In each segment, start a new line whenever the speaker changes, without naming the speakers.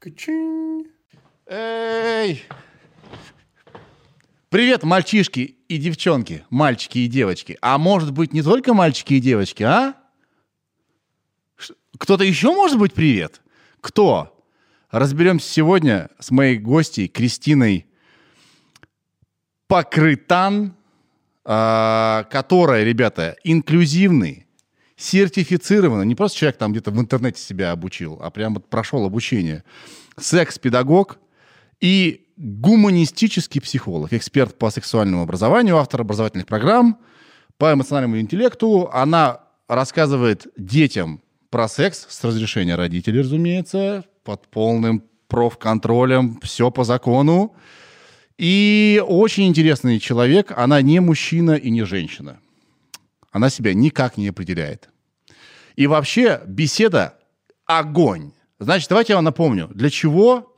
Качинь. Эй! Привет, мальчишки и девчонки, мальчики и девочки. А может быть, не только мальчики и девочки, а? Кто-то еще может быть привет? Кто? Разберемся сегодня с моей гостьей Кристиной Покрытан, а, которая, ребята, инклюзивный, сертифицированный, не просто человек там где-то в интернете себя обучил, а прям вот прошел обучение, секс-педагог и гуманистический психолог, эксперт по сексуальному образованию, автор образовательных программ по эмоциональному интеллекту. Она рассказывает детям про секс с разрешения родителей, разумеется, под полным профконтролем, все по закону. И очень интересный человек. Она не мужчина и не женщина. Она себя никак не определяет. И вообще беседа огонь. Значит, давайте я вам напомню, для чего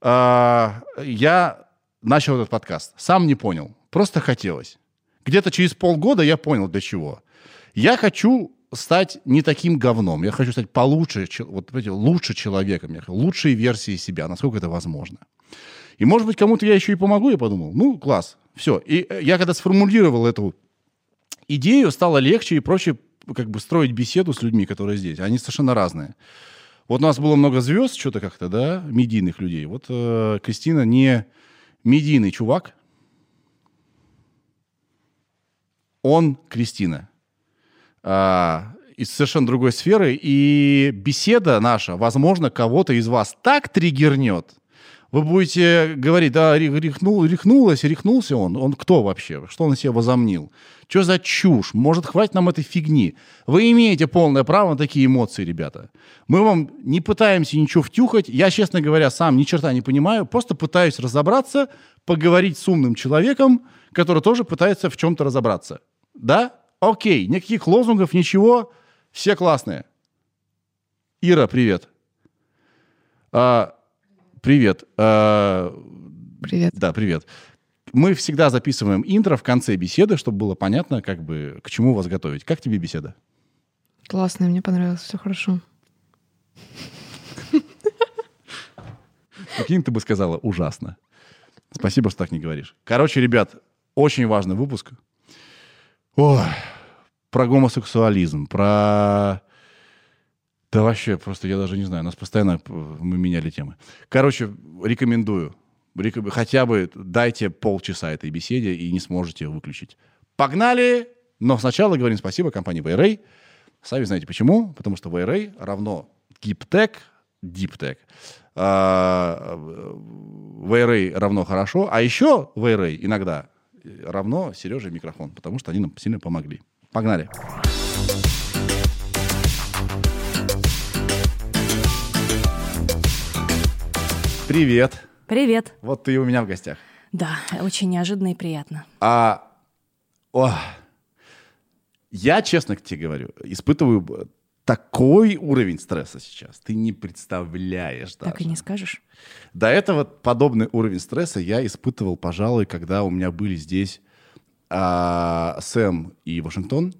э, я начал этот подкаст. Сам не понял. Просто хотелось. Где-то через полгода я понял, для чего. Я хочу стать не таким говном. Я хочу стать получше, вот, понимаете, лучше человеком. Лучшей версией себя, насколько это возможно. И, может быть, кому-то я еще и помогу, я подумал. Ну, класс, все. И э, я когда сформулировал эту идею, стало легче и проще как бы строить беседу с людьми, которые здесь. Они совершенно разные. Вот у нас было много звезд, что-то как-то, да, медийных людей. Вот э, Кристина не медийный чувак. Он Кристина. А, из совершенно другой сферы. И беседа наша, возможно, кого-то из вас так триггернет. Вы будете говорить, да, рехнул, рехнулась, рехнулся он. Он кто вообще? Что он из себя возомнил? Что за чушь? Может, хватит нам этой фигни? Вы имеете полное право на такие эмоции, ребята. Мы вам не пытаемся ничего втюхать. Я, честно говоря, сам ни черта не понимаю. Просто пытаюсь разобраться, поговорить с умным человеком, который тоже пытается в чем-то разобраться. Да? Окей, никаких лозунгов, ничего. Все классные. Ира, привет. А, привет. А,
Привет.
да, привет. Мы всегда записываем интро в конце беседы, чтобы было понятно, как бы, к чему вас готовить. Как тебе беседа?
Классно, мне понравилось, все хорошо.
Каким ты бы сказала? Ужасно. Спасибо, что так не говоришь. Короче, ребят, очень важный выпуск. Ой, про гомосексуализм, про... Да вообще, просто я даже не знаю, нас постоянно п- мы меняли темы. Короче, рекомендую. Реком- Хотя бы дайте полчаса этой беседе и не сможете выключить. Погнали! Но сначала говорим спасибо компании Вайрей. Сами знаете почему. Потому что Вайрей равно гиптек, диптек. Вайрей равно хорошо. А еще Вайрей иногда равно Сереже микрофон. Потому что они нам сильно помогли. Погнали. Привет.
Привет.
Вот ты у меня в гостях.
Да, очень неожиданно и приятно.
А, о, я, честно тебе говорю, испытываю такой уровень стресса сейчас. Ты не представляешь даже.
Так и не скажешь?
До этого подобный уровень стресса я испытывал, пожалуй, когда у меня были здесь а, Сэм и Вашингтон.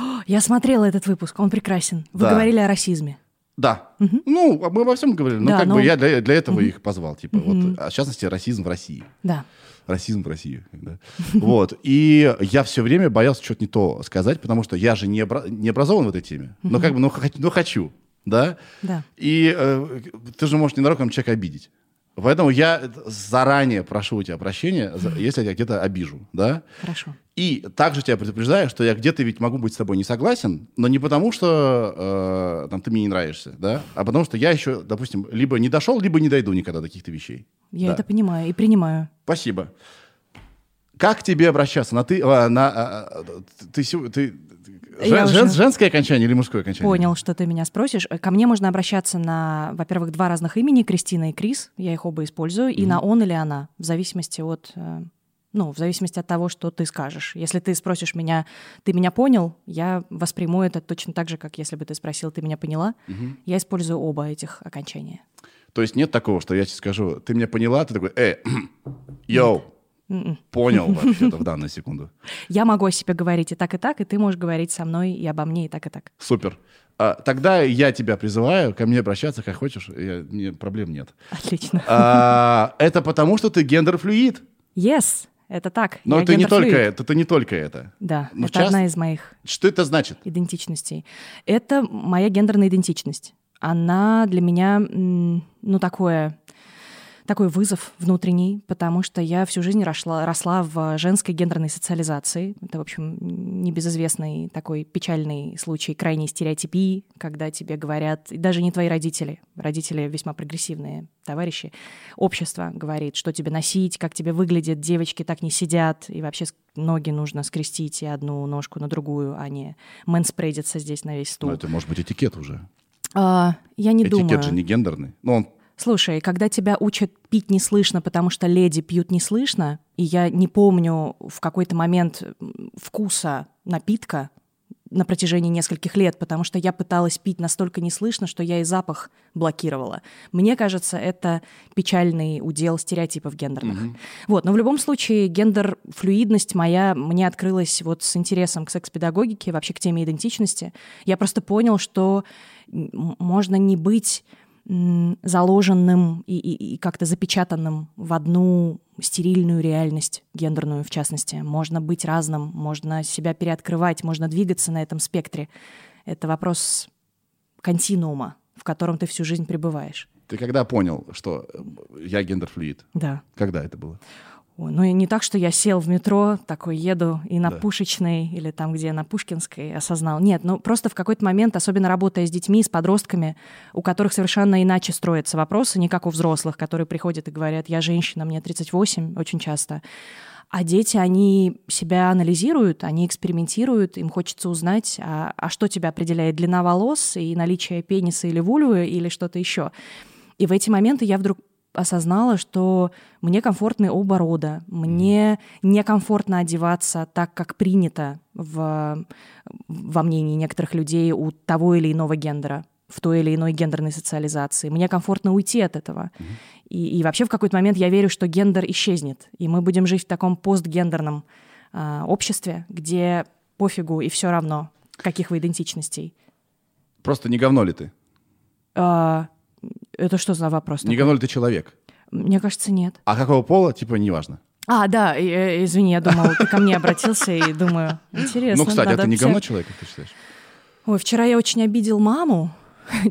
О, я смотрела этот выпуск, он прекрасен. Вы
Да.
говорили о расизме.
Да. Ну, мы обо всем говорили. Ну,
Да,
как
ну-
бы я для, для этого их позвал. Типа, вот, а в частности, расизм в России.
Да.
Расизм в России. да. Вот. И я все время боялся что-то не то сказать, потому что я же не, обра- не образован в этой теме. Но как бы, ну, хот- ну, хочу. Да?
Да.
И э, ты же можешь ненароком человека обидеть. Поэтому я заранее прошу у тебя прощения, если я тебя где-то обижу, да?
Хорошо.
И также тебя предупреждаю, что я где-то ведь могу быть с тобой не согласен, но не потому, что э, там, ты мне не нравишься, да, а потому что я еще, допустим, либо не дошел, либо не дойду никогда до каких-то вещей.
Я
Да.
это понимаю и принимаю.
Спасибо. Как тебе обращаться? На ты, а, на, а, а, ты, ты-
Я
жен- жен- женское окончание или мужское окончание?
Понял, что ты меня спросишь. Э, Ко мне можно обращаться на, во-первых, два разных имени, Кристина и Крис. Я их оба использую. И на он или она, в зависимости от... Ну, в зависимости от того, что ты скажешь. Если ты спросишь меня, ты меня понял, я восприму это точно так же, как если бы ты спросил, ты меня поняла. Я использую оба этих окончания.
То есть нет такого, что я тебе скажу, ты меня поняла, ты такой, э, yo,
М-м.
Понял вообще-то в данную секунду.
Я могу о себе говорить и так, и так, и ты можешь говорить со мной и обо мне и так, и так.
Супер. А, тогда я тебя призываю ко мне обращаться как хочешь, я, мне проблем нет.
Отлично.
А, это потому, что ты гендер-флюид.
Yes, это так.
Но это не, только это, это не только это.
Да,
Ну,
это
часто-
одна из моих
Что это значит?
идентичностей. Это моя гендерная идентичность. Она для меня, ну, такое, такой вызов внутренний, потому что я всю жизнь росла, росла в женской гендерной социализации. Это, в общем, небезызвестный такой печальный случай крайней стереотипии, когда тебе говорят, и даже не твои родители, родители весьма прогрессивные товарищи, общество говорит, что тебе носить, как тебе выглядит, девочки так не сидят, и вообще ноги нужно скрестить и одну ножку на другую, а не мэнспрейдиться здесь на весь стул.
Ну, это может быть этикет уже.
А, я не
этикет
думаю.
же не гендерный. Ну, он
Слушай, когда тебя учат пить не слышно, потому что леди пьют не слышно, и я не помню в какой-то момент вкуса напитка на протяжении нескольких лет, потому что я пыталась пить настолько не слышно, что я и запах блокировала. Мне кажется, это печальный удел стереотипов гендерных. Вот, но в любом случае гендер-флюидность моя мне открылась вот с интересом к секс-педагогике, вообще к теме идентичности. Я просто понял, что можно не быть заложенным и, и- и как-то запечатанным в одну стерильную реальность, гендерную в частности. Можно быть разным, можно себя переоткрывать, можно двигаться на этом спектре. Это вопрос континуума, в котором ты всю жизнь пребываешь.
Ты когда понял, что я гендер-флюид?
Да.
Когда это было?
Ну и не так, что я сел в метро, такой еду и на
Да.
Пушечной или там, где на Пушкинской осознал. Нет, ну просто в какой-то момент, особенно работая с детьми, с подростками, у которых совершенно иначе строятся вопросы, не как у взрослых, которые приходят и говорят, я женщина, мне 38, очень часто. А дети, они себя анализируют, они экспериментируют, им хочется узнать, а, а что тебя определяет, длина волос и наличие пениса или вульвы или что-то еще. И в эти моменты я вдруг осознала, что мне комфортны оба рода, мне некомфортно одеваться так, как принято в, во мнении некоторых людей у того или иного гендера в той или иной гендерной социализации. Мне комфортно уйти от этого. И, и вообще в какой-то момент я верю, что гендер исчезнет, и мы будем жить в таком постгендерном а, обществе, где пофигу и все равно, каких вы идентичностей.
Просто не говно ли ты?
А, это что за вопрос?
Не
такой?
ли ты человек?
Мне кажется, нет.
А какого пола, типа, неважно.
А, да, э, извини, я думала, ты ко мне обратился и думаю, интересно.
ну, кстати,
надо
это не говно человек, как ты считаешь?
Ой, вчера я очень обидел маму.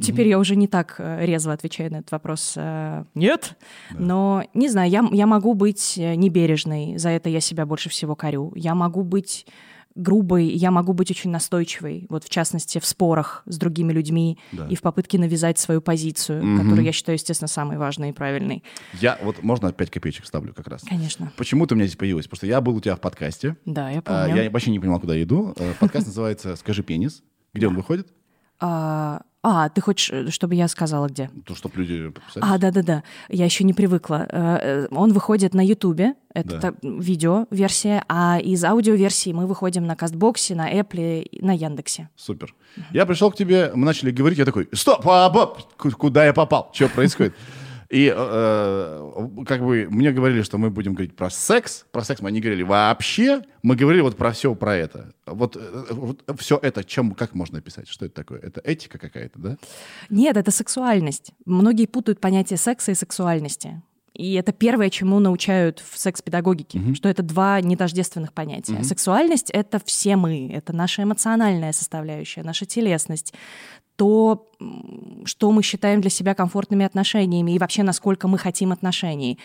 Теперь я уже не так э, резво отвечаю на этот вопрос. э, Нет. Но, не знаю, я, я могу быть небережной, за это я себя больше всего корю. Я могу быть грубой, я могу быть очень настойчивой, вот в частности в спорах с другими людьми
Да.
и в попытке навязать свою позицию,
Мгм.
которую я считаю, естественно, самой важной и правильной.
Я вот, можно 5 копеечек ставлю как раз?
Конечно.
Почему ты у меня здесь появилась? Потому что я был у тебя в подкасте.
Да, я
А,
помню.
Я вообще не понимал, куда я иду. Э, Подкаст называется «Скажи пенис». Где он выходит?
А, ты хочешь, э, чтобы я сказала, где?
То, чтобы люди подписались.
А, да-да-да, я еще не привыкла. Э, э, Он выходит на Ютубе, это
Да.
видео-версия, а из аудиоверсии мы выходим на Кастбоксе, на Apple, на Яндексе.
Супер. Я пришел к тебе, мы начали говорить, я такой, стоп, а, боб, куда я попал? Что происходит? И э, как бы мне говорили, что мы будем говорить про секс. Про секс мы не говорили вообще. Мы говорили вот про все про это. Вот, все это, чем, как можно описать? Что это такое? Это этика какая-то, да?
Нет, это сексуальность. Многие путают понятие секса и сексуальности. И это первое, чему научают в секс-педагогике, что это два нетождественных понятия. Сексуальность — это все мы, это наша эмоциональная составляющая, наша телесность, то, что мы считаем для себя комфортными отношениями и вообще насколько мы хотим отношений.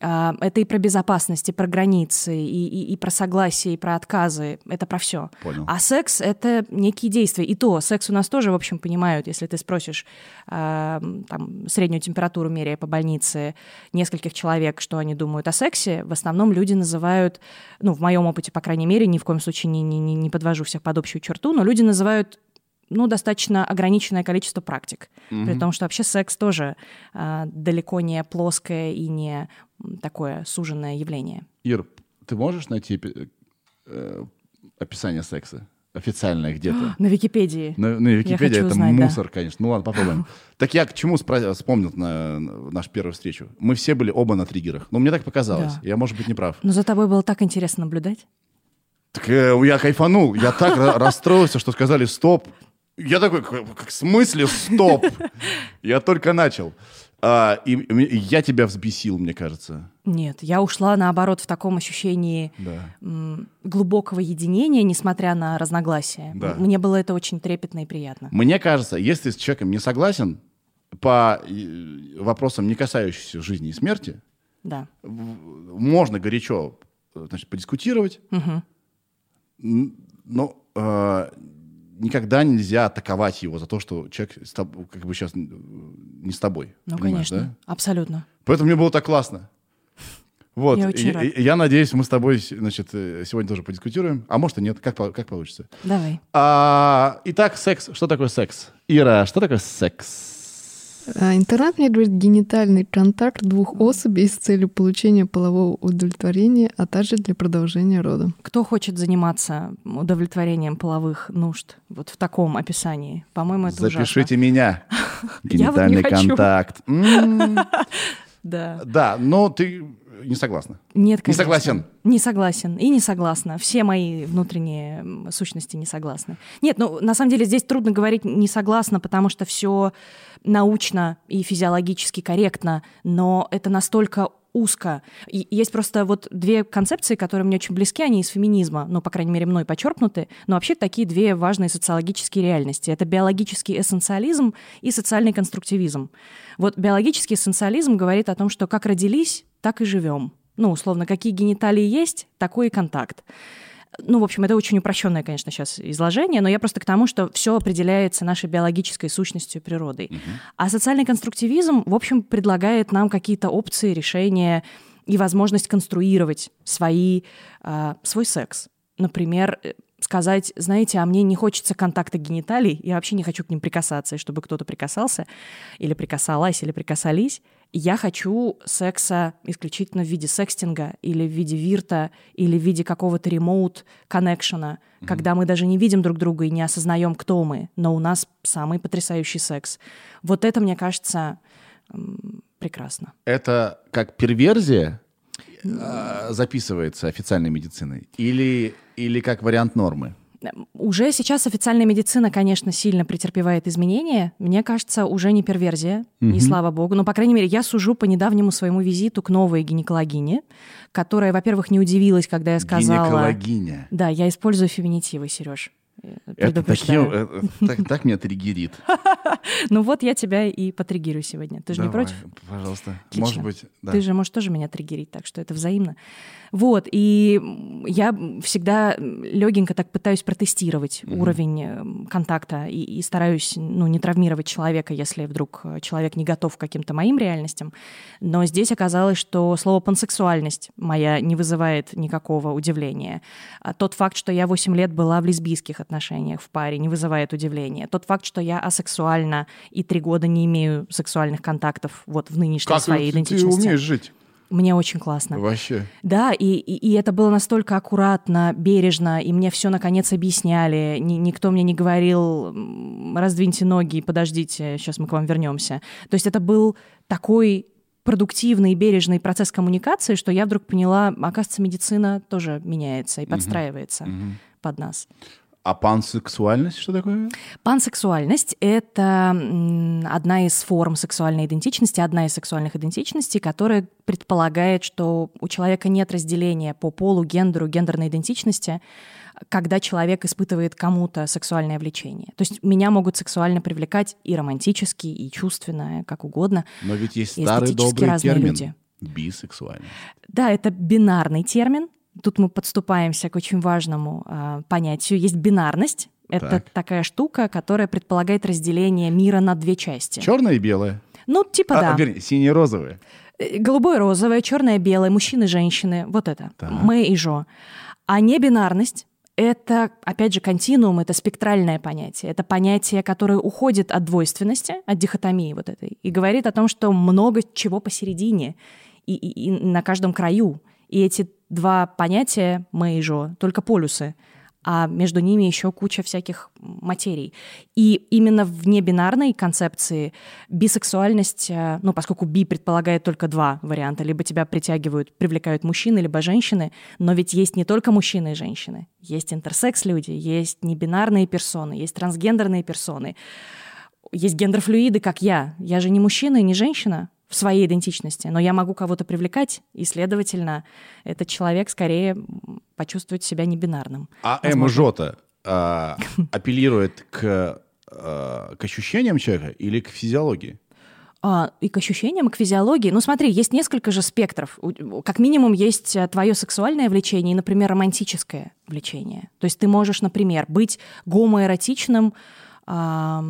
А, Это и про безопасность, и про границы, и, и- и про согласие, и про отказы. Это про все.
Понял.
А секс — это некие действия. И то, секс у нас тоже, в общем, понимают, если ты спросишь а, там, среднюю температуру, меряя по больнице, нескольких человек, что они думают о сексе, в основном люди называют, ну, в моем опыте, по крайней мере, ни в коем случае не, не, не- не подвожу всех под общую черту, но люди называют ну, достаточно ограниченное количество практик. При том, что вообще секс тоже а, далеко не плоское и не такое суженное явление.
Ир, ты можешь найти э, описание секса? официальное где-то.
На Википедии.
На, на Википедии это
узнать, да.
мусор, конечно. Ну ладно, попробуем. Так я к чему спра- вспомнил на, на нашу первую встречу? Мы все были оба на триггерах. Ну, мне так показалось.
Да.
Я, может быть, не прав.
Но за тобой было так интересно наблюдать.
Так э, я кайфанул. Я так ра- расстроился, что сказали стоп. Я такой, в смысле стоп? Я только начал. А, и, и я тебя взбесил, мне кажется.
Нет, я ушла, наоборот, в таком ощущении
Да.
м, глубокого единения, несмотря на разногласия.
Да.
Мне было это очень трепетно и приятно.
Мне кажется, если с человеком не согласен по э, вопросам, не касающимся жизни и смерти,
Да.
можно горячо э, значит, подискутировать, н- но э, никогда нельзя атаковать его за то, что человек с тоб- как бы сейчас не с тобой.
Ну, конечно.
да?
Абсолютно.
Поэтому мне было так классно. Вот.
Я очень рада.
и- я надеюсь, мы с тобой значит, э, сегодня тоже подискутируем. А может и нет, как, как получится.
Давай.
А, итак, секс. Что такое секс? Ира, что такое секс?
А, Интернет мне говорит генитальный контакт двух особей с целью получения полового удовлетворения, а также для продолжения рода.
Кто хочет заниматься удовлетворением половых нужд вот в таком описании? По-моему, это
Запишите меня.
Я вот не
Генитальный контакт.
Ужасно. Да.
Да, но ты не согласна.
Нет,
Не
конечно.
согласен.
Не согласен и не согласна. Все мои внутренние сущности не согласны. Нет, ну на самом деле здесь трудно говорить не согласна, потому что все научно и физиологически корректно, но это настолько узко. И есть просто вот две концепции, которые мне очень близки, они из феминизма, ну, по крайней мере, мной подчеркнуты, но вообще такие две важные социологические реальности. Это биологический эссенциализм и социальный конструктивизм. Вот биологический эссенциализм говорит о том, что как родились, так и живем. Ну, условно, какие гениталии есть, такой и контакт. Ну, в общем, это очень упрощенное, конечно, сейчас изложение, но я просто к тому, что все определяется нашей биологической сущностью природой. А социальный конструктивизм, в общем, предлагает нам какие-то опции, решения и возможность конструировать свои, а, свой секс. Например, э, сказать, знаете, а мне не хочется контакта гениталий, я вообще не хочу к ним прикасаться, и чтобы кто-то прикасался, или прикасалась, или прикасались. Я хочу секса исключительно в виде секстинга, или в виде вирта, или в виде какого-то ремоут коннекшена, когда мы даже не видим друг друга и не осознаем, кто мы, но у нас самый потрясающий секс. Вот это, мне кажется, прекрасно.
Это как перверзия э, записывается официальной медициной? Или, или как вариант нормы?
Уже сейчас официальная медицина, конечно, сильно претерпевает изменения. Мне кажется, уже не перверзия, и слава богу. Но, по крайней мере, я сужу по недавнему своему визиту к новой гинекологине, которая, во-первых, не удивилась, когда я сказала...
Гинекологиня.
Да, я использую феминитивы, Сереж.
Это такие, э, э, так, так меня триггерит.
Ну вот я тебя и потриггерю сегодня. Ты же не против?
Пожалуйста.
Отлично.
Может быть, да.
Ты же можешь тоже меня триггерить, так что это взаимно. Вот, и я всегда легенько так пытаюсь протестировать уровень э, контакта и, и стараюсь ну, не травмировать человека, если вдруг э, человек не готов к каким-то моим реальностям. Но здесь оказалось, что слово пансексуальность моя не вызывает никакого удивления. А Тот факт, что я 8 лет была в лесбийских отношениях в паре, не вызывает удивления. Тот факт, что я асексуальна и три года не имею сексуальных контактов вот в нынешней
Как
своей
ты
идентичности.
умеешь жить?
Мне очень классно.
Вообще.
Да, и, и, и это было настолько аккуратно, бережно, и мне все наконец объясняли. Ни- никто мне не говорил, «М, раздвиньте ноги, подождите, сейчас мы к вам вернемся. То есть это был такой продуктивный, бережный процесс коммуникации, что я вдруг поняла, оказывается, медицина тоже меняется и подстраивается под нас.
А пансексуальность что такое?
Пансексуальность — это одна из форм сексуальной идентичности, одна из сексуальных идентичностей, которая предполагает, что у человека нет разделения по полу, гендеру, гендерной идентичности, когда человек испытывает кому-то сексуальное влечение. То есть меня могут сексуально привлекать и романтически, и чувственно, как угодно.
Но ведь есть старый добрый термин.
люди.
Бисексуальность.
Да, это бинарный термин. Тут мы подступаемся к очень важному а, понятию. Есть бинарность. Это
Так.
такая штука, которая предполагает разделение мира на две части.
Черное и белое.
Ну, типа
А,
да.
вернее, синее-розовое.
Э, Голубое, розовое, черное, белое, мужчины, женщины. Вот это.
Так.
Мы и Жо. А небинарность — это, опять же, континуум, это спектральное понятие. Это понятие, которое уходит от двойственности, от дихотомии вот этой, и говорит о том, что много чего посередине и, и- и на каждом краю. И эти два понятия, мы и Жо, только полюсы. а между ними еще куча всяких материй. И именно в небинарной концепции бисексуальность, э, ну, поскольку би предполагает только два варианта, либо тебя притягивают, привлекают мужчины, либо женщины, но ведь есть не только мужчины и женщины, есть интерсекс-люди, есть небинарные персоны, есть трансгендерные персоны, есть гендерфлюиды, как я. Я же не мужчина и не женщина, в своей идентичности, но я могу кого-то привлекать, и, следовательно, этот человек скорее почувствует себя небинарным.
А МЖ а, апеллирует к, а, к ощущениям человека или к физиологии?
А, и к ощущениям, и к физиологии. Ну, смотри, есть несколько же спектров. Как минимум есть э, твое сексуальное влечение и, например, романтическое влечение. То есть ты можешь, например, быть гомоэротичным, э,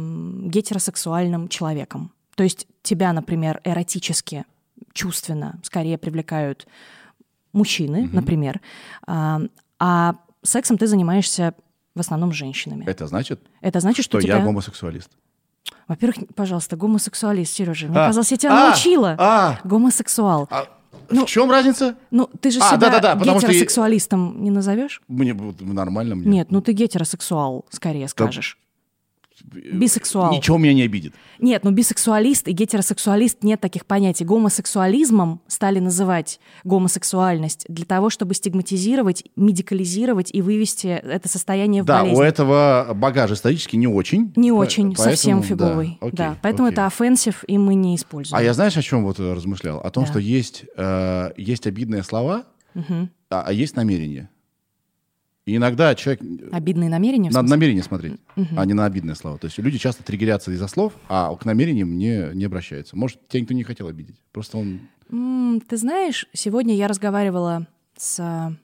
гетеросексуальным человеком. То есть тебя, например, эротически, чувственно скорее привлекают мужчины, mm-hmm. например, а, а сексом ты занимаешься в основном женщинами.
Это значит?
Это значит, что,
что
тебя...
я гомосексуалист.
Во-первых, пожалуйста, гомосексуалист, Сережа. Мне а, казалось, я тебя а, научила. А, Гомосексуал. А,
ну, в чем разница?
Ну, ты же а, себя да, да, да, гетеросексуалистом что... не назовешь?
Мне нормально. Мне.
Нет, ну ты гетеросексуал, скорее скажешь. Бисексуал.
Ничего меня не обидит.
Нет, ну бисексуалист и гетеросексуалист нет таких понятий. Гомосексуализмом стали называть гомосексуальность для того, чтобы стигматизировать, медикализировать и вывести это состояние в
да,
болезнь.
Да, у этого багаж исторически не очень.
Не очень, поэтому, совсем фиговый. Да, окей, да поэтому окей. это offensive, и мы не используем.
А я знаешь, о чем вот размышлял? О том, да. что есть, э, есть обидные слова, угу. а, а есть намерения. И иногда человек...
Обидные намерения?
Надо намерение смотреть, угу. а не на обидные слова. То есть люди часто триггерятся из-за слов, а к намерениям не, не обращаются. Может, тебя никто не хотел обидеть. Просто он...
Mm, ты знаешь, сегодня я разговаривала с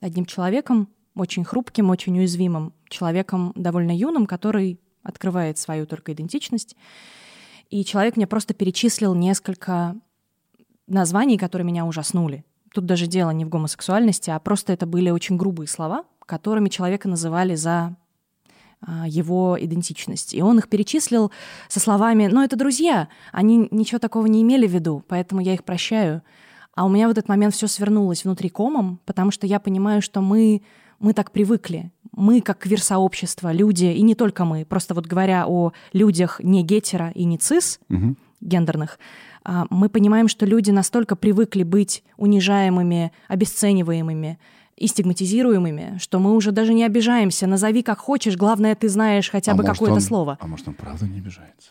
одним человеком, очень хрупким, очень уязвимым, человеком довольно юным, который открывает свою только идентичность. И человек мне просто перечислил несколько названий, которые меня ужаснули. Тут даже дело не в гомосексуальности, а просто это были очень грубые слова, которыми человека называли за а, его идентичность. И он их перечислил со словами «ну, это друзья, они ничего такого не имели в виду, поэтому я их прощаю». А у меня в этот момент все свернулось внутри комом, потому что я понимаю, что мы, мы так привыкли. Мы, как квир-сообщество, люди, и не только мы, просто вот говоря о людях не гетера и не цис, угу. гендерных, а, мы понимаем, что люди настолько привыкли быть унижаемыми, обесцениваемыми, и стигматизируемыми, что мы уже даже не обижаемся. Назови как хочешь, главное, ты знаешь хотя а бы какое-то слово.
А может, он правда не обижается?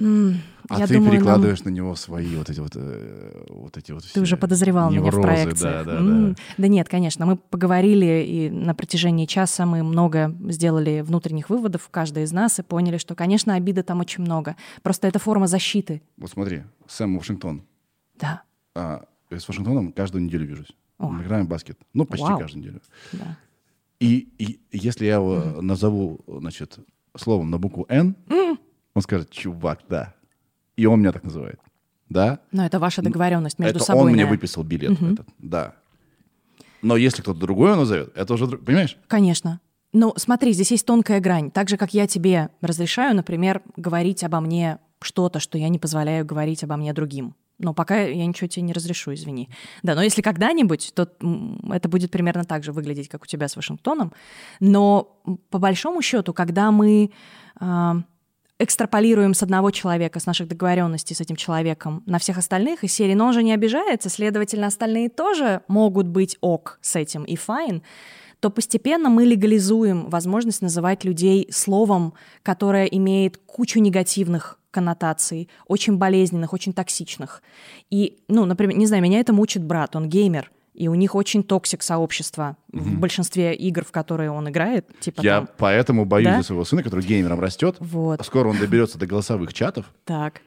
Mm,
а ты думаю, перекладываешь нам... на него свои вот эти вот, э, вот эти вот
Ты уже подозревал
неврозы,
меня в проекте.
Да, да, mm. да.
да нет, конечно, мы поговорили, и на протяжении часа мы много сделали внутренних выводов, каждый из нас, и поняли, что, конечно, обиды там очень много. Просто это форма защиты.
Вот смотри, Сэм Вашингтон.
Да.
А, я с Вашингтоном каждую неделю вижусь. О. Мы играем в баскет. Ну, почти
Вау.
каждую неделю.
Да.
И, и если я его mm. назову, значит, словом на букву «Н»,
mm.
он скажет «чувак, да». И он меня так называет. Да?
Но это ваша договоренность между
это
собой.
он мне выписал билет mm-hmm. этот. Да. Но если кто-то другой его назовет, это уже... Понимаешь?
Конечно. Ну, смотри, здесь есть тонкая грань. Так же, как я тебе разрешаю, например, говорить обо мне что-то, что я не позволяю говорить обо мне другим. Но пока я ничего тебе не разрешу, извини. Да, но если когда-нибудь, то это будет примерно так же выглядеть, как у тебя с Вашингтоном. Но по большому счету, когда мы э, экстраполируем с одного человека, с наших договоренностей с этим человеком на всех остальных, и серии, но он же не обижается, следовательно, остальные тоже могут быть ок с этим и файн, то постепенно мы легализуем возможность называть людей словом, которое имеет кучу негативных коннотаций, очень болезненных, очень токсичных. И, ну, например, не знаю, меня это мучит брат, он геймер, и у них очень toxic сообщество mm-hmm. в большинстве игр, в которые он играет. Типа
Я
там...
поэтому боюсь да? за своего сына, который геймером растет.
Вот.
А скоро он доберется до голосовых чатов.
Так.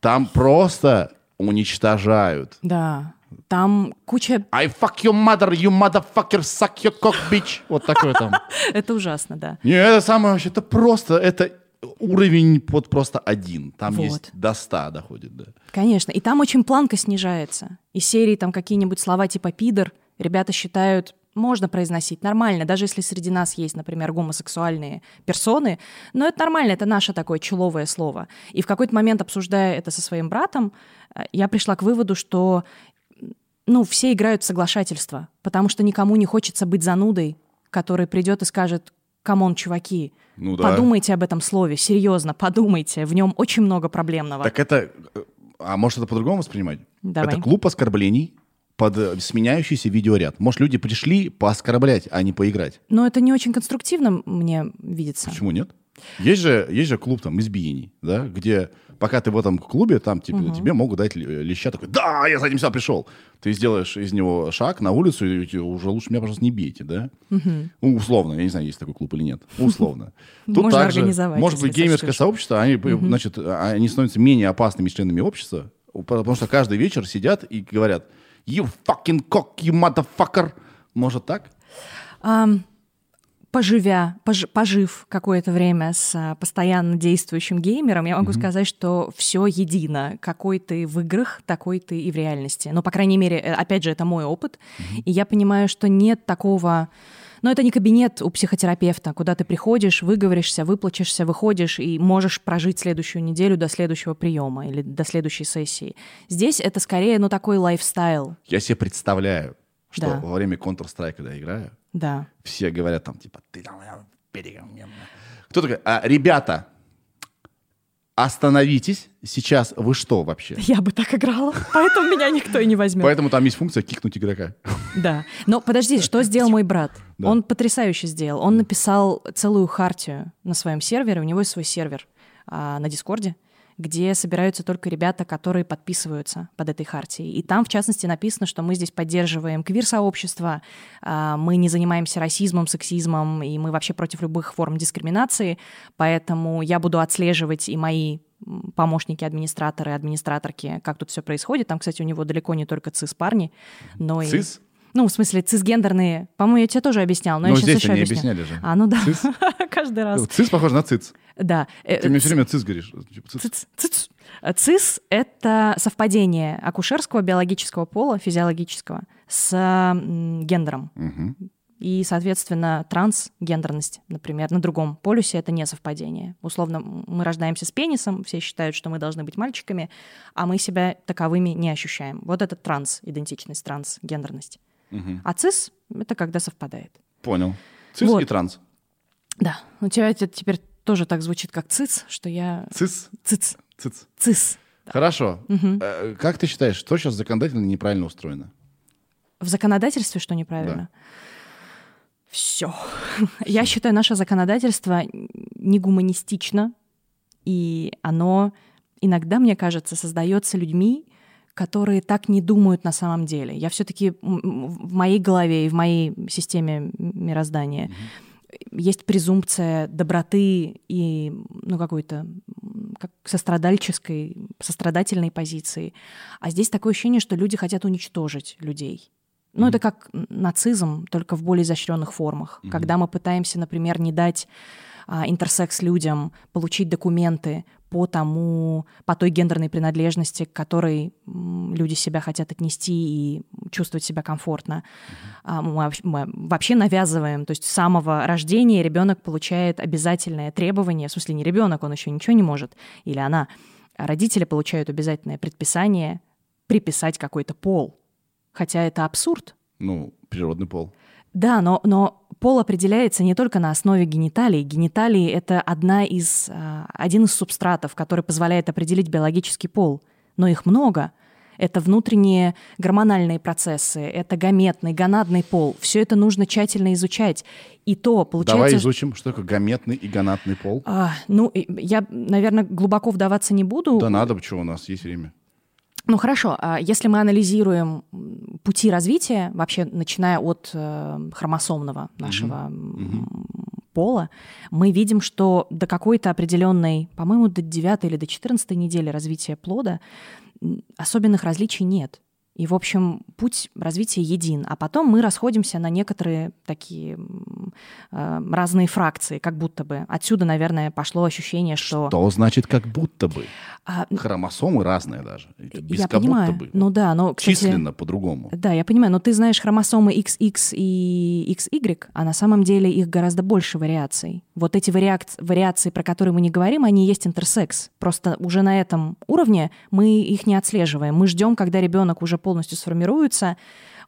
Там просто уничтожают.
Да. Там куча...
I fuck your mother, you motherfucker, suck your cock, bitch. Вот такое там.
Это ужасно, да.
Не, это самое вообще, это просто, это уровень под просто один. Там
вот.
есть до ста доходит, да.
Конечно. И там очень планка снижается. Из серии там какие-нибудь слова типа «пидор» ребята считают можно произносить нормально, даже если среди нас есть, например, гомосексуальные персоны, но это нормально, это наше такое человое слово. И в какой-то момент, обсуждая это со своим братом, э, я пришла к выводу, что ну, все играют в соглашательство, потому что никому не хочется быть занудой, который придет и скажет, come on, чуваки,
Ну да.
подумайте об этом слове, серьезно, подумайте, в нем очень много проблемного.
Так это... э, А может это по-другому воспринимать?
Давай.
Это клуб оскорблений под э, сменяющийся видеоряд. Может, люди пришли пооскорблять, а не поиграть.
Но это не очень конструктивно мне видится.
Почему нет? Есть же, есть же клуб там избиений, да, где пока ты в этом клубе, там типа, тебе могут дать леща такой, да, я за этим сюда пришел. Ты сделаешь из него шаг на улицу, и уже лучше меня, пожалуйста, не бейте, да? Ну, условно, я не знаю, есть такой клуб или нет. Условно.
Можно
также,
организовать,
Может быть, геймерское сообщество, они, значит, они становятся менее опасными членами общества, потому что каждый вечер сидят и говорят, you fucking cock, you motherfucker. Может так?
Ам, поживя, пож- пожив какое-то время с а, постоянно действующим геймером, я могу сказать, что все едино. Какой ты в играх, такой ты и в реальности. Но, по крайней мере, э, опять же, это мой опыт. И я понимаю, что нет такого... Но это не кабинет у психотерапевта, куда ты приходишь, выговоришься, выплачешься, выходишь и можешь прожить следующую неделю до следующего приема или до следующей сессии. Здесь это скорее, ну, такой лайфстайл.
Я себе представляю, что
Да.
во время Counter-Strike, когда я играю,
Да.
все говорят там, типа, ты там... э, перегон мне». Кто такой? А, ребята, остановитесь. Сейчас вы что вообще?
Я бы так играла, поэтому меня никто и не возьмет.
Поэтому там есть функция кикнуть игрока.
Да. Но подожди, что сделал мой брат?
Да.
Он потрясающе сделал. Он написал целую хартию на своем сервере. У него есть свой сервер а, на Дискорде, где собираются только ребята, которые подписываются под этой хартией. И там, в частности, написано, что мы здесь поддерживаем квир-сообщество, а, мы не занимаемся расизмом, сексизмом, и мы вообще против любых форм дискриминации. Поэтому я буду отслеживать и мои помощники, администраторы, администраторки, как тут все происходит. Там, кстати, у него далеко не только цис-парни, но и...
Цис?
Ну, в смысле, цисгендерные. По-моему, я тебе тоже объяснял, но
Ну,
я сейчас
здесь
еще
они
объясню.
объясняли же.
А, ну да.
Цис?
Каждый раз.
Цис похож на циц.
Да. Э,
Ты мне все время цис говоришь. Типа, цис.
циц. Э, Цис — это совпадение акушерского биологического пола, физиологического, с гендером. И, соответственно, трансгендерность, например, на другом полюсе это не совпадение. Условно, мы рождаемся с пенисом, все считают, что мы должны быть мальчиками, а мы себя таковыми не ощущаем. Вот это транс-идентичность, трансгендерность.
Мгм.
А цис — это когда совпадает.
Понял. Цис
Вот.
и транс.
Да, у тебя это теперь тоже так звучит, как циц, что я...
Цис,
Циц,
циц.
цис.
Хорошо. Э, Как ты считаешь, что сейчас законодательно неправильно устроено?
В законодательстве что неправильно? Все. Я считаю, наше законодательство не гуманистично, и оно иногда, мне кажется, создается людьми, которые так не думают на самом деле. Я все-таки в моей голове и в моей системе мироздания есть презумпция доброты и ну, какой-то как сострадальческой, сострадательной позиции. А здесь такое ощущение, что люди хотят уничтожить людей. Ну, это как нацизм, только в более изощренных формах. Когда мы пытаемся, например, не дать а, интерсекс людям получить документы по тому, по той гендерной принадлежности, к которой люди себя хотят отнести и чувствовать себя комфортно. А, мы, вообще- мы вообще навязываем, то есть с самого рождения ребенок получает обязательное требование, в смысле не ребенок, он еще ничего не может, или она, а родители получают обязательное предписание приписать какой-то пол. Хотя это абсурд.
Ну, природный пол.
Да, но, но пол определяется не только на основе гениталий. Гениталии — это одна из, а, один из субстратов, который позволяет определить биологический пол. Но их много. Это внутренние гормональные процессы, это гаметный, гонадный пол. Все это нужно тщательно изучать. И то получается...
Давай изучим, что такое гаметный и гонатный пол.
А, ну, я, наверное, глубоко вдаваться не буду.
Да надо, почему у нас есть время.
Ну хорошо, а если мы анализируем пути развития, вообще начиная от э, хромосомного нашего м, пола, мы видим, что до какой-то определенной, по-моему, до 9 или до 14 недели развития плода особенных различий нет. И, в общем, путь развития един. А потом мы расходимся на некоторые такие э, разные фракции, как будто бы. Отсюда, наверное, пошло ощущение, что...
Что значит как будто бы?
А,
Хромосомы разные даже. Это без
я
как
понимаю.
будто бы.
Ну да, но, кстати,
Численно по-другому.
Да, я понимаю, но ты знаешь хромосомы XX и XY, а на самом деле их гораздо больше вариаций. Вот эти вариак- вариации, про которые мы не говорим, они есть интерсекс. Просто уже на этом уровне мы их не отслеживаем. Мы ждем, когда ребенок уже полностью сформируется,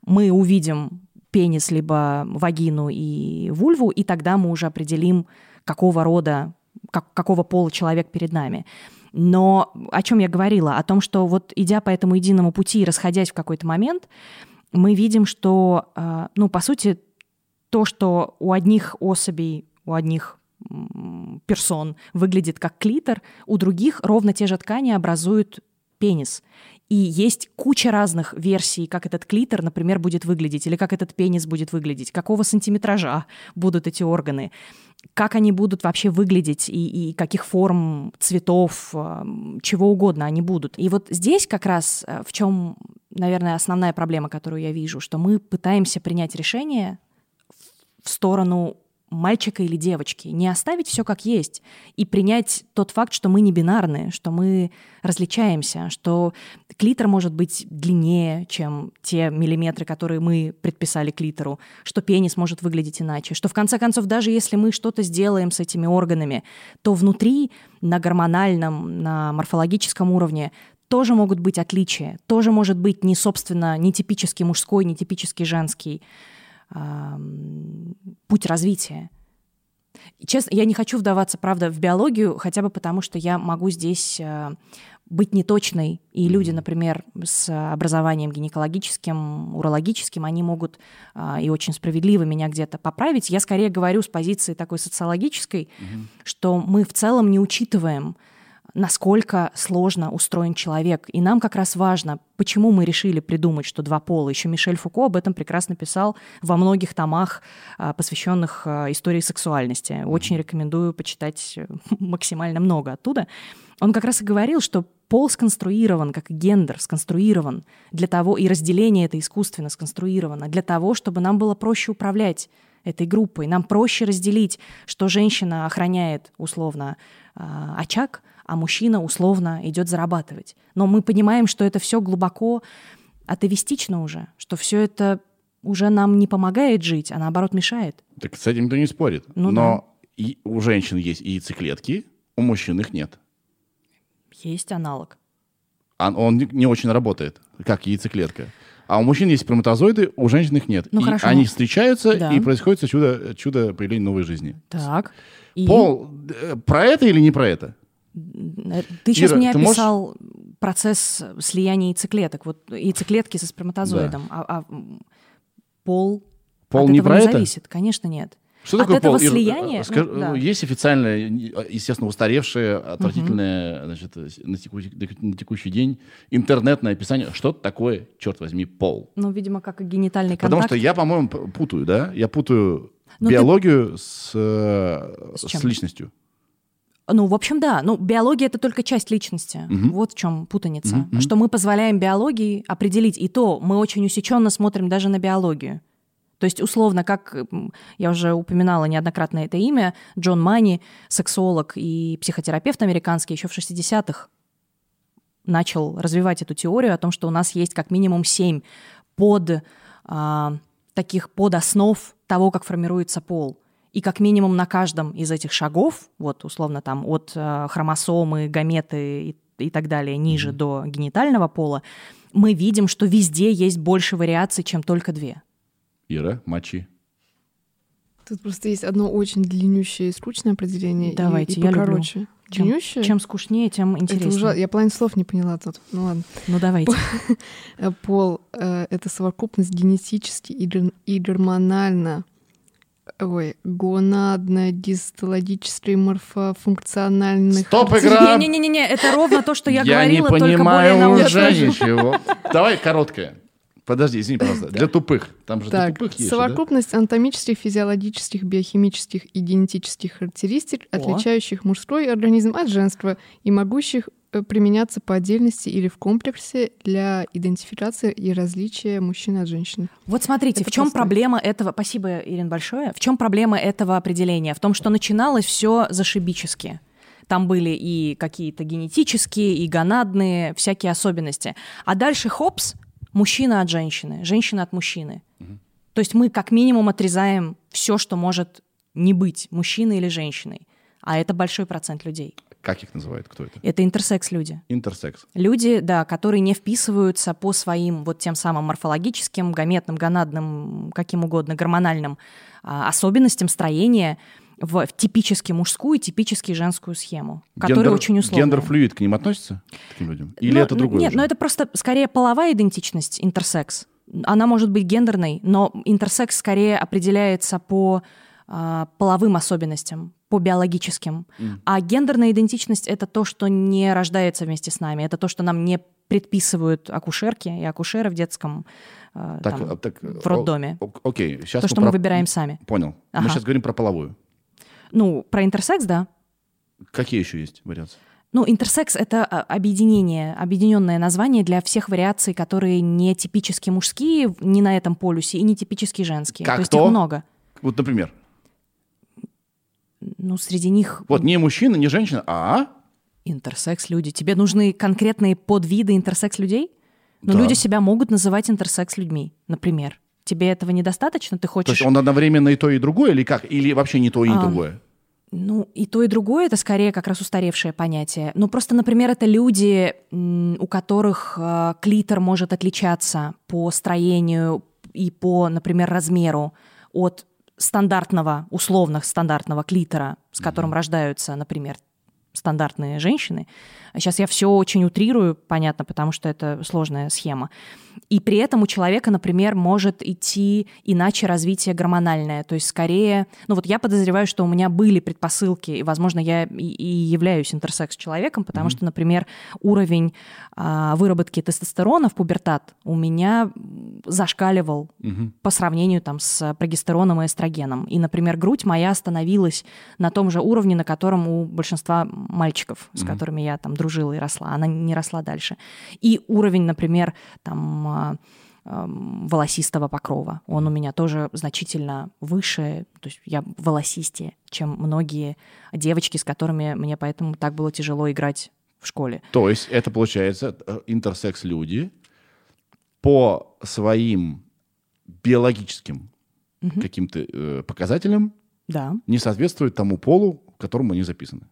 мы увидим пенис, либо вагину и вульву, и тогда мы уже определим, какого рода, как, какого пола человек перед нами. Но о чем я говорила? О том, что вот идя по этому единому пути и расходясь в какой-то момент, мы видим, что, э, ну, по сути, то, что у одних особей, у одних персон выглядит как клитор, у других ровно те же ткани образуют пенис. И есть куча разных версий, как этот клитор, например, будет выглядеть, или как этот пенис будет выглядеть, какого сантиметража будут эти органы, как они будут вообще выглядеть и, и каких форм, цветов, э, чего угодно они будут. И вот здесь как раз э, в чем, наверное, основная проблема, которую я вижу, что мы пытаемся принять решение в сторону мальчика или девочки, не оставить все как есть и принять тот факт, что мы не бинарные, что мы различаемся, что клитор может быть длиннее, чем те миллиметры, которые мы предписали клитору, что пенис может выглядеть иначе, что в конце концов даже если мы что-то сделаем с этими органами, то внутри на гормональном, на морфологическом уровне тоже могут быть отличия, тоже может быть не собственно, не типический мужской, не типический женский путь развития. честно, я не хочу вдаваться, правда, в биологию, хотя бы потому, что я могу здесь э, быть неточной, и люди, например, с образованием гинекологическим, урологическим, они могут э, и очень справедливо меня где-то поправить. Я скорее говорю с позиции такой социологической, угу. что мы в целом не учитываем насколько сложно устроен человек. И нам как раз важно, почему мы решили придумать, что два пола. Еще Мишель Фуко об этом прекрасно писал во многих томах, а, посвященных а, истории сексуальности. Очень рекомендую почитать э, максимально много оттуда. Он как раз и говорил, что пол сконструирован, как гендер сконструирован для того, и разделение это искусственно сконструировано для того, чтобы нам было проще управлять этой группой. Нам проще разделить, что женщина охраняет условно а, очаг, а мужчина условно идет зарабатывать. Но мы понимаем, что это все глубоко атовистично уже, что все это уже нам не помогает жить, а наоборот мешает.
Так с этим никто не спорит. Ну, Но да. и у женщин есть яйцеклетки, у мужчин их нет.
Есть аналог.
А он не очень работает, как яйцеклетка. А у мужчин есть сперматозоиды, у женщин их нет. Ну, и хорошо. они встречаются, да. и происходит чудо, чудо появления новой жизни.
Так.
И... Пол, э, про это или не про это?
Ты сейчас Ира, мне описал можешь... процесс слияния яйцеклеток, вот яйцеклетки со сперматозоидом, да. а, а пол, пол от не этого про не это? зависит, конечно, нет.
Что
От
такое
этого
пол?
слияния?
Скаж... Ну, да. Есть официальное, естественно, устаревшее, отвратительное угу. значит, на, текущий, на текущий день интернетное описание. Что такое, черт возьми, пол?
Ну, видимо, как и генитальный
контакт. Потому что я, по-моему, путаю, да? Я путаю Но ну, биологию ты... с, э, с, с личностью.
Ну, в общем, да. Ну, биология это только часть личности. Угу. Вот в чем путаница. Угу. Что мы позволяем биологии определить. И то мы очень усеченно смотрим даже на биологию. То есть, условно, как я уже упоминала неоднократно это имя, Джон Мани, сексолог и психотерапевт американский, еще в 60-х начал развивать эту теорию о том, что у нас есть как минимум семь под а, таких подоснов того, как формируется пол. И как минимум на каждом из этих шагов, вот условно там от э, хромосомы, гаметы и, и так далее, ниже mm-hmm. до генитального пола, мы видим, что везде есть больше вариаций, чем только две.
Ира, мочи.
Тут просто есть одно очень длиннющее и скучное определение.
Давайте,
и,
и я короче.
люблю. Длиннющее?
Чем, чем скучнее, тем интереснее. Это ужас...
Я половину слов не поняла тут. Ну ладно.
Ну давайте.
Пол э, — это совокупность генетически и гормонально Ой, гонадно дистологической морфофункциональных...
Стоп, игра!
Не-не-не, это ровно то, что я,
я
говорила,
не
только
более
уже
ничего. Давай короткое. Подожди, извини, пожалуйста. Для тупых. Там же так, для тупых есть.
Совокупность да? анатомических, физиологических, биохимических и генетических характеристик, О. отличающих мужской организм от женского и могущих применяться по отдельности или в комплексе для идентификации и различия мужчин от женщин.
Вот смотрите, Это в чем просто... проблема этого? Спасибо, Ирин, большое. В чем проблема этого определения? В том, что начиналось все зашибически. Там были и какие-то генетические, и гонадные, всякие особенности. А дальше хопс, мужчина от женщины, женщина от мужчины. Угу. То есть мы как минимум отрезаем все, что может не быть мужчиной или женщиной. А это большой процент людей.
Как их называют? Кто это?
Это интерсекс-люди.
Интерсекс.
Люди, да, которые не вписываются по своим вот тем самым морфологическим, гаметным, гонадным, каким угодно, гормональным а, особенностям строения в, в типически мужскую и типически женскую схему, которая очень условная.
Гендер-флюид к ним относится, к таким людям? Или
Ну,
это другое
Нет,
уже?
но это просто скорее половая идентичность, интерсекс. Она может быть гендерной, но интерсекс скорее определяется по а, половым особенностям, по биологическим. А гендерная идентичность — это то, что не рождается вместе с нами, это то, что нам не предписывают акушерки и акушеры в детском а,
Так,
там,
а, так,
в роддоме.
о- Окей, сейчас
То, что мы выбираем сами.
Понял. Мы
Ага.
сейчас говорим про половую.
Ну, про интерсекс, да.
Какие еще есть вариации?
Ну, интерсекс — это а, объединение, объединенное название для всех вариаций, которые не типически мужские, не на этом полюсе, и не типически женские.
Как
то есть
то?
их много.
Вот, например,
Ну, среди них
вот не мужчина, не женщина, а
интерсекс-люди. Тебе нужны конкретные подвиды интерсекс-людей? Но
Да.
люди себя могут называть интерсекс-людьми, например. Тебе этого недостаточно? Ты
то
хочешь...
есть он одновременно и то, и другое, или как? Или вообще не то, и не
А,
другое?
Ну, и то, и другое это скорее как раз устаревшее понятие. Ну, просто, например, это люди, у которых э, клитор может отличаться по строению и по, например, размеру от стандартного, условно стандартного клитора, с которым рождаются, например, стандартные женщины. Сейчас я все очень утрирую, понятно, потому что это сложная схема. И при этом у человека, например, может идти иначе развитие гормональное. То есть скорее... Ну вот я подозреваю, что у меня были предпосылки, и, возможно, я и, и являюсь интерсекс-человеком, потому что, например, уровень а, выработки тестостерона в пубертат у меня зашкаливал по сравнению там, с прогестероном и эстрогеном. И, например, грудь моя остановилась на том же уровне, на котором у большинства мальчиков, с которыми я там дружила и росла. Она не росла дальше. И уровень, например, там а, ам, волосистого покрова. Он у меня тоже значительно выше, то есть я волосистее, чем многие девочки, с которыми мне поэтому так было тяжело играть в школе.
То есть это получается э, интерсекс-люди по своим биологическим каким-то э, показателям
Да.
не соответствуют тому полу, к которому они записаны.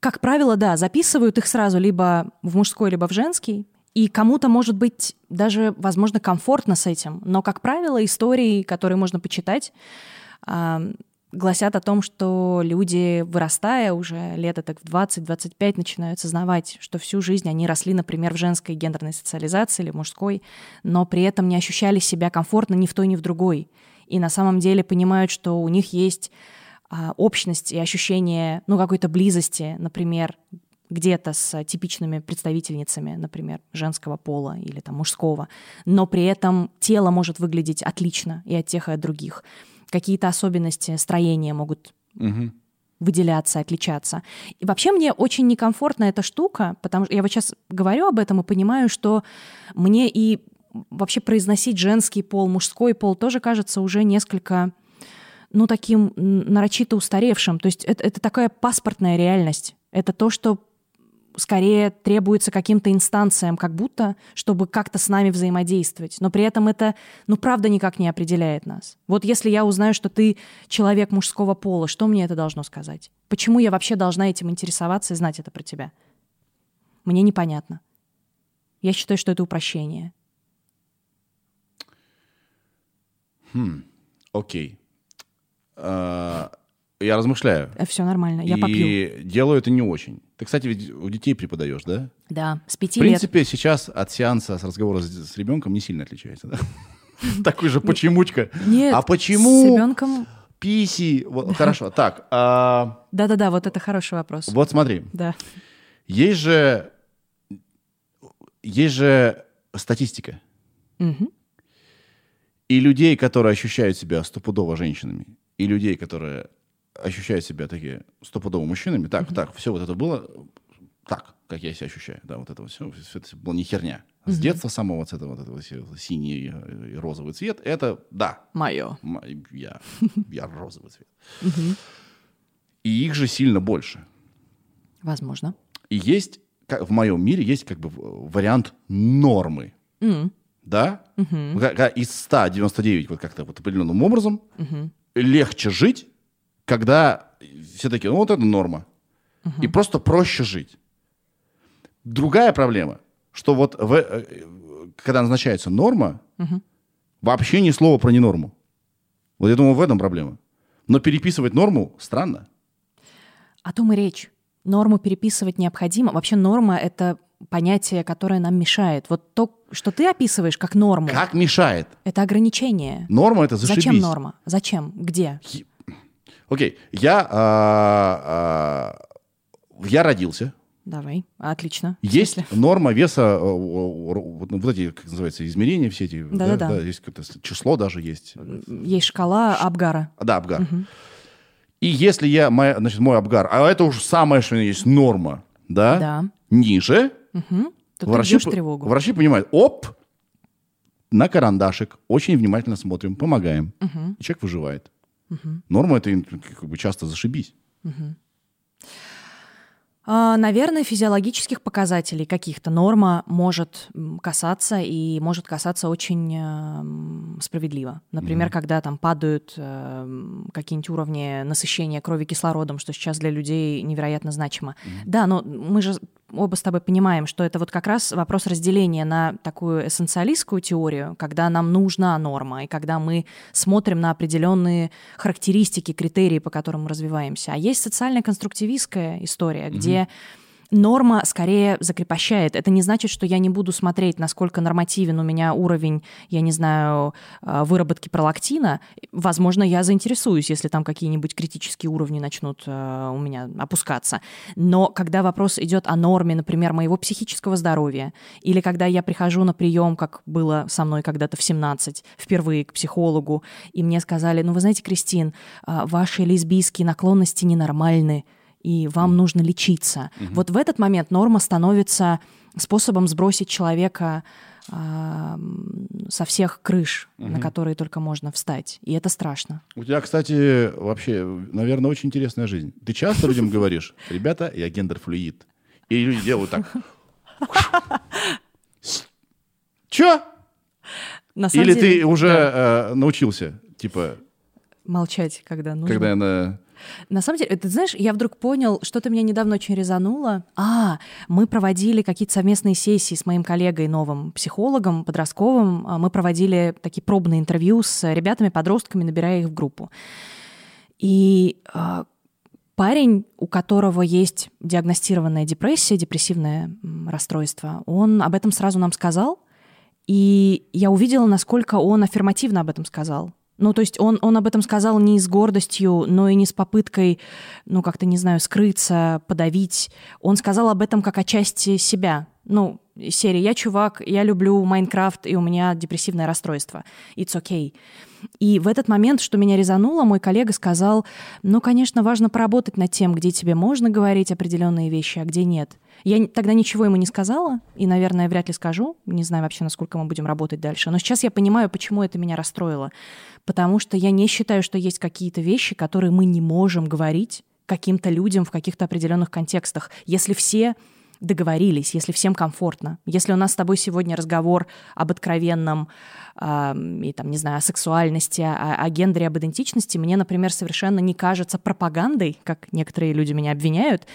Как правило, да, записывают их сразу либо в мужской, либо в женский. И кому-то, может быть, даже, возможно, комфортно с этим. Но, как правило, истории, которые можно почитать, а, гласят о том, что люди, вырастая уже лет так в 20-25, начинают сознавать, что всю жизнь они росли, например, в женской гендерной социализации или мужской, но при этом не ощущали себя комфортно ни в той, ни в другой. И на самом деле понимают, что у них есть общность и ощущение ну, какой-то близости, например, где-то с типичными представительницами, например, женского пола или там, мужского, но при этом тело может выглядеть отлично и от тех, и от других. Какие-то особенности строения могут выделяться, отличаться. И вообще мне очень некомфортна эта штука, потому что я вот сейчас говорю об этом и понимаю, что мне и вообще произносить женский пол, мужской пол тоже кажется уже несколько ну, таким нарочито устаревшим. То есть это, это такая паспортная реальность. Это то, что скорее требуется каким-то инстанциям, как будто, чтобы как-то с нами взаимодействовать. Но при этом это, ну, правда никак не определяет нас. Вот если я узнаю, что ты человек мужского пола, что мне это должно сказать? Почему я вообще должна этим интересоваться и знать это про тебя? Мне непонятно. Я считаю, что это упрощение.
Окей. А, Я размышляю.
Все нормально, я
и
попью.
делаю это не очень. Ты, кстати, ведь у детей преподаешь, да?
Да, с
В
пяти лет.
принципе, сейчас от сеанса с разговора с, с ребенком не сильно отличается, да? Такой же почемучка.
Нет,
А
с
почему
ребенком...
писи? Хорошо, так, а,
Да-да-да, вот это хороший вопрос.
вот смотри.
Да.
Есть же, есть же статистика. И людей, которые ощущают себя стопудово женщинами, и людей, которые ощущают себя такие стопудово мужчинами, так, так, все вот это было так, как я себя ощущаю. Да, вот это все, все это было не херня. С детства самого вот этого, вот этого синий и розовый цвет, это да,
Мое.
м- я, я розовый цвет. И их же сильно больше.
Возможно.
И есть, как в моем мире, есть как бы вариант нормы.
М.
Да? Ка- Из 199 вот как-то вот определенным образом легче жить, когда все таки ну вот это норма. И просто проще жить. Другая проблема, что вот в, э, когда назначается норма, вообще ни слова про ненорму. Вот я думаю, в этом проблема. Но переписывать норму странно.
О том и речь. Норму переписывать необходимо. Вообще норма — это понятие, которое нам мешает. Вот то, что ты описываешь как норму,
Как мешает?
это ограничение.
Норма это зашибись.
Зачем норма? Зачем? Где?
Окей, я, а, а, я родился.
Давай. Отлично.
Есть норма веса, э, о, вот эти, как называется, измерения все эти.
Да-да-да.
есть какое-то число даже есть.
Есть шкала Абгара.
Да, Абгар. И если я, моя, значит, мой Абгар, а это уже самое, что есть норма, да?
Да.
Ниже,
Мгм. То ты
врачи, по-
тревогу.
врачи понимают, оп, на карандашик, очень внимательно смотрим, помогаем. И человек выживает. Норма это как бы часто зашибись.
А, Наверное, физиологических показателей каких-то норма может касаться и может касаться очень эм, справедливо. Например, когда там падают эм, какие-нибудь уровни насыщения крови кислородом, что сейчас для людей невероятно значимо. Да, но мы же оба с тобой понимаем, что это вот как раз вопрос разделения на такую эссенциалистскую теорию, когда нам нужна норма, и когда мы смотрим на определенные характеристики, критерии, по которым мы развиваемся. А есть социально-конструктивистская история, где норма скорее закрепощает. Это не значит, что я не буду смотреть, насколько нормативен у меня уровень, я не знаю, э, выработки пролактина. Возможно, я заинтересуюсь, если там какие-нибудь критические уровни начнут э, у меня опускаться. Но когда вопрос идет о норме, например, моего психического здоровья, или когда я прихожу на прием, как было со мной когда-то в 17, впервые к психологу, и мне сказали, ну вы знаете, Кристин, э, ваши лесбийские наклонности ненормальны, и вам нужно лечиться. Вот в этот момент норма становится способом сбросить человека м, со всех крыш, на которые только можно встать. И это страшно.
У тебя, кстати, вообще, наверное, очень интересная жизнь. Ты часто людям говоришь, ребята, я гендер-флюид. И люди делают так. Чё?
На
Или ты уже э, научился, типа,
молчать, когда нужно.
когда я на...
Самом деле, ты знаешь, я вдруг понял, что-то меня недавно очень резануло. А, мы проводили какие-то совместные сессии с моим коллегой, новым психологом, подростковым. А, Мы проводили такие пробные интервью с ребятами, подростками, набирая их в группу. И а, парень, у которого есть диагностированная депрессия, депрессивное расстройство, он об этом сразу нам сказал. И я увидела, насколько он аффирмативно об этом сказал. Ну, то есть он, он об этом сказал не с гордостью, но и не с попыткой, ну, как-то, не знаю, скрыться, подавить. Он сказал об этом как о части себя. Ну, серии «Я чувак, я люблю Майнкрафт, и у меня депрессивное расстройство. It's okay». И в этот момент, что меня резануло, мой коллега сказал, ну, конечно, важно поработать над тем, где тебе можно говорить определенные вещи, а где нет. Я тогда ничего ему не сказала, и, наверное, вряд ли скажу. Не знаю вообще, насколько мы будем работать дальше. Но сейчас я понимаю, почему это меня расстроило. Потому что я не считаю, что есть какие-то вещи, которые мы не можем говорить каким-то людям в каких-то определенных контекстах. Если все договорились, если всем комфортно. Если у нас с тобой сегодня разговор об откровенном, а, и там, не знаю, о сексуальности, о, о гендере, об идентичности, мне, например, совершенно не кажется пропагандой, как некоторые люди меня обвиняют,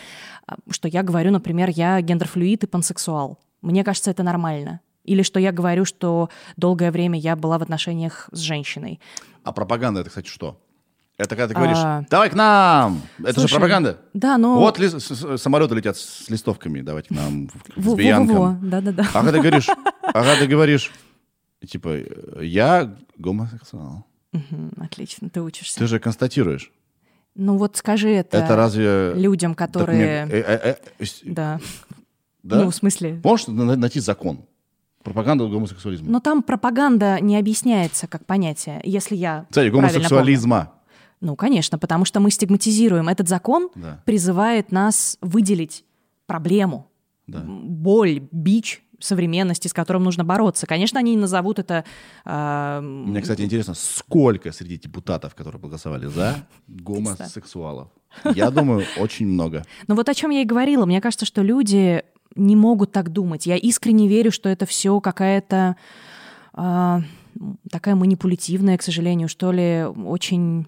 а, что я говорю, например, я гендерфлюид и пансексуал. Мне кажется, это нормально. Или что я говорю, что долгое время я была в отношениях с женщиной.
А пропаганда это, кстати, что? Это когда ты говоришь,
А.
давай к нам! Это
Слушай,
же пропаганда.
Да, но...
Вот с- самолеты летят с листовками, давайте к нам,
Во-во-во,
биянком.
Да-да-да.
А когда ты говоришь, а когда ты говоришь, типа, я гомосексуал,
Отлично, ты учишься.
ты же констатируешь.
Ну вот скажи это,
Это разве...
людям, которые...
э, э, э,
Да.
Да?
Ну, в смысле...
Можешь на- найти закон? Пропаганда гомосексуализма.
Но там пропаганда не объясняется как понятие, если я
Кстати, гомосексуализма.
помню. Ну, конечно, потому что мы стигматизируем. Этот закон
Да.
призывает нас выделить проблему,
Да.
боль, бич современности, с которым нужно бороться. Конечно, они назовут это... а,
Мне, кстати, интересно, сколько среди депутатов, которые проголосовали за гомосексуалов? Я думаю, очень много.
Ну вот о чем я и говорила. Мне кажется, что люди не могут так думать. Я искренне верю, что это все какая-то а, такая манипулятивная, к сожалению, что ли, очень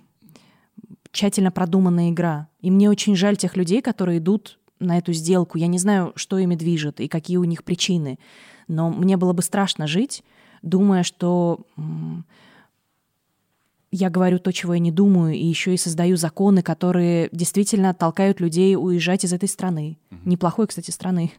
тщательно продуманная игра. И мне очень жаль тех людей, которые идут на эту сделку. Я не знаю, что ими движет и какие у них причины. Но мне было бы страшно жить, думая, что я говорю то, чего я не думаю, и еще и создаю законы, которые действительно толкают людей уезжать из этой страны. Mm-hmm. Неплохой, кстати, страны.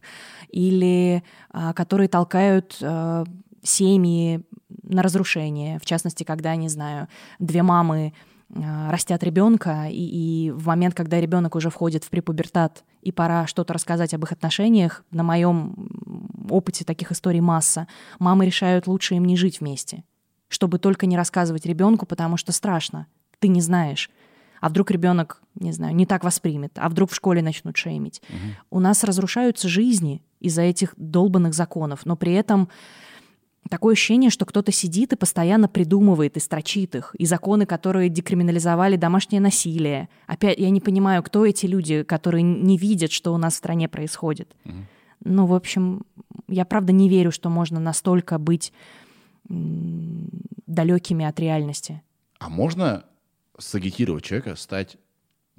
Или а, которые толкают а, семьи на разрушение. В частности, когда, не знаю, две мамы растят ребенка, и, и в момент, когда ребенок уже входит в препубертат, и пора что-то рассказать об их отношениях, на моем опыте таких историй масса, мамы решают лучше им не жить вместе чтобы только не рассказывать ребенку, потому что страшно. Ты не знаешь. А вдруг ребенок, не знаю, не так воспримет, а вдруг в школе начнут шеймить. Угу. У нас разрушаются жизни из-за этих долбанных законов, но при этом такое ощущение, что кто-то сидит и постоянно придумывает и строчит их. И законы, которые декриминализовали домашнее насилие. Опять я не понимаю, кто эти люди, которые не видят, что у нас в стране происходит. Угу. Ну, в общем, я правда не верю, что можно настолько быть далекими от реальности.
А можно сагитировать человека, стать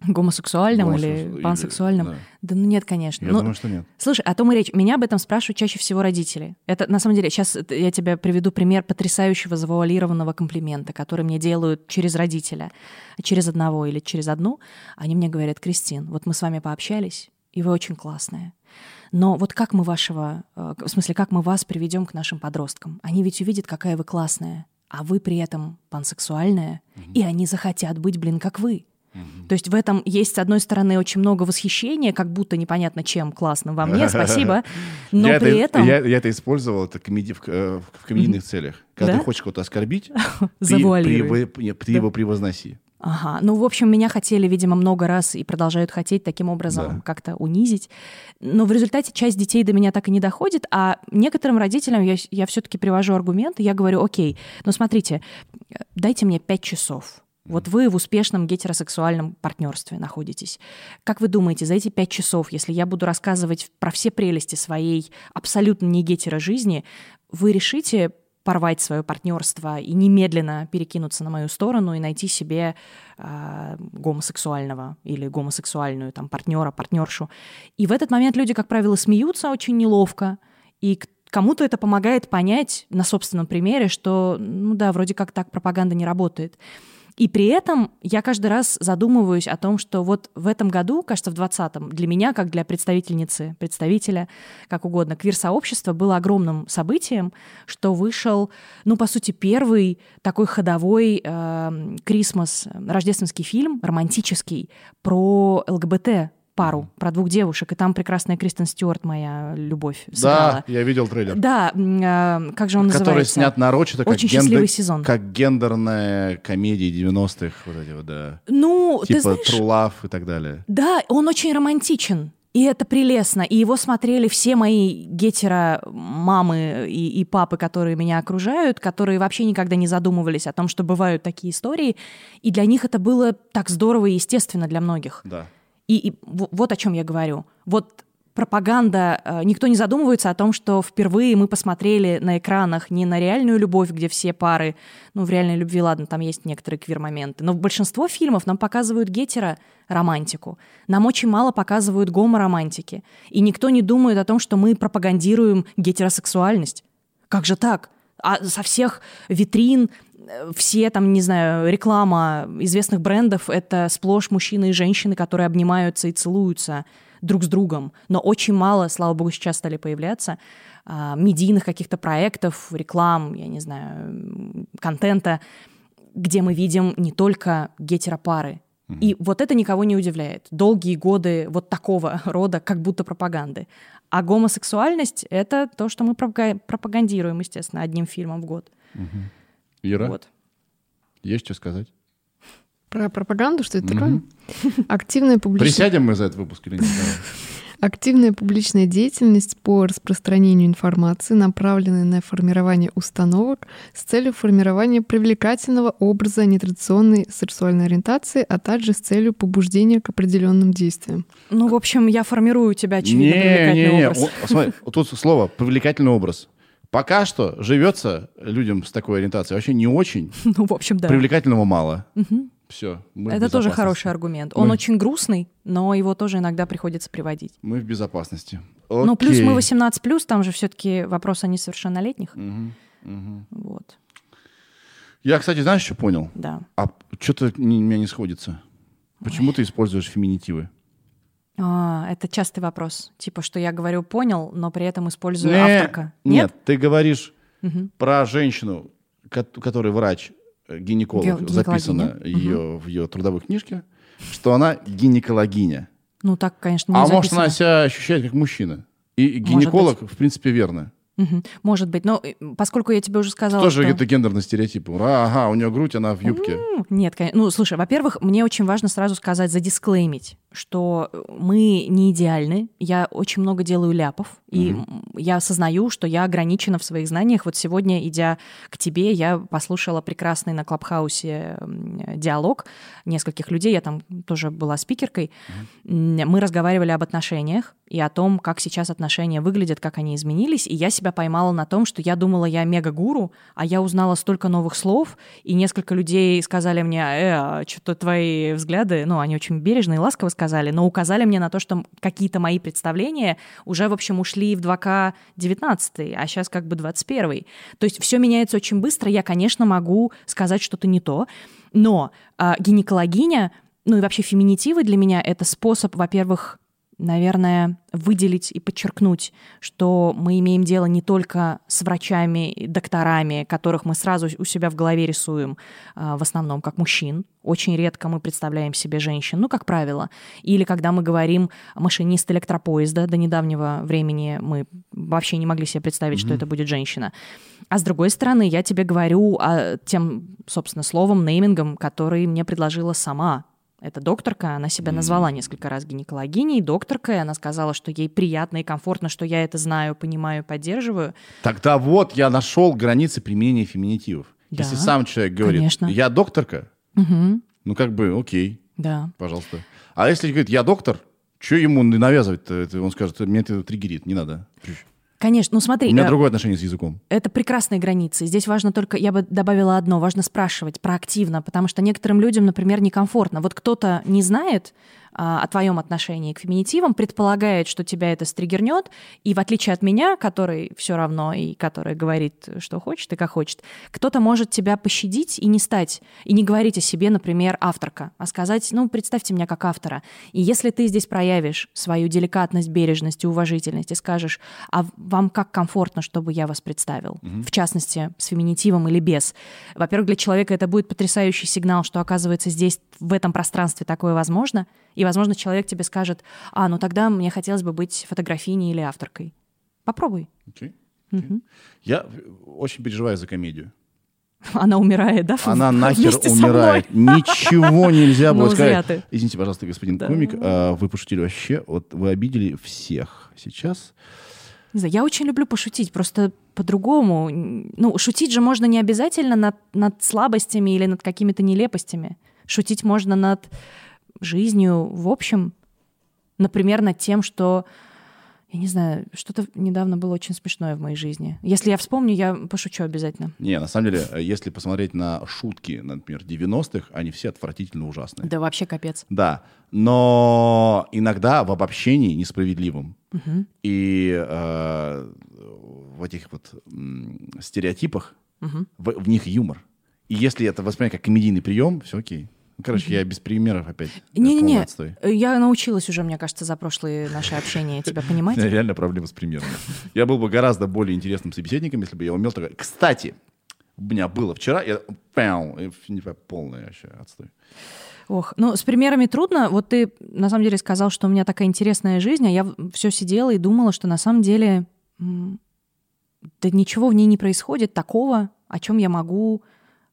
Гомосексуальным или пансексуальным? да. да ну нет, конечно.
Я
ну,
думаю, что нет.
Слушай, о том и речь. Меня об этом спрашивают чаще всего родители. Это, на самом деле, сейчас я тебе приведу пример потрясающего завуалированного комплимента, который мне делают через родителя, через одного или через одну. Они мне говорят, Кристин, вот мы с вами пообщались, и вы очень классная. Но вот как мы вашего, э, в смысле, как мы вас приведем к нашим подросткам? Они ведь увидят, какая вы классная, а вы при этом пансексуальная, угу. и они захотят быть, блин, как вы. То есть в этом есть, с одной стороны, очень много восхищения, как будто непонятно чем классно во мне, спасибо, но
я
при
это,
этом...
Я, я это использовал это комеди, в, э, в комедийных целях. Когда да? ты хочешь кого-то оскорбить, ты, при, при, ты да. его превозноси.
Ага. Ну, в общем, меня хотели, видимо, много раз и продолжают хотеть таким образом да. как-то унизить. Но в результате часть детей до меня так и не доходит, а некоторым родителям я, я все-таки привожу аргументы, я говорю, окей, ну смотрите, дайте мне пять часов. Вот вы в успешном гетеросексуальном партнерстве находитесь. Как вы думаете, за эти пять часов, если я буду рассказывать про все прелести своей абсолютно не гетеро жизни, вы решите порвать свое партнерство и немедленно перекинуться на мою сторону и найти себе э, гомосексуального или гомосексуальную там партнера, партнершу. И в этот момент люди, как правило, смеются очень неловко, и кому-то это помогает понять на собственном примере, что, ну да, вроде как так пропаганда не работает. И при этом я каждый раз задумываюсь о том, что вот в этом году, кажется, в 2020-м, для меня, как для представительницы, представителя, как угодно, квир-сообщество было огромным событием, что вышел, ну, по сути, первый такой ходовой э, Крисмас, рождественский фильм, романтический, про ЛГБТ пару про двух девушек, и там прекрасная Кристен Стюарт, моя любовь, сыграла.
Да, я видел трейлер.
Да, э, как же он
Который
называется?
снят нарочито, как,
Очень счастливый сезон.
как гендерная комедия 90-х, вот эти вот, да.
Ну,
типа
ты знаешь...
True Love и так далее.
Да, он очень романтичен. И это прелестно. И его смотрели все мои гетера мамы и, и папы, которые меня окружают, которые вообще никогда не задумывались о том, что бывают такие истории. И для них это было так здорово и естественно для многих.
Да.
И, и вот о чем я говорю. Вот пропаганда, э, никто не задумывается о том, что впервые мы посмотрели на экранах не на реальную любовь, где все пары, ну, в реальной любви, ладно, там есть некоторые квир-моменты, но в большинство фильмов нам показывают гетера романтику. Нам очень мало показывают гомо-романтики. И никто не думает о том, что мы пропагандируем гетеросексуальность. Как же так? А со всех витрин все там, не знаю, реклама известных брендов — это сплошь мужчины и женщины, которые обнимаются и целуются друг с другом. Но очень мало, слава богу, сейчас стали появляться а, медийных каких-то проектов, реклам, я не знаю, контента, где мы видим не только гетеропары. Mm-hmm. И вот это никого не удивляет. Долгие годы вот такого рода, как будто пропаганды. А гомосексуальность — это то, что мы пропагандируем, естественно, одним фильмом в год.
Mm-hmm. Ира,
вот.
есть что сказать?
Про пропаганду, что это такое? Активная публичная...
Присядем мы за этот выпуск или нет?
Активная публичная деятельность по распространению информации, направленная на формирование установок с целью формирования привлекательного образа нетрадиционной сексуальной ориентации, а также с целью побуждения к определенным действиям.
Ну, в общем, я формирую у тебя очевидно не, привлекательный не, не. образ.
О, смотри, тут слово «привлекательный образ». Пока что живется людям с такой ориентацией вообще не очень.
Ну, в общем, да.
Привлекательного мало.
Угу.
Все.
Это тоже хороший аргумент. Он мы... очень грустный, но его тоже иногда приходится приводить.
Мы в безопасности.
Окей. Ну, плюс мы 18 плюс, там же все-таки вопрос о несовершеннолетних. Угу, угу. Вот.
Я, кстати, знаешь, что понял?
Да.
А что-то у меня не сходится. Почему Ой. ты используешь феминитивы?
А, это частый вопрос. Типа, что я говорю понял, но при этом использую не, авторка.
Нет? Нет, ты говоришь угу. про женщину, которая врач, э, гинеколог, записано ее угу. в ее трудовой книжке, что она гинекологиня.
Ну так, конечно, не
А
записано.
может, она себя ощущает как мужчина. И гинеколог, в принципе, верно.
Угу. Может быть, но э, поскольку я тебе уже сказала,
Тоже что... это гендерный стереотип. Ура, ага, у нее грудь, она в юбке.
Нет, конечно. Ну, слушай, во-первых, мне очень важно сразу сказать, задисклеймить, что мы не идеальны. Я очень много делаю ляпов, и угу. я осознаю, что я ограничена в своих знаниях. Вот сегодня, идя к тебе, я послушала прекрасный на Клабхаусе диалог нескольких людей. Я там тоже была спикеркой. Угу. Мы разговаривали об отношениях и о том, как сейчас отношения выглядят, как они изменились. И я себя поймала на том, что я думала, я мега-гуру, а я узнала столько новых слов, и несколько людей сказали мне, э, а что-то твои взгляды, ну, они очень бережно и ласково сказали, но указали мне на то, что какие-то мои представления уже, в общем, ушли в 2К 19, а сейчас как бы 21. То есть все меняется очень быстро, я, конечно, могу сказать что-то не то, но э, гинекологиня, ну и вообще феминитивы для меня это способ, во-первых, наверное, выделить и подчеркнуть, что мы имеем дело не только с врачами, докторами, которых мы сразу у себя в голове рисуем, а, в основном как мужчин. Очень редко мы представляем себе женщин, ну, как правило. Или когда мы говорим машинист электропоезда, до недавнего времени мы вообще не могли себе представить, mm-hmm. что это будет женщина. А с другой стороны, я тебе говорю о тем, собственно, словом, неймингом, который мне предложила сама это докторка, она себя назвала несколько раз гинекологиней, докторкой, она сказала, что ей приятно и комфортно, что я это знаю, понимаю, поддерживаю.
Тогда вот я нашел границы применения феминитивов. Да, Если сам человек говорит, конечно. я докторка, угу. ну как бы окей,
да.
пожалуйста. А если говорит, я доктор, что ему навязывать-то? Он скажет, меня это триггерит, не надо.
Конечно, ну смотри.
У меня э, другое отношение с языком.
Это прекрасные границы. Здесь важно только, я бы добавила одно, важно спрашивать проактивно, потому что некоторым людям, например, некомфортно. Вот кто-то не знает, о твоем отношении к феминитивам, предполагает, что тебя это стригернет, и в отличие от меня, который все равно и который говорит, что хочет и как хочет, кто-то может тебя пощадить и не стать, и не говорить о себе, например, авторка, а сказать, ну, представьте меня как автора. И если ты здесь проявишь свою деликатность, бережность и уважительность и скажешь, а вам как комфортно, чтобы я вас представил, угу. в частности, с феминитивом или без. Во-первых, для человека это будет потрясающий сигнал, что, оказывается, здесь, в этом пространстве такое возможно, и, возможно, человек тебе скажет, а, ну тогда мне хотелось бы быть фотографийней или авторкой. Попробуй.
Okay. Okay. Угу. Я очень переживаю за комедию.
Она умирает, да?
Она нахер умирает. Ничего нельзя было ну, сказать. Извините, пожалуйста, господин комик, а, вы пошутили вообще, вот вы обидели всех сейчас.
Не знаю, я очень люблю пошутить, просто по-другому. Ну, шутить же можно не обязательно над, над слабостями или над какими-то нелепостями. Шутить можно над жизнью в общем, например, над тем, что я не знаю, что-то недавно было очень смешное в моей жизни. Если я вспомню, я пошучу обязательно.
Не, на самом деле, если посмотреть на шутки, например, 90-х, они все отвратительно ужасные.
Да вообще капец.
Да, но иногда в обобщении несправедливым угу. и э, в этих вот стереотипах угу. в, в них юмор. И если это воспринимать как комедийный прием, все окей. Короче, я без примеров опять.
Не-не-не, я научилась уже, мне кажется, за прошлые наши общения тебя понимать.
Реально проблема с примерами. Я был бы гораздо более интересным собеседником, если бы я умел такое. Кстати, у меня было вчера, я полный вообще отстой.
Ох, ну с примерами трудно. Вот ты на самом деле сказал, что у меня такая интересная жизнь, а я все сидела и думала, что на самом деле да ничего в ней не происходит такого, о чем я могу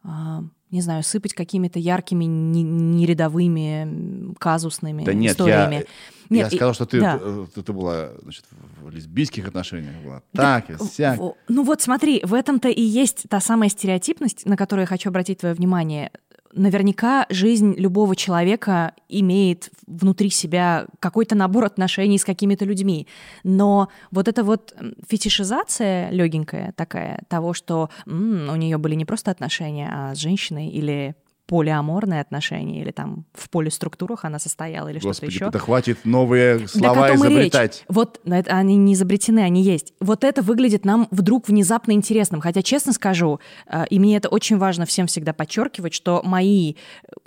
а, не знаю, сыпать какими-то яркими, нерядовыми, казусными да нет, историями. Я...
Нет, я сказал, что ты, да. ты, ты была значит, в лесбийских отношениях. Была. Так, да, сяк.
Ну вот смотри, в этом-то и есть та самая стереотипность, на которую я хочу обратить твое внимание наверняка жизнь любого человека имеет внутри себя какой-то набор отношений с какими-то людьми. Но вот эта вот фетишизация легенькая такая того, что м-м, у нее были не просто отношения, а с женщиной или полиаморные отношения, или там в полиструктурах она состояла, или что-то
Господи,
еще.
это хватит новые слова
так о том и речь.
изобретать.
Вот они не изобретены, они есть. Вот это выглядит нам вдруг внезапно интересным. Хотя, честно скажу, э, и мне это очень важно всем всегда подчеркивать, что мои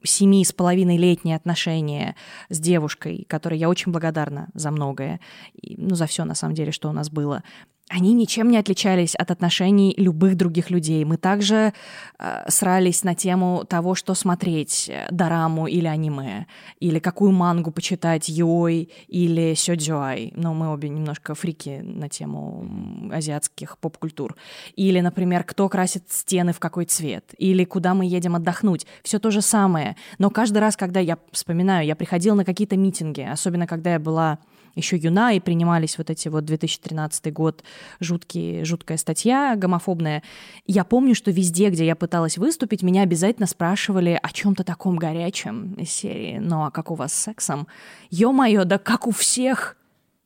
семи с половиной летние отношения с девушкой, которой я очень благодарна за многое, ну, за все на самом деле, что у нас было, они ничем не отличались от отношений любых других людей. Мы также э, срались на тему того, что смотреть, э, дораму или аниме, или какую мангу почитать, йой или сёдзюай. Но мы обе немножко фрики на тему азиатских поп-культур. Или, например, кто красит стены в какой цвет, или куда мы едем отдохнуть. Все то же самое. Но каждый раз, когда я вспоминаю, я приходила на какие-то митинги, особенно когда я была еще юна, и принимались вот эти вот 2013 год жуткие, жуткая статья гомофобная. Я помню, что везде, где я пыталась выступить, меня обязательно спрашивали о чем-то таком горячем из серии. Ну а как у вас с сексом? Ё-моё, да как у всех!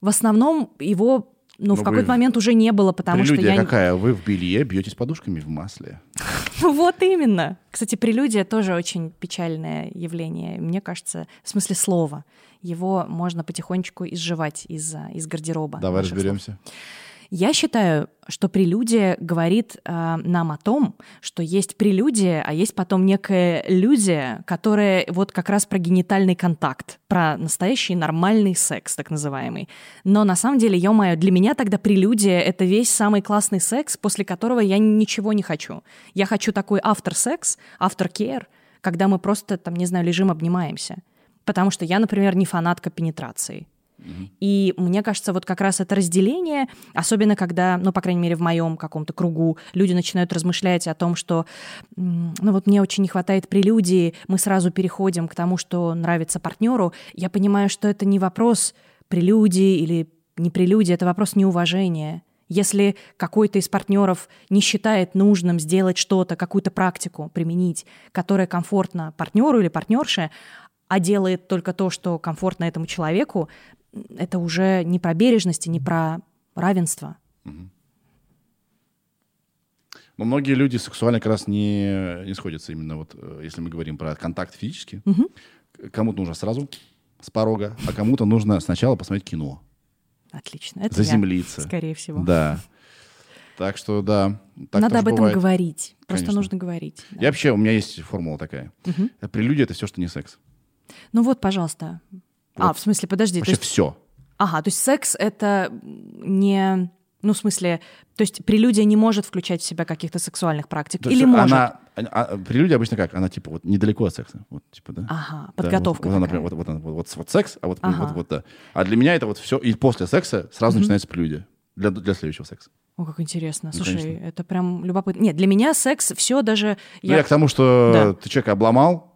В основном его ну, в
Ну,
какой-то
вы-
момент уже не было, потому что я...
какая? Вы в белье бьетесь подушками в масле.
Вот именно. Кстати, прелюдия тоже очень печальное явление, мне кажется, в смысле слова. Его можно потихонечку изживать из, из гардероба.
Давай разберемся.
Я считаю, что прелюдия говорит э, нам о том, что есть прелюдия, а есть потом некая иллюзия, которая вот как раз про генитальный контакт, про настоящий нормальный секс, так называемый. Но на самом деле, ё-моё, для меня тогда прелюдия — это весь самый классный секс, после которого я ничего не хочу. Я хочу такой автор-секс, автор-кейр, когда мы просто, там, не знаю, лежим, обнимаемся. Потому что я, например, не фанатка пенетрации. И мне кажется, вот как раз это разделение, особенно когда, ну, по крайней мере, в моем каком-то кругу люди начинают размышлять о том, что, ну, вот мне очень не хватает прелюдии, мы сразу переходим к тому, что нравится партнеру, я понимаю, что это не вопрос прелюдии или не прелюдии, это вопрос неуважения. Если какой-то из партнеров не считает нужным сделать что-то, какую-то практику применить, которая комфортна партнеру или партнерше, а делает только то, что комфортно этому человеку, это уже не про бережность и не про равенство.
Но многие люди сексуально как раз не, не сходятся именно вот, э, если мы говорим про контакт физически. К- Кому-то нужно сразу с порога, а кому-то нужно сначала посмотреть кино,
Отлично. Это я,
заземлиться.
скорее всего.
Да. Так что да. так
Надо об этом
бывает.
говорить. Просто
Конечно.
нужно говорить. да.
Я вообще, у меня есть формула такая. Прелюдия — это все, что не секс.
Ну вот, пожалуйста. А,
Вот.
в смысле, подожди.
Вообще
есть-
все.
Ага, то есть секс — это не... Ну, в смысле, то есть прелюдия не может включать в себя каких-то сексуальных практик?
То
Или может?
Она, а- прелюдия обычно как? Она типа вот недалеко от секса. Вот, типа, да?
Ага,
Да,
подготовка
вот, вот, она, вот, вот, вот, вот, вот секс, а вот,
Ага.
вот, вот, да. А для меня это вот все, и после секса сразу начинается прелюдия. Для, для следующего секса.
О, как интересно.
Ну,
Слушай,
конечно.
это прям любопытно. Нет, для меня секс все даже...
Ну, я к тому, что
Да.
ты человека обломал,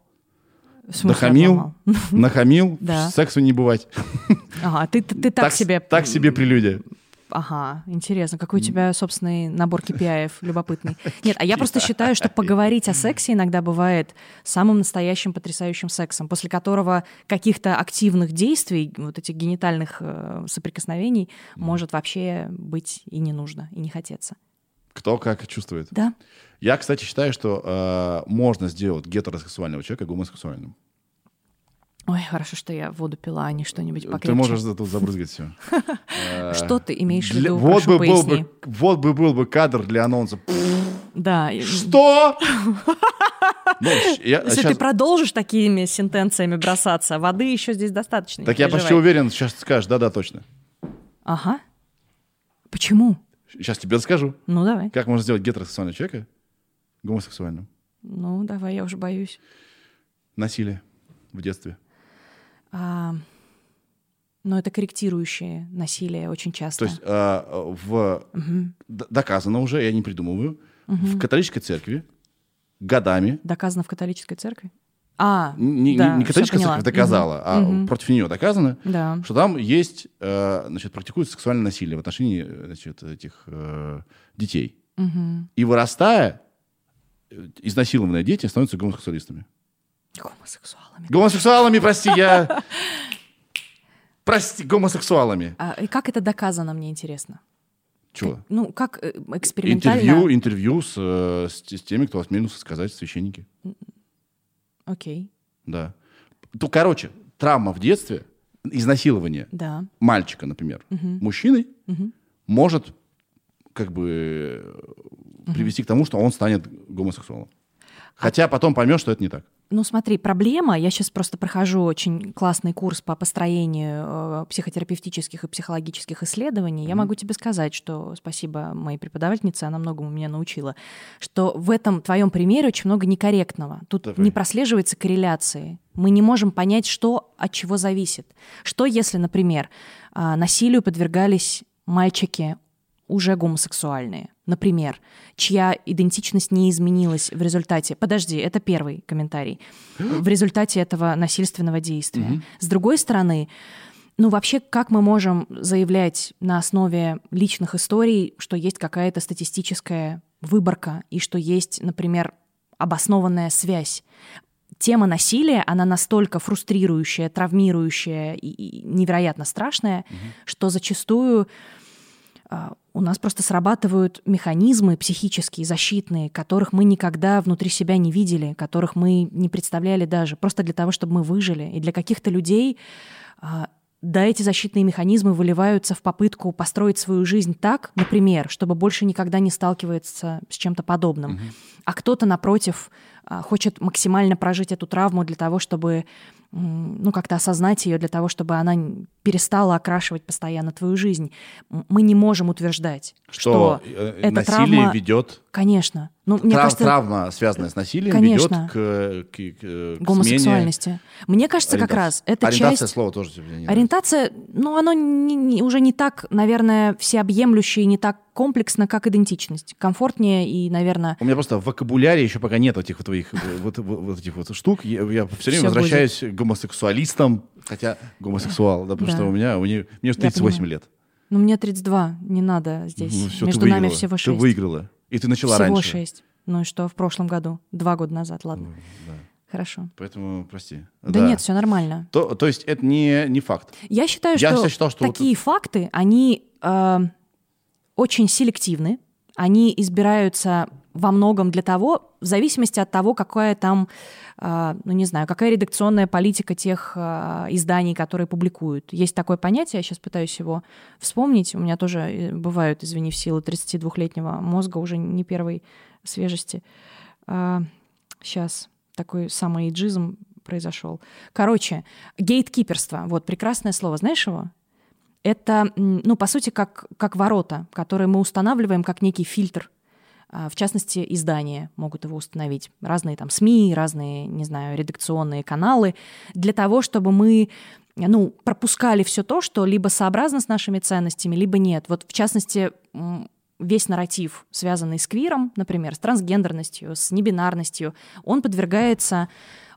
нахамил, нахамил,
Да.
сексу не бывать.
Ага, ты, ты, ты так,
с-
себе...
Так себе прелюдия.
Ага, интересно. Какой у тебя собственный набор KPI любопытный. Нет, а я просто считаю, что поговорить о сексе иногда бывает самым настоящим потрясающим сексом, после которого каких-то активных действий, вот этих генитальных э, соприкосновений, может вообще быть и не нужно, и не хотеться.
Кто как чувствует.
Да?
Я, кстати, считаю, что э, можно сделать гетеросексуального человека гомосексуальным.
Ой, хорошо, что я воду пила, а не что-нибудь покрепче.
Ты можешь тут забрызгать все.
Что ты имеешь в виду?
Вот бы, был бы, вот бы был бы кадр для анонса.
Да.
Что? Ну, я
Если ты продолжишь такими сентенциями бросаться, воды еще здесь достаточно.
Так я почти уверен, сейчас скажешь, да-да, точно.
Ага. Почему?
Сейчас тебе расскажу.
Ну, давай.
Как можно сделать гетеросексуального человека гомосексуальным?
Ну, давай, я уже боюсь.
Насилие в детстве.
А, но это корректирующее насилие очень часто.
То есть а, в... д- доказано уже, я не придумываю, в католической церкви годами
Доказано в католической церкви? А,
не,
да,
не- католическая церковь доказала, а
Мгм.
против нее доказано,
Да.
что там есть, э, значит, практикуется сексуальное насилие в отношении э, значит, этих э, детей.
Мгм.
И вырастая, э, изнасилованные дети становятся гомосексуалистами.
Гомосексуалами.
Гомосексуалами, прости, я... Прости, гомосексуалами.
А, и как это доказано, мне интересно?
Чего?
Ну, как э, экспериментально?
Интервью, интервью с, с, с теми, кто осмелился сказать священники.
Окей.
Да. То, короче, травма в детстве, изнасилование
Да.
мальчика, например,
Мгм.
мужчиной,
Мгм.
может как бы привести к тому, что он станет гомосексуалом. Хотя потом поймет, что это не так.
Ну, смотри, проблема, я сейчас просто прохожу очень классный курс по построению э, психотерапевтических и психологических исследований. Я могу тебе сказать, что спасибо моей преподавательнице, она многому меня научила, что в этом твоем примере очень много некорректного. Тут
Давай.
не прослеживается корреляции. Мы не можем понять, что от чего зависит. Что если, например, а, насилию подвергались мальчики уже гомосексуальные, например, чья идентичность не изменилась в результате... Подожди, это первый комментарий. В результате этого насильственного действия. С другой стороны, ну вообще, как мы можем заявлять на основе личных историй, что есть какая-то статистическая выборка и что есть, например, обоснованная связь? Тема насилия, она настолько фрустрирующая, травмирующая и, и невероятно страшная, что зачастую а, у нас просто срабатывают механизмы психические, защитные, которых мы никогда внутри себя не видели, которых мы не представляли даже, просто для того, чтобы мы выжили. И для каких-то людей а, да, эти защитные механизмы выливаются в попытку построить свою жизнь так, например, чтобы больше никогда не сталкиваться с чем-то подобным. А кто-то, напротив, а, хочет максимально прожить эту травму для того, чтобы ну, как-то осознать ее, для того, чтобы она перестала окрашивать постоянно твою жизнь. Мы не можем утверждать,
Что,
что,
э,
эта
насилие
травма...
ведет...
Конечно. Ну, мне
трав-
кажется,
Травма, связанная с насилием,
Конечно.
ведет к, к- к- к
гомосексуальности. Мне кажется, как
ориентации.
раз это
Ориентация
часть...
слова тоже тебе не нравится.
Ориентация, ну, оно не- не- уже не так, наверное, всеобъемлющее и не так комплексно, как идентичность. Комфортнее и, наверное,
У меня просто в вокабуляре еще пока нет этих вот твоих э, вот, вот- вот этих вот штук. Я, я все время возвращаюсь к гомосексуалистам, хотя гомосексуал, да, потому
Да.
что у меня, у нее, мне уже 38
понимаю.
лет.
ну, мне 32, не надо здесь.
Ну, всё,
Между
ты
нами
выиграла.
всего
Ты
6.
выиграла. И ты начала
Всего
раньше.
6. Ну и что, в прошлом году? Два года назад, ладно.
Да.
Хорошо.
Поэтому, прости.
Да, нет, все нормально.
То, то есть это не, не факт.
Я считаю,
Я
что,
считал, что вот
такие факты, они э, очень селективны, они избираются во многом для того, в зависимости от того, какая там, э, ну не знаю, какая редакционная политика тех э, изданий, которые публикуют. Есть такое понятие, я сейчас пытаюсь его вспомнить, у меня тоже э, бывают, извини, в силу 32-летнего мозга уже не первой свежести. сейчас такой самый иджизм произошел. Короче, гейткиперство, вот прекрасное слово, знаешь его? Это, ну, по сути, как, как ворота, которые мы устанавливаем как некий фильтр. А, В частности, издания могут его установить. Разные там СМИ, разные, не знаю, редакционные каналы. Для того, чтобы мы ну, пропускали все то, что либо сообразно с нашими ценностями, либо нет. Вот, в частности, весь нарратив, связанный с квиром, например, с трансгендерностью, с небинарностью, он подвергается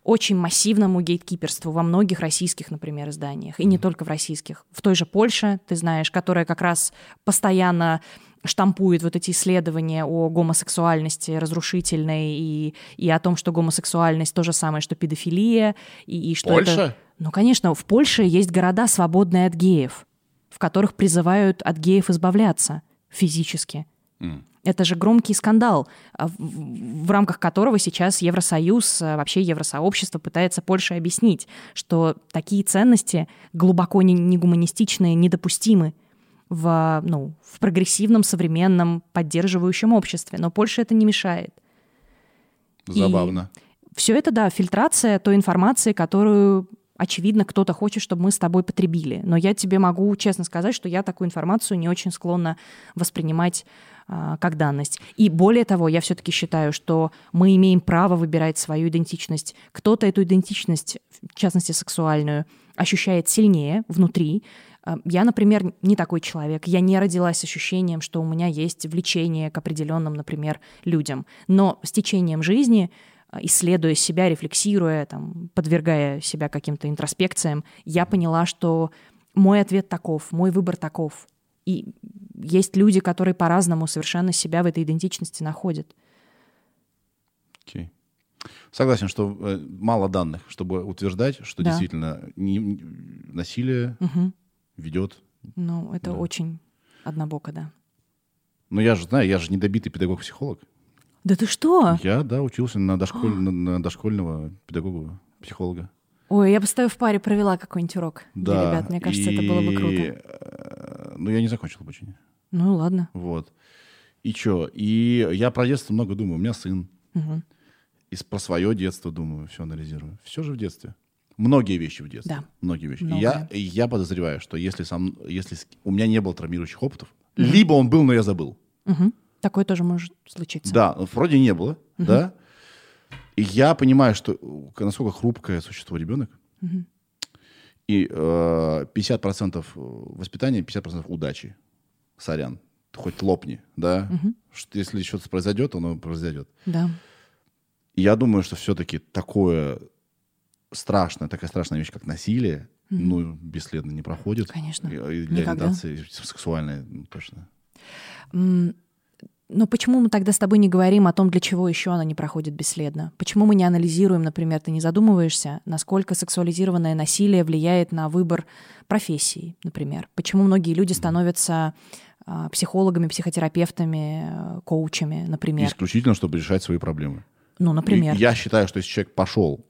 очень массивному гейткиперству во многих российских, например, изданиях, и не только в российских. В той же Польше, ты знаешь, которая как раз постоянно штампует вот эти исследования о гомосексуальности разрушительной и, и о том, что гомосексуальность то же самое, что педофилия, и, и что это...
Польша?
Ну, конечно, в Польше есть города, свободные от геев, в которых призывают от геев избавляться физически.
М.
Это же громкий скандал, а, в, рамках которого сейчас Евросоюз, а, вообще Евросообщество пытается Польше объяснить, что такие ценности глубоко не, не гуманистичные, недопустимы в, ну, в прогрессивном, современном, поддерживающем обществе. Но Польше это не мешает. И-
Забавно.
Все это, да, фильтрация той информации, которую, очевидно, кто-то хочет, чтобы мы с тобой потребили. Но я тебе могу честно сказать, что я такую информацию не очень склонна воспринимать а, как данность. И более того, я все-таки считаю, что мы имеем право выбирать свою идентичность. Кто-то эту идентичность, в частности сексуальную, ощущает сильнее внутри. Я, например, не такой человек. Я не родилась с ощущением, что у меня есть влечение к определенным, например, людям. Но с течением жизни а, исследуя себя, рефлексируя, там, подвергая себя каким-то интроспекциям, я поняла, что мой ответ таков, мой выбор таков. И есть люди, которые по-разному совершенно себя в этой идентичности находят.
Окей. Согласен, что э, мало данных, чтобы утверждать, что
Да.
действительно не- не- насилие
Мгм.
Ведет.
Ну, это
Да.
очень однобоко, да.
Но я же знаю, я же недобитый педагог-психолог.
Да ты что?
Я, да, учился на, дошколь... на, на дошкольного педагога, психолога.
Ой, я бы с тобой в паре провела какой-нибудь урок для
Да.
ребят. Мне кажется, это было бы круто.
и, э, Ну, я не закончил обучение.
Ну ладно.
Вот. И чё? И я про детство много думаю. У меня сын.
Мгм.
И про свое детство думаю, все анализирую. Все же в детстве. Многие вещи в детстве.
Да.
Многие вещи.
Многое.
я, я подозреваю, что если, сам, если у меня не было травмирующих опытов, либо он был, но я забыл.
Мгм. Такое тоже может случиться.
Да, вроде не было, да. И я понимаю, что э, насколько хрупкое существо ребенок. И э, 50% воспитания, 50% удачи. Сорян. Хоть лопни, да. Что, если что-то произойдет, оно произойдет.
Да.
Я думаю, что все-таки такое страшное, такая страшная вещь, как насилие, ну, бесследно не проходит.
Конечно.
И- и для
Никогда.
ориентации сексуальной, ну, точно.
М, Но почему мы тогда с тобой не говорим о том, для чего еще она не проходит бесследно? Почему мы не анализируем, например, ты не задумываешься, насколько сексуализированное насилие влияет на выбор профессии, например? Почему многие люди становятся а, психологами, психотерапевтами, э, коучами, например?
Исключительно, чтобы решать свои проблемы.
Ну, например.
И я считаю, что если человек пошел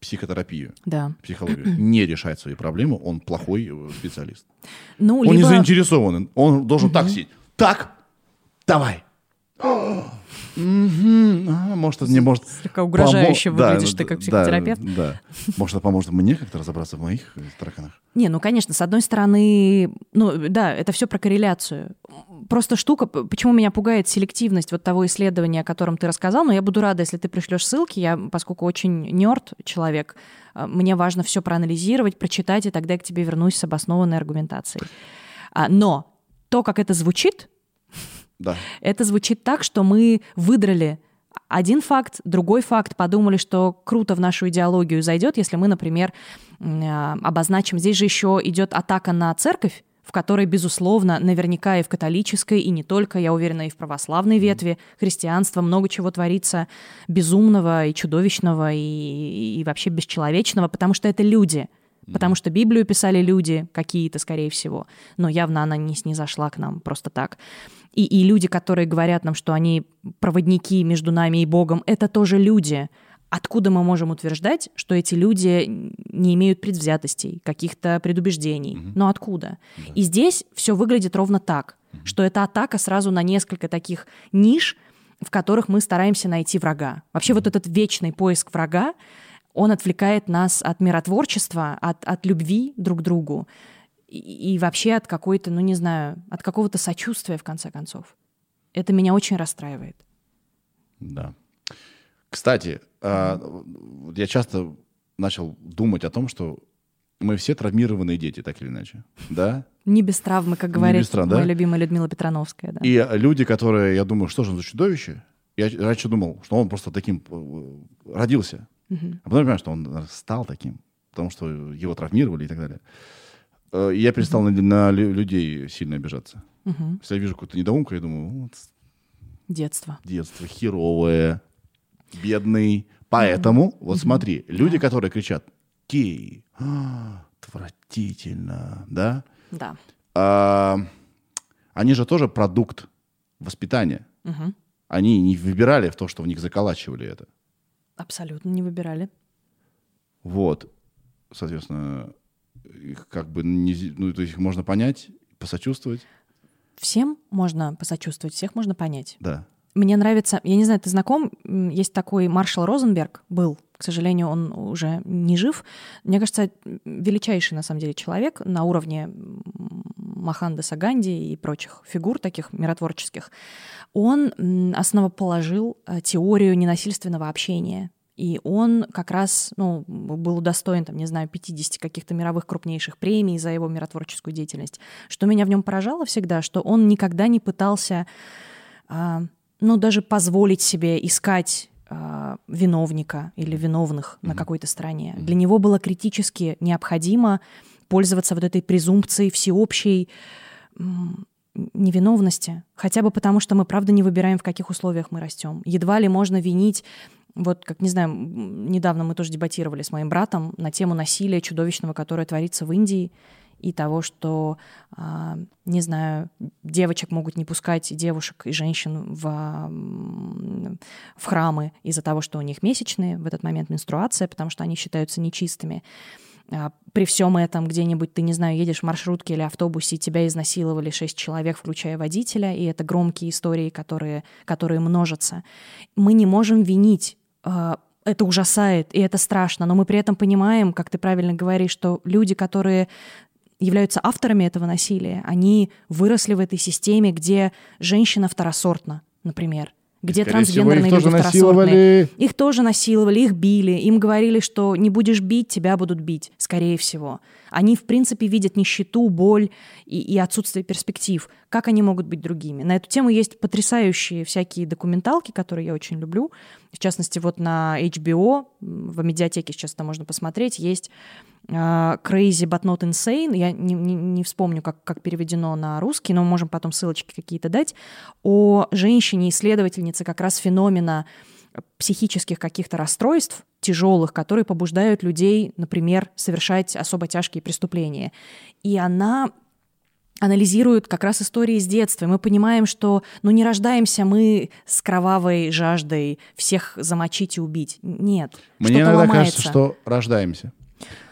психотерапию,
Да.
психологию, не решать свои проблемы, он плохой э, специалист.
Ну,
Он не
либо...
заинтересован. Он должен так сидеть. Так, давай. А, Может, это не может...
Слегка угрожающе выглядишь ты
да,
как психотерапевт.
Да, Может, это поможет мне как-то разобраться в моих тараканах?
Не, ну, конечно, с одной стороны, ну, да, это все про корреляцию. Просто штука, почему меня пугает селективность вот того исследования, о котором ты рассказал, но я буду рада, если ты пришлешь ссылки, я, поскольку очень нерд человек, э, мне важно все проанализировать, прочитать, и тогда я к тебе вернусь с обоснованной аргументацией. А, Но то, как это звучит,
Да.
это звучит так, что мы выдрали один факт, другой факт, подумали, что круто в нашу идеологию зайдет, если мы, например, а, обозначим, здесь же еще идет атака на церковь, в которой, безусловно, наверняка и в католической, и не только, я уверена, и в православной ветви христианства много чего творится безумного и чудовищного, и, и вообще бесчеловечного, потому что это люди. Потому что Библию писали люди какие-то, скорее всего. Но явно она не снизошла к нам просто так. И, и люди, которые говорят нам, что они проводники между нами и Богом, это тоже люди. Откуда мы можем утверждать, что эти люди не имеют предвзятостей, каких-то предубеждений? Но откуда? И здесь все выглядит ровно так, что это атака сразу на несколько таких ниш, в которых мы стараемся найти врага. Вообще вот этот вечный поиск врага, он отвлекает нас от миротворчества, от, от любви друг к другу и, и вообще от какой-то, ну не знаю, от какого-то сочувствия, в конце концов. Это меня очень расстраивает.
Да. Кстати, а, я часто начал думать о том, что мы все травмированные дети, так или иначе. Да?
Не без травмы, как говорит
травм,
моя
да?
любимая Людмила Петрановская. Да.
И люди, которые, я думаю, что же он за чудовище? Я раньше думал, что он просто таким э, родился.
Мгм.
А потом я понимаю, что он стал таким, потому что его травмировали и так далее. Э, И я перестал на, на лю- людей сильно обижаться.
Мгм.
Если я вижу какую-то недоумку, я думаю, вот
Детство.
детство херовое, бедный. Поэтому, вот смотри, люди, которые кричат «гей», «А, отвратительно, да?
Да.
А, они же тоже продукт воспитания.
Мгм.
Они не выбирали в то, что в них заколачивали это.
Абсолютно не выбирали.
Вот. Соответственно, их как бы не, ну, то есть их можно понять, посочувствовать.
Всем можно посочувствовать, всех можно понять.
Да.
Мне нравится, я не знаю, ты знаком, есть такой Маршал Розенберг, был, к сожалению, он уже не жив. Мне кажется, величайший, на самом деле, человек на уровне м, Маханды Саганди и прочих фигур таких миротворческих. Он основоположил э, теорию ненасильственного общения. И он как раз ну, был удостоен, там, не знаю, 50 каких-то мировых крупнейших премий за его миротворческую деятельность. Что меня в нем поражало всегда, что он никогда не пытался а, ну, даже позволить себе искать а, виновника или виновных на какой-то стороне. Для него было критически необходимо пользоваться вот этой презумпцией всеобщей невиновности. Хотя бы потому, что мы, правда, не выбираем, в каких условиях мы растем. Едва ли можно винить вот, как, не знаю, недавно мы тоже дебатировали с моим братом на тему насилия чудовищного, которое творится в Индии. и того, что, а, не знаю, девочек могут не пускать, девушек и женщин в, в храмы из-за того, что у них месячные, в этот момент менструация, потому что они считаются нечистыми. А, при всем этом где-нибудь, ты, не знаю, едешь в маршрутке или автобусе, и тебя изнасиловали шесть человек, включая водителя, и это громкие истории, которые, которые множатся. Мы не можем винить а, это ужасает, и это страшно, но мы при этом понимаем, как ты правильно говоришь, что люди, которые являются авторами этого насилия, они выросли в этой системе, где женщина второсортна, например где
Скорее
трансгендерные
всего, их
люди
тоже насиловали.
Их тоже насиловали, их били, им говорили, что не будешь бить, тебя будут бить, скорее всего. Они, в принципе, видят нищету, боль и, и отсутствие перспектив. Как они могут быть другими? На эту тему есть потрясающие всякие документалки, которые я очень люблю. В частности, вот на HBO, в медиатеке сейчас это можно посмотреть, есть Crazy but not insane. Я не, не, не вспомню, как, как переведено на русский, но мы можем потом ссылочки какие-то дать. О женщине-исследовательнице как раз феномена психических каких-то расстройств тяжелых, которые побуждают людей, например, совершать особо тяжкие преступления. И она анализирует как раз истории с детства. Мы понимаем, что ну, не рождаемся мы с кровавой жаждой всех замочить и убить. Нет.
Мне иногда
ломается.
кажется, что рождаемся.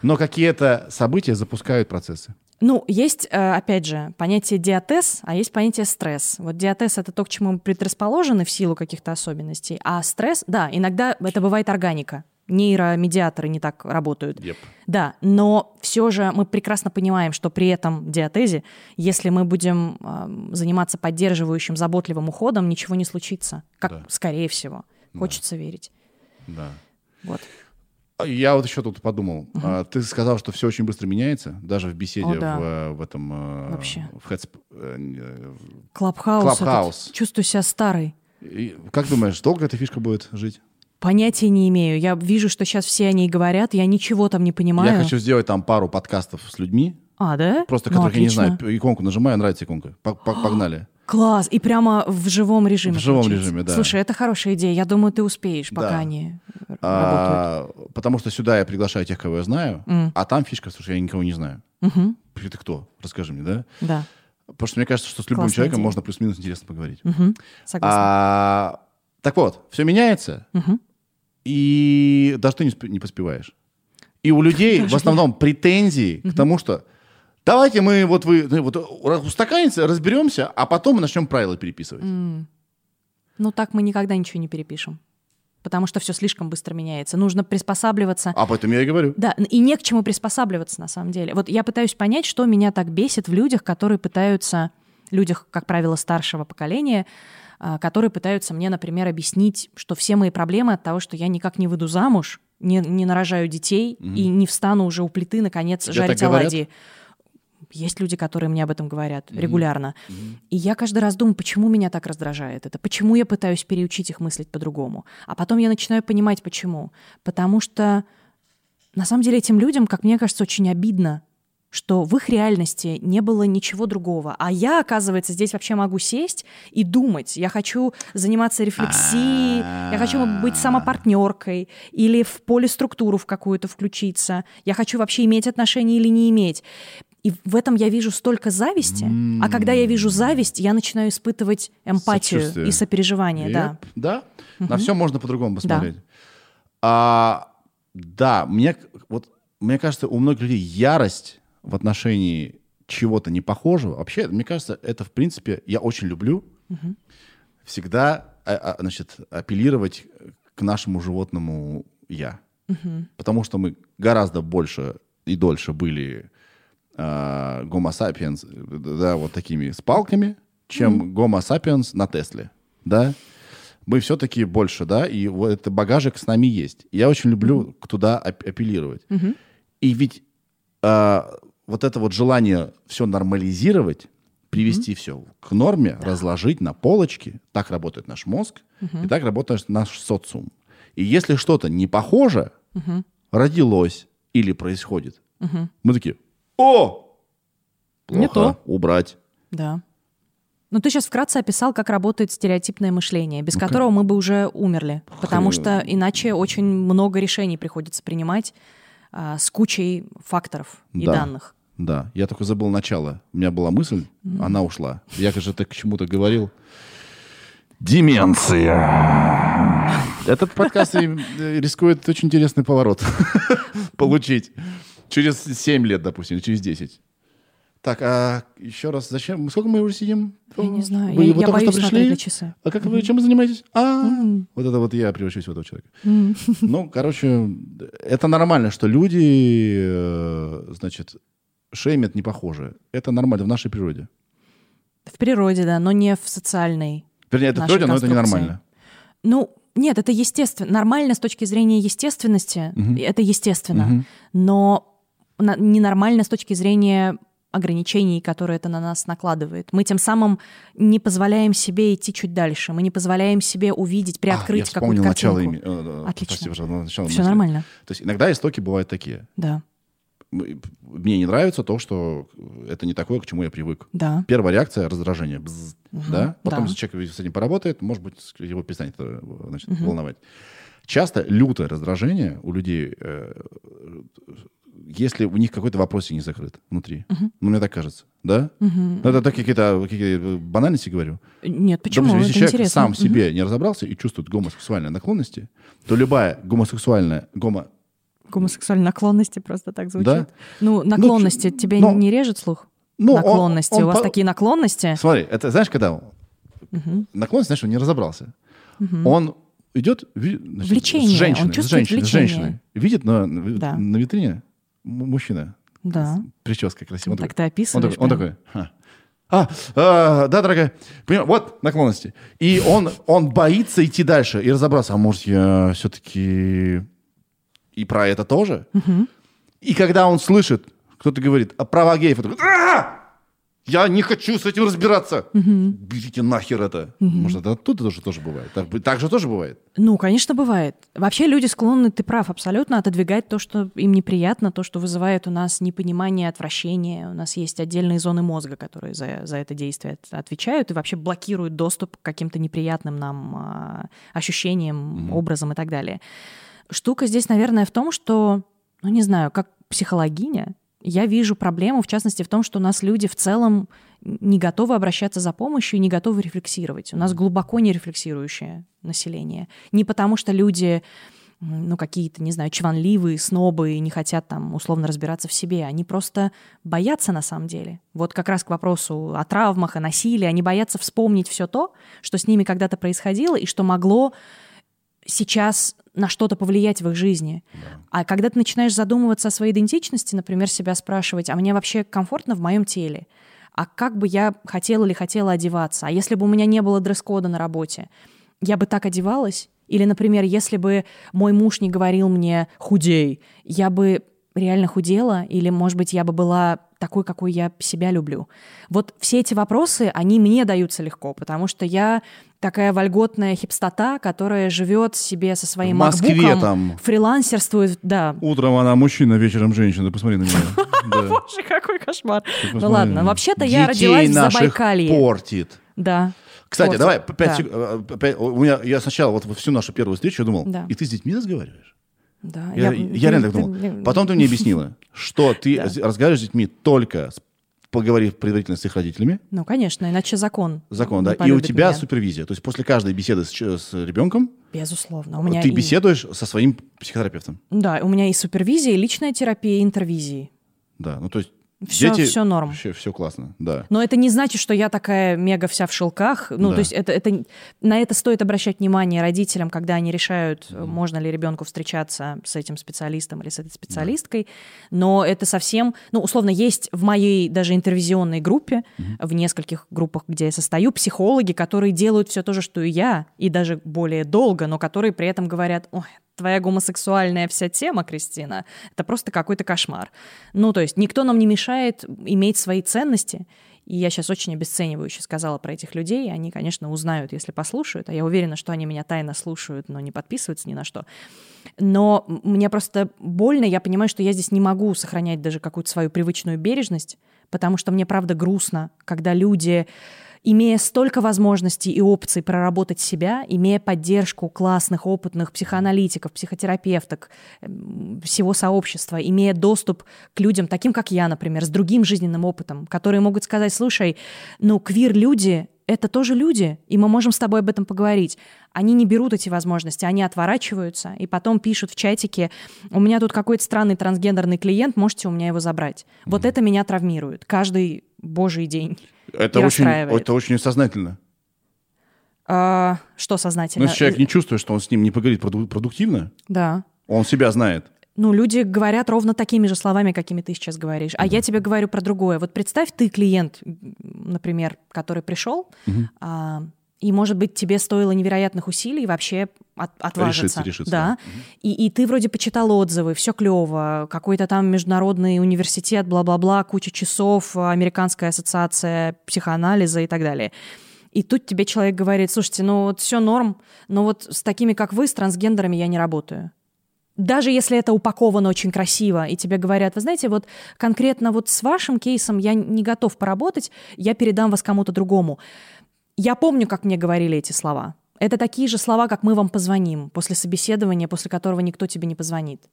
Но какие-то события запускают процессы.
Ну, есть, э, опять же, понятие диатез, а есть понятие стресс. Вот диатез — это то, к чему мы предрасположены в силу каких-то особенностей, а стресс, да, иногда это бывает органика. Нейромедиаторы не так работают.
Yep.
Да, но все же мы прекрасно понимаем, что при этом диатезе, если мы будем э, заниматься поддерживающим, заботливым уходом, ничего не случится. Как,
Да.
скорее всего.
Да.
Хочется верить.
Да.
Вот.
А Я вот еще тут подумал. А, Ты сказал, что все очень быстро меняется, даже в беседе
О, да.
в, э, в этом... э,
Вообще.
В э, э,
Clubhouse.
Clubhouse.
Чувствую себя старой.
и Как думаешь, долго эта фишка будет жить?
Понятия не имею. Я вижу, что сейчас все о ней говорят, я ничего там не понимаю.
Я хочу сделать там пару подкастов с людьми,
А, да?
просто
Ну,
которых я не
отлично.
знаю. Иконку нажимаю, нравится иконка. По- по- Погнали.
Класс! И прямо в живом режиме.
В живом
получается.
режиме, да.
Слушай, это хорошая идея. Я думаю, ты успеешь, пока
Да.
они р- работают.
А, потому что сюда я приглашаю тех, кого я знаю,
М.
а там фишка, слушай, я никого не знаю.
Мгм.
Ты кто? Расскажи мне, да?
Да.
Потому что мне кажется, что с любым
Классная
человеком
идея.
можно плюс-минус интересно поговорить.
Мгм. Согласна.
А, так вот, все меняется,
Мгм.
и даже ты не, не поспеваешь. И у людей в основном претензии к тому, что давайте мы вот вы ну, вот устаканится, разберемся, а потом мы начнем правила переписывать.
М. Ну, так мы никогда ничего не перепишем. Потому что все слишком быстро меняется. Нужно приспосабливаться.
Об этом я и говорю.
Да, и не к чему приспосабливаться на самом деле. Вот я пытаюсь понять, что меня так бесит в людях, которые пытаются, людях, как правило, старшего поколения, а, которые пытаются мне, например, объяснить, что все мои проблемы от того, что я никак не выйду замуж, не, не нарожаю детей и не встану уже у плиты, наконец,
Тебе
жарить
так говорят?
Есть люди, которые мне об этом говорят регулярно. И я каждый раз думаю, почему меня так раздражает это, почему я пытаюсь переучить их мыслить по-другому. А потом я начинаю понимать, почему. Потому что на самом деле этим людям, как мне кажется, очень обидно, что в их реальности не было ничего другого. А я, оказывается, здесь вообще могу сесть и думать. Я хочу заниматься рефлексией, я хочу быть самопартнеркой или в полиструктуру в какую-то включиться. Я хочу вообще иметь отношения или не иметь. И в этом я вижу столько зависти. А когда я вижу зависть, я начинаю испытывать эмпатию
Сочувствие.
и сопереживание. Да.
Yep, да. На все можно по-другому посмотреть. А, да, мне, вот, мне кажется, у многих людей ярость в отношении чего-то непохожего. Вообще, мне кажется, это, в принципе, я очень люблю всегда а, а, значит, апеллировать к нашему животному «я». Потому что мы гораздо больше и дольше были гомо сапиенс, да, вот такими с палками, чем гомо сапиенс на Тесле, да. Мы все-таки больше, да, и вот этот багажик с нами есть. Я очень люблю туда ап- апеллировать. И ведь а, вот это вот желание все нормализировать, привести все к норме, разложить на полочки, так работает наш мозг, и так работает наш социум. И если что-то не похоже, родилось или происходит, мы такие, о, плохо,
Не то.
убрать.
Да. Ну, ты сейчас вкратце описал, как работает стереотипное мышление, без которого мы бы уже умерли. Потому что иначе очень много решений приходится принимать а, с кучей факторов и
Да.
данных.
Да, я только забыл начало. У меня была мысль, она ушла. Я, же ты к чему-то говорил. Деменция. Этот подкаст и, э, рискует очень интересный поворот получить. Через 7 лет, допустим, через 10. Так, а еще раз, зачем? Сколько мы уже сидим?
Я не знаю.
Вы,
я
вы
я
только что
боюсь
пришли?
смотреть на часы.
А как вы, чем вы занимаетесь? А, вот это вот я превращусь в этого человека. Ну, короче, это нормально, что люди, э, значит, шеймят не похоже. Это нормально в нашей природе.
В природе, да, но не в социальной.
Вернее, это в природе, но это ненормально.
Ну, нет, это естественно. Нормально с точки зрения естественности, это естественно.
Мгм.
Но ненормально с точки зрения ограничений, которые это на нас накладывает. Мы тем самым не позволяем себе идти чуть дальше. Мы не позволяем себе увидеть,
А,
приоткрыть
вспомнил
какую-то
начало
картинку.
ими. э, э,
Отлично.
прости, начало
Все
мысли.
нормально,
То есть иногда истоки бывают такие.
да,
Мне не нравится то, что это не такое, к чему я привык.
да.
Первая реакция — раздражение. Бзз, да? Потом,
да.
человек с этим поработает, может быть, его перестанет это, значит, волновать. Часто лютое раздражение у людей, э, если у них какой-то вопрос не закрыт внутри. Ну, мне так кажется. Да? Ну, это так какие-то какие банальности говорю.
Нет, почему?
Допустим,
это
если человек
интересно.
сам в себе не разобрался и чувствует гомосексуальные наклонности, то любая гомосексуальная гомо...
Гомосексуальные наклонности просто так звучит.
Да?
Ну, наклонности.
ч-
Тебе
но-
не режет слух?
Ну, он-
наклонности.
он
У вас
по-
такие наклонности?
Смотри, это знаешь, когда наклонность, знаешь, он не разобрался. Он идет значит,
Влечение,
с
он
женщиной, с
чувствует
женщиной, с
влечение.
женщиной. Видит на, на
Да.
на витрине мужчина.
Да.
с Прической красивой. Он
Так
такой-
ты описываешь.
Он такой, он такой, «Ха. а, а, да, дорогая, Понимаю, вот наклонности. И он, он боится идти дальше и разобраться, а может я все-таки и про это тоже? И когда он слышит, кто-то говорит, а права геев, он такой, «А! Я не хочу с этим разбираться. Берите нахер это. Может, это оттуда тоже, тоже бывает. Так, так же тоже бывает.
Ну, конечно, бывает. Вообще люди склонны, ты прав, абсолютно отодвигать то, что им неприятно, то, что вызывает у нас непонимание, отвращение. У нас есть отдельные зоны мозга, которые за, за это действие от- отвечают и вообще блокируют доступ к каким-то неприятным нам а, ощущениям, образам и так далее. Штука здесь, наверное, в том, что, ну, не знаю, как психологиня, я вижу проблему, в частности, в том, что у нас люди в целом не готовы обращаться за помощью и не готовы рефлексировать. У нас глубоко не рефлексирующее население. Не потому, что люди ну, какие-то, не знаю, чванливые, снобы и не хотят там условно разбираться в себе. Они просто боятся на самом деле. Вот как раз к вопросу о травмах, о насилии. Они боятся вспомнить все то, что с ними когда-то происходило и что могло сейчас на что-то повлиять в их жизни. А когда ты начинаешь задумываться о своей идентичности, например, себя спрашивать, а мне вообще комфортно в моем теле? А как бы я хотела или хотела одеваться? А если бы у меня не было дресс-кода на работе, я бы так одевалась? Или, например, если бы мой муж не говорил мне «худей», я бы реально худела? Или, может быть, я бы была такой, какой я себя люблю? Вот все эти вопросы, они мне даются легко, потому что я такая вольготная хипстота, которая живет себе со своим
В Москве
макбуком,
там.
фрилансерствует, да.
Утром она мужчина, вечером женщина. Посмотри на меня.
Боже, какой кошмар. Ну ладно, вообще-то я родилась в Забайкалье.
портит.
Да.
Кстати, давай, п- пять
Да.
сек- э, пять- у меня, я сначала вот во всю нашу первую встречу я думал, и ты с детьми разговариваешь?
Да,
Я, я реально так думал. Потом ты мне объяснила, что ты разговариваешь с детьми только с- поговорив предварительно с их родителями,
Ну, конечно, иначе закон.
закон, да, и у тебя
меня.
супервизия. То есть после каждой беседы с, с ребенком
Безусловно. У меня
ты
и-
беседуешь со своим психотерапевтом.
Да, у меня и супервизия, и личная терапия, и интервизии.
Да, ну то есть
Всё-
дети...
всё норм.
Все, все классно, да.
Но это не значит, что я такая мега вся в шелках. Ну,
Да.
то есть это, это, на это стоит обращать внимание родителям, когда они решают, можно ли ребенку встречаться с этим специалистом или с этой специалисткой. Но это совсем, ну, условно, есть в моей даже интервизионной группе, в нескольких группах, где я состою, психологи, которые делают все то же, что и я, и даже более долго, но которые при этом говорят, ой, твоя гомосексуальная вся тема, Кристина, это просто какой-то кошмар. Ну, то есть никто нам не мешает иметь свои ценности, и я сейчас очень обесценивающе сказала про этих людей. Они, конечно, узнают, если послушают. А я уверена, что они меня тайно слушают, но не подписываются ни на что. Но мне просто больно. Я понимаю, что я здесь не могу сохранять даже какую-то свою привычную бережность, потому что мне правда грустно, когда люди имея столько возможностей и опций проработать себя, имея поддержку классных, опытных психоаналитиков, психотерапевток, эм, всего сообщества, имея доступ к людям, таким как я, например, с другим жизненным опытом, которые могут сказать, слушай, ну, квир-люди — это тоже люди, и мы можем с тобой об этом поговорить. Они не берут эти возможности, они отворачиваются, и потом пишут в чатике, у меня тут какой-то странный трансгендерный клиент, можете у меня его забрать. Mm-hmm. Вот это меня травмирует каждый божий день.
Это, очень, это очень сознательно.
А, что сознательно?
Ну, если человек не чувствует, что он с ним не поговорит продуктивно,
да.
он себя знает.
Ну, люди говорят ровно такими же словами, какими ты сейчас говоришь. А mm-hmm. я тебе говорю про другое. Вот представь, ты клиент, например, который пришел, mm-hmm. а, и, может быть, тебе стоило невероятных усилий вообще от, отважиться.
Решиться, решиться.
Да.
да.
И, и ты вроде почитал отзывы, все клево, какой-то там международный университет, бла-бла-бла, куча часов, Американская ассоциация психоанализа и так далее. И тут тебе человек говорит, слушайте, ну вот все норм, но вот с такими, как вы, с трансгендерами я не работаю. Даже если это упаковано очень красиво, и тебе говорят, вы знаете, вот конкретно вот с вашим кейсом я не готов поработать, я передам вас кому-то другому. Я помню, как мне говорили эти слова. Это такие же слова, как мы вам позвоним после собеседования, после которого никто тебе не позвонит.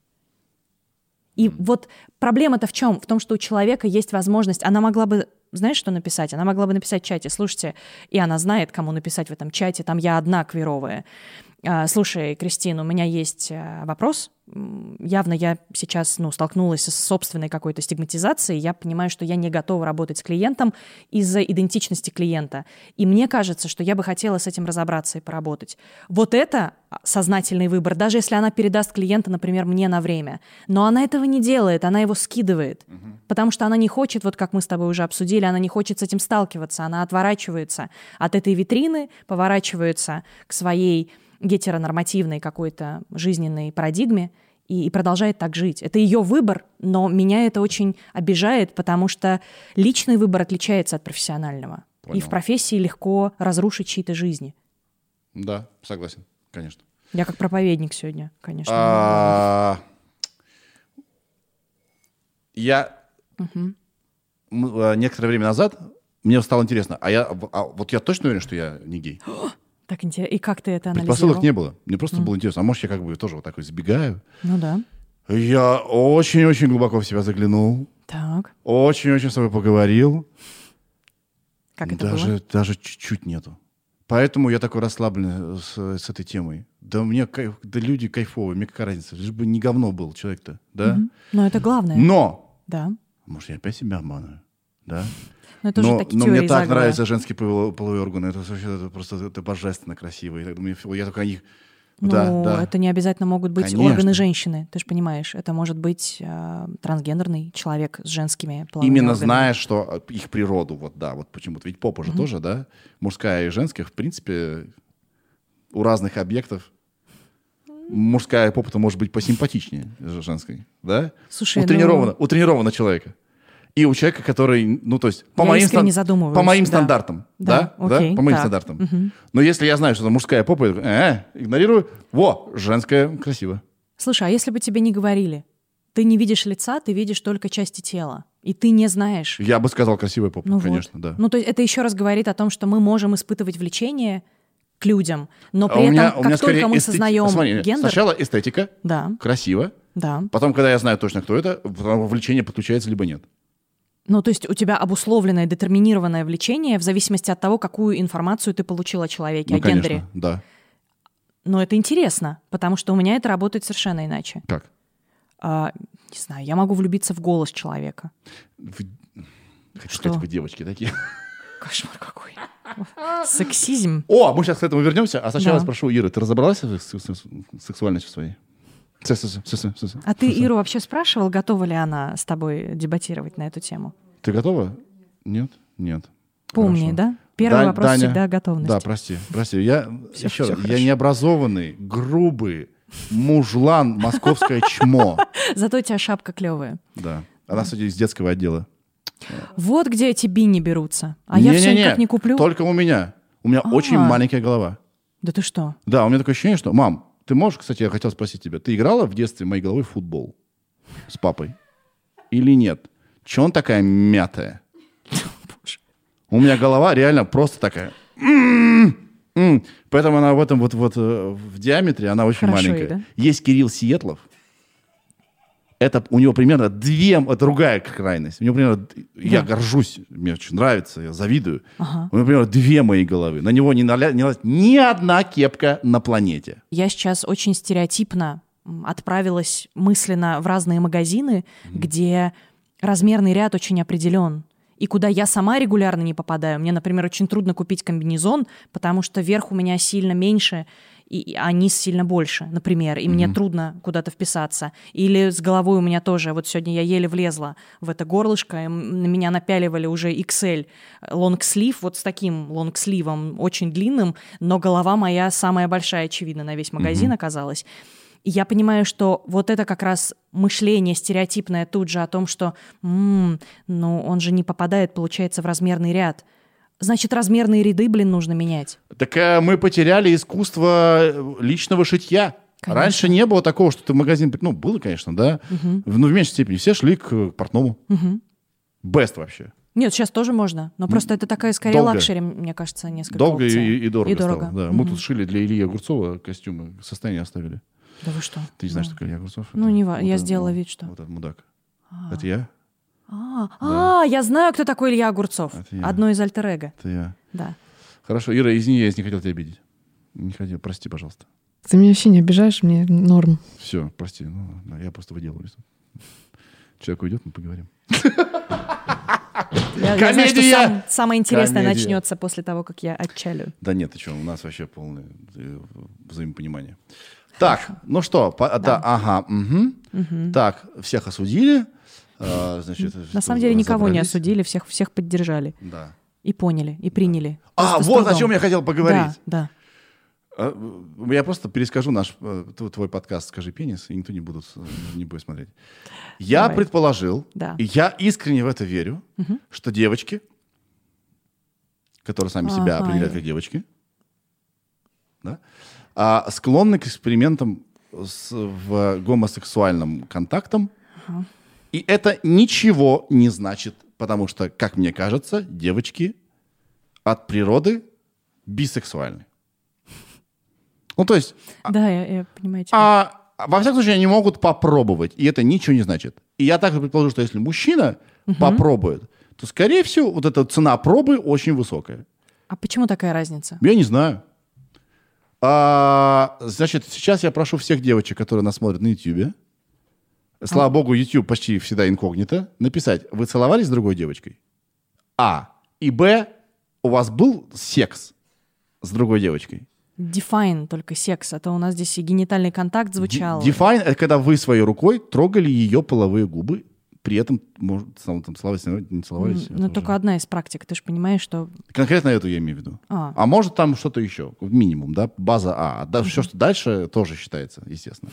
И вот проблема-то в чем? В том, что у человека есть возможность, она могла бы, знаешь, что написать? Она могла бы написать в чате, слушайте, и она знает, кому написать в этом чате, там я одна квировая. А, слушай, Кристина, у меня есть э, вопрос, явно я сейчас ну, столкнулась с собственной какой-то стигматизацией, я понимаю, что я не готова работать с клиентом из-за идентичности клиента. И мне кажется, что я бы хотела с этим разобраться и поработать. Вот это сознательный выбор, даже если она передаст клиента, например, мне на время. Но она этого не делает, она его скидывает, угу. потому что она не хочет, вот как мы с тобой уже обсудили, она не хочет с этим сталкиваться, она отворачивается от этой витрины, поворачивается к своей гетеронормативной какой-то жизненной парадигме и, и продолжает так жить. Это ее выбор, но меня это очень обижает, потому что личный выбор отличается от профессионального. Понял. И в профессии легко разрушить чьи-то жизни.
Да, согласен, конечно.
Я как проповедник сегодня, конечно.
А, я некоторое время назад мне стало интересно, а я а вот я точно уверен, что я не гей.
Так интересно. И как ты это анализировал?
Предпосылок не было. Мне просто mm. было интересно. А может, я как бы тоже вот такой сбегаю?
Ну да.
Я очень-очень глубоко в себя заглянул.
Так.
Очень-очень с тобой поговорил.
Как это
даже,
было?
Даже чуть-чуть нету. Поэтому я такой расслабленный с, с этой темой. Да мне кайф, да люди кайфовые, мне какая разница, лишь бы не говно был человек-то, да? Mm-hmm.
Но это главное.
Но!
Да.
Может, я опять себя обманываю, да?
Но, это
но, но мне так
заговора.
нравятся женские половые, половые органы. Это, вообще, это просто это божественно красиво. Я, думаю, я только о них...
Ну,
да, да.
это не обязательно могут быть
Конечно.
органы женщины, ты же понимаешь. Это может быть э, трансгендерный человек с женскими половыми
Именно
органами.
зная, что их природу, вот да, вот почему-то. Ведь попа же mm-hmm. тоже, да, мужская и женская, в принципе, у разных объектов мужская попа может быть посимпатичнее женской, да?
Слушай,
утренирована,
ну...
утренирована человека и у человека, который, ну, то есть, по
я
моим,
стан...
по моим
да.
стандартам, да,
да? Окей,
да? по моим
так.
стандартам.
Угу.
Но если я знаю, что это мужская попа, я такой, э, игнорирую, во, женская, красиво.
Слушай, а если бы тебе не говорили? Ты не видишь лица, ты видишь только части тела. И ты не знаешь.
Я бы сказал красивая попа,
ну
конечно,
вот.
да.
Ну, то есть это еще раз говорит о том, что мы можем испытывать влечение к людям, но
А
при
у
этом,
меня,
как только мы
эстети-
сознаем
Смотри,
гендер...
Сначала эстетика,
Да,
красиво,
да.
потом, когда я знаю точно, кто это, потом вовлечение подключается либо нет.
Ну, то есть у тебя обусловленное, детерминированное влечение в зависимости от того, какую информацию ты получил о человеке,
ну,
о
конечно,
гендере.
да.
Но это интересно, потому что у меня это работает совершенно иначе.
Как?
А, не знаю, я могу влюбиться в голос человека.
Вы... Хочу
Что?
сказать, вы девочки такие.
Кошмар какой. Сексизм.
О, мы сейчас к этому вернемся. А сначала
Да.
спрошу, Ира, ты разобралась с сексуальностью своей?
А ты Иру вообще спрашивал, готова ли она с тобой дебатировать на эту тему?
Ты готова? Нет? Нет.
Помни, да? Первый
Да-
вопрос
Даня-
всегда о готовности.
Да, прости, прости. Я,
Всё-
еще раз, я необразованный, грубый, мужлан, московское чмо.
Зато у тебя шапка клевая.
Да. Она, кстати, из детского отдела.
Вот где эти бини берутся. А я все никак не куплю.
Только у меня. У меня
А.
очень маленькая голова.
Да ты что?
Да, у меня такое ощущение, что... Мам, ты можешь, кстати, я хотел спросить тебя, ты играла в детстве моей головой в футбол с папой? Или нет? Че он такая мятая? У меня голова реально просто такая. М-м-м. Поэтому она в этом вот, вот э, в диаметре, она очень
Хорошо ей,
маленькая.
да?
Есть Кирилл Сиетлов. Это у него примерно две, другая крайность. У него примерно, я горжусь, мне очень нравится, я завидую.
Ага.
У него примерно две мои головы. На него не налазит ни одна кепка на планете.
Я сейчас очень стереотипно отправилась мысленно в разные магазины, где размерный ряд очень определен. И куда я сама регулярно не попадаю. Мне, например, очень трудно купить комбинезон, потому что верх у меня сильно меньше, и, и- низ сильно больше, например, и мне трудно куда-то вписаться. Или с головой у меня тоже. Вот сегодня я еле влезла в это горлышко, и на меня напяливали уже XL лонгслив, вот с таким лонгсливом, очень длинным, но голова моя самая большая, очевидно, на весь магазин оказалась. И я понимаю, что вот это как раз мышление стереотипное тут же о том, что «М, ну он же не попадает, получается, в размерный ряд. Значит, размерные ряды, блин, нужно менять.
Так э, мы потеряли искусство э, личного шитья.
Конечно.
Раньше не было такого, что ты в магазин... Ну, было, конечно, да. В- Но в меньшей степени. Все шли к э, портному. Best вообще.
Нет, сейчас тоже можно, но просто это такая скорее
долго.
luxury, мне кажется, несколько
Долго и,
опций.
и дорого,
И дорого.
стало. Да. Мы тут шили для Ильи Огурцова костюмы. Состояние оставили.
Да вы что?
Ты не знаешь,
Ну.
что такое Илья Огурцов?
Ну,
Это
не
вот
я
этот,
сделала
ну,
вид, что.
Вот этот мудак. Это я?
А, а, я знаю, кто такой Илья Огурцов.
Это я.
Одно из альтер -эго.
Это я.
Да.
Хорошо, Ира, извини, я не хотел тебя обидеть. Не хотел, прости, пожалуйста.
Ты меня вообще не обижаешь, мне норм.
Все, прости. Ну, да, я просто выделываюсь. Человек уйдет, мы поговорим.
Я, я знаю, что сам- самое интересное
Комедия.
начнется после того, как я отчалю.
Да нет, ты что, у нас вообще полное э, взаимопонимание. Так, ну что, по- да. ага, мгм. так, всех осудили. А, значит,
На самом деле никого не осудили, всех, всех поддержали.
Да.
И поняли, и приняли.
А,
Просто с
вот о чем я хотел поговорить.
Да, да.
А, Я просто перескажу наш э, тв- твой подкаст «Скажи пенис», и никто не будет, с- не будет смотреть. Я
Давай.
предположил,
Да.
и я искренне в это верю, что девочки, которые сами себя
Ага.
определяют как девочки, да, а, склонны к экспериментам с, в гомосексуальном контактам. И это ничего не значит, потому что, как мне кажется, девочки от природы бисексуальны. Ну, то есть,
Да, я, я понимаю тебя.
а, во всяком случае, они могут попробовать, и это ничего не значит. И я также предположу, что если мужчина попробует, то, скорее всего, вот эта цена пробы очень высокая.
А почему такая разница?
Я не знаю. А, значит, сейчас я прошу всех девочек, которые нас смотрят на YouTube, слава богу, YouTube почти всегда инкогнито, написать, вы целовались с другой девочкой? А. И Б. У вас был секс с другой девочкой?
Define только секс, а то у нас здесь и генитальный контакт звучал.
Define — это когда вы своей рукой трогали ее половые губы, при этом, может, там, там целовались, не целовались.
Ну,
уже-
только одна из практик, ты же понимаешь, что...
Конкретно эту я имею в виду.
А.
может там что-то еще, минимум, да, база А. А да, все, что дальше, тоже считается, естественно.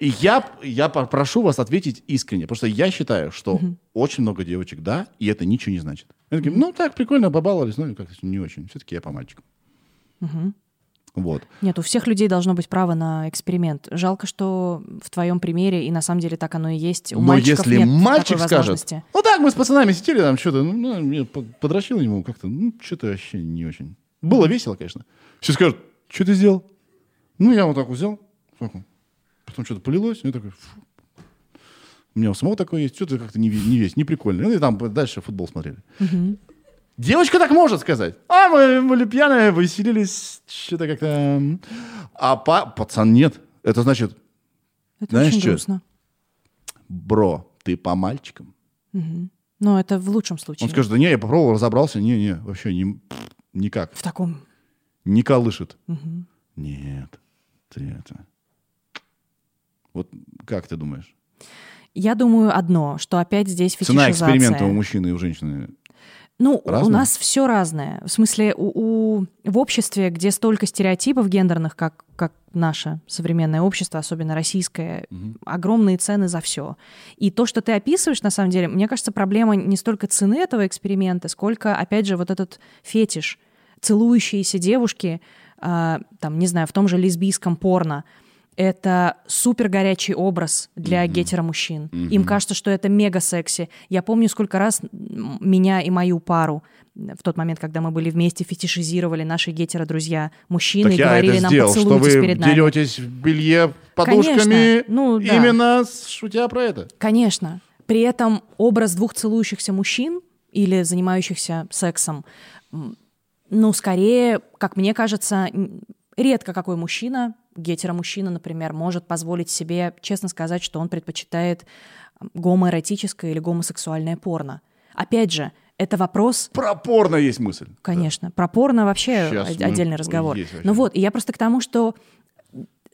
И я, я прошу вас ответить искренне, потому что я считаю, что очень много девочек, да, и это ничего не значит. Они такие, ну так, прикольно, побаловались, ну как-то не очень. Все-таки я по мальчикам. Вот.
Нет, у всех людей должно быть право на эксперимент. Жалко, что в твоем примере, и на самом деле так оно и есть, у
Но
мальчиков
если
нет
мальчик
такой
скажет, ну так, мы с пацанами сидели там что-то, ну, ну, я по- подрочил ему как-то, ну, что-то вообще не очень. Было весело, конечно. Все скажут, что ты сделал? Ну, я вот так взял, так. Потом что-то полилось, и я такой, фу. У меня у самого такое есть, что-то как-то не, не весь, не прикольно. Ну, и там дальше футбол смотрели. Девочка так может сказать. А, мы были пьяные, веселились, что-то как-то... А па- пацан нет. Это значит,
Это
знаешь чё?
грустно.
бро, ты по мальчикам.
Но это в лучшем случае.
Он скажет, да не, я попробовал, разобрался, не-не, вообще не, никак,
В таком...
не колышет. Нет, ты это... Вот как ты думаешь?
Я думаю одно, что опять здесь
Цена
фетишизация.
эксперимента у мужчины и у женщины.
Ну, у
Разное?
нас все разное. В смысле, у, у- в обществе, где столько стереотипов гендерных, как, как наше современное общество, особенно российское, огромные цены за все. И то, что ты описываешь, на самом деле, мне кажется, проблема не столько цены этого эксперимента, сколько, опять же, вот этот фетиш. Целующиеся девушки, а, там, не знаю, в том же лесбийском порно, это супер горячий образ для mm-hmm. гетеромужчин. Mm-hmm. Им кажется, что это мега секси. Я помню, сколько раз меня и мою пару в тот момент, когда мы были вместе, фетишизировали наши гетеро-друзья мужчины
так
и говорили нам
сделал,
поцелуйтесь
что вы
перед нами.
деретесь в белье подушками
Конечно. Ну, да.
именно шутя про это.
Конечно. При этом образ двух целующихся мужчин или занимающихся сексом, ну, скорее, как мне кажется, редко какой мужчина, гетеромужчина, например, может позволить себе честно сказать, что он предпочитает гомоэротическое или гомосексуальное порно. Опять же, это вопрос...
Про порно есть мысль.
Конечно. Да. Про порно вообще Сейчас отдельный разговор. Ну вот, и я просто к тому, что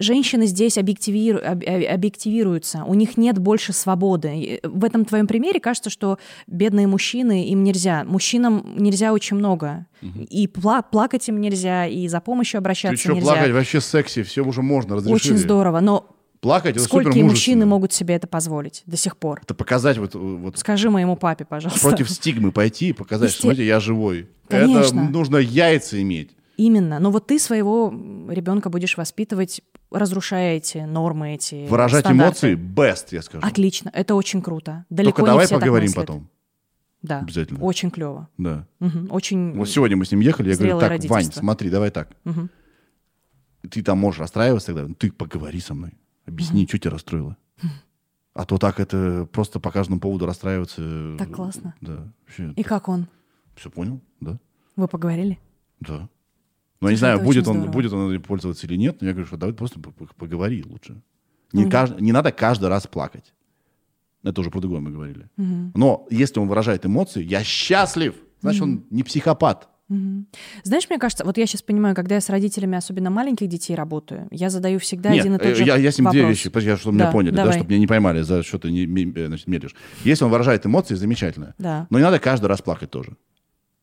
женщины здесь объективиру... объективируются, у них нет больше свободы. В этом твоем примере кажется, что бедные мужчины, им нельзя. Мужчинам нельзя очень много. Угу. И пла- плакать им нельзя, и за помощью обращаться Ты что, нельзя.
плакать вообще секси, все уже можно, разрешили.
Очень здорово, но
Плакать это
Сколько мужчины могут себе это позволить до сих пор?
Это показать вот... вот
Скажи моему папе, пожалуйста.
Против стигмы пойти и показать, что, смотрите, я живой.
Конечно.
Это нужно яйца иметь.
Именно. Но вот ты своего ребенка будешь воспитывать, разрушая эти нормы, эти
Выражать
стандарты.
эмоции best, я скажу.
Отлично. Это очень круто. Далеко
Только давай
все
поговорим
так
потом.
Да.
Обязательно.
Очень клево.
Да.
Угу. Очень.
Вот сегодня мы с ним ехали, я говорю, так, Вань, смотри, давай так.
Угу.
Ты там можешь расстраиваться тогда, ты поговори со мной. Объясни, угу. что тебя расстроило. А то так это просто по каждому поводу расстраиваться.
Так классно.
Да. Вообще,
И как он?
Все понял, да.
Вы поговорили?
Да. Ну, я не знаю, будет он, будет он пользоваться или нет, но я говорю, что давай просто поговори лучше. Не, угу. кажд... не надо каждый раз плакать. Это уже про другое мы говорили.
Угу.
Но если он выражает эмоции, я счастлив, значит, угу. он не психопат.
Угу. Знаешь, мне кажется, вот я сейчас понимаю, когда я с родителями, особенно маленьких детей работаю, я задаю всегда
Нет,
один и тот же
я, я с ним
вопрос.
две вещи, чтобы
да,
меня поняли,
давай.
да, чтобы меня не поймали за что ты не, значит, медлишь. Если он выражает эмоции, замечательно.
Да.
Но не надо каждый раз плакать тоже.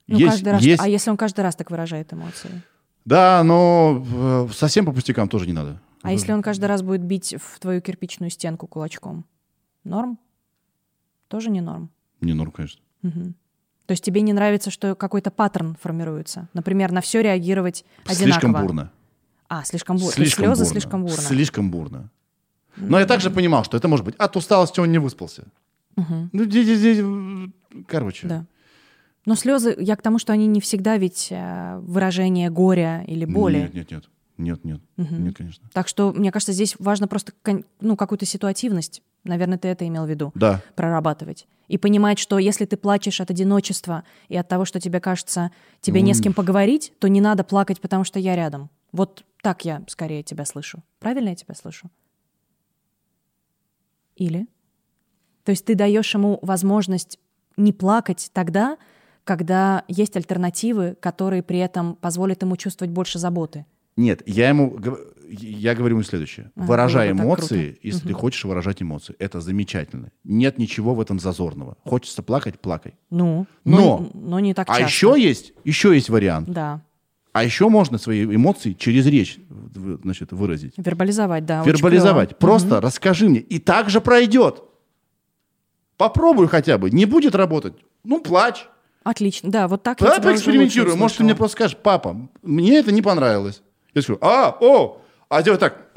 Ну,
есть,
каждый раз,
есть...
А если он каждый раз так выражает эмоции?
Да, но э, совсем по пустякам тоже не надо.
А если он каждый раз будет бить в твою кирпичную стенку кулачком? Норм? Тоже не норм?
Не норм, конечно.
Угу. То есть тебе не нравится, что какой-то паттерн формируется? Например, на все реагировать одинаково?
Слишком бурно.
А, слишком бурно.
Слишком
слезы
бурно.
слишком бурно.
Слишком бурно. Но я также понимал, что это может быть от усталости он не выспался.
Угу.
Ну, короче.
Да. Но слезы, я к тому, что они не всегда ведь э, выражение горя или боли.
Нет, нет, нет. Нет, нет.
Угу.
Нет, конечно.
Так что, мне кажется, здесь важно просто ну, какую-то ситуативность, наверное, ты это имел в виду,
да.
прорабатывать. И понимать, что если ты плачешь от одиночества и от того, что тебе кажется, тебе
Ну,
не с кем поговорить, то не надо плакать, потому что я рядом. Вот так я скорее тебя слышу. Правильно я тебя слышу? Или? То есть ты даешь ему возможность не плакать тогда, когда есть альтернативы, которые при этом позволят ему чувствовать больше заботы.
Нет, я ему я говорю ему следующее.
А,
Выражай эмоции,
круто.
если ты
Мгм.
хочешь выражать эмоции. Это замечательно. Нет ничего в этом зазорного. Хочется плакать, плакай.
Ну,
Но-
но не так
А
часто.
еще есть, еще есть вариант.
Да,
А еще можно свои эмоции через речь значит, выразить.
вербализовать, да.
Вербализовать. Просто
Мгм.
расскажи мне. И так же пройдет. Попробуй хотя бы. Не будет работать. Ну, плачь.
Отлично, да, вот так я
Давай поэкспериментируй.
лучше
Может, ты мне просто скажешь, папа, мне это не понравилось. Я скажу, а, о, а делать так,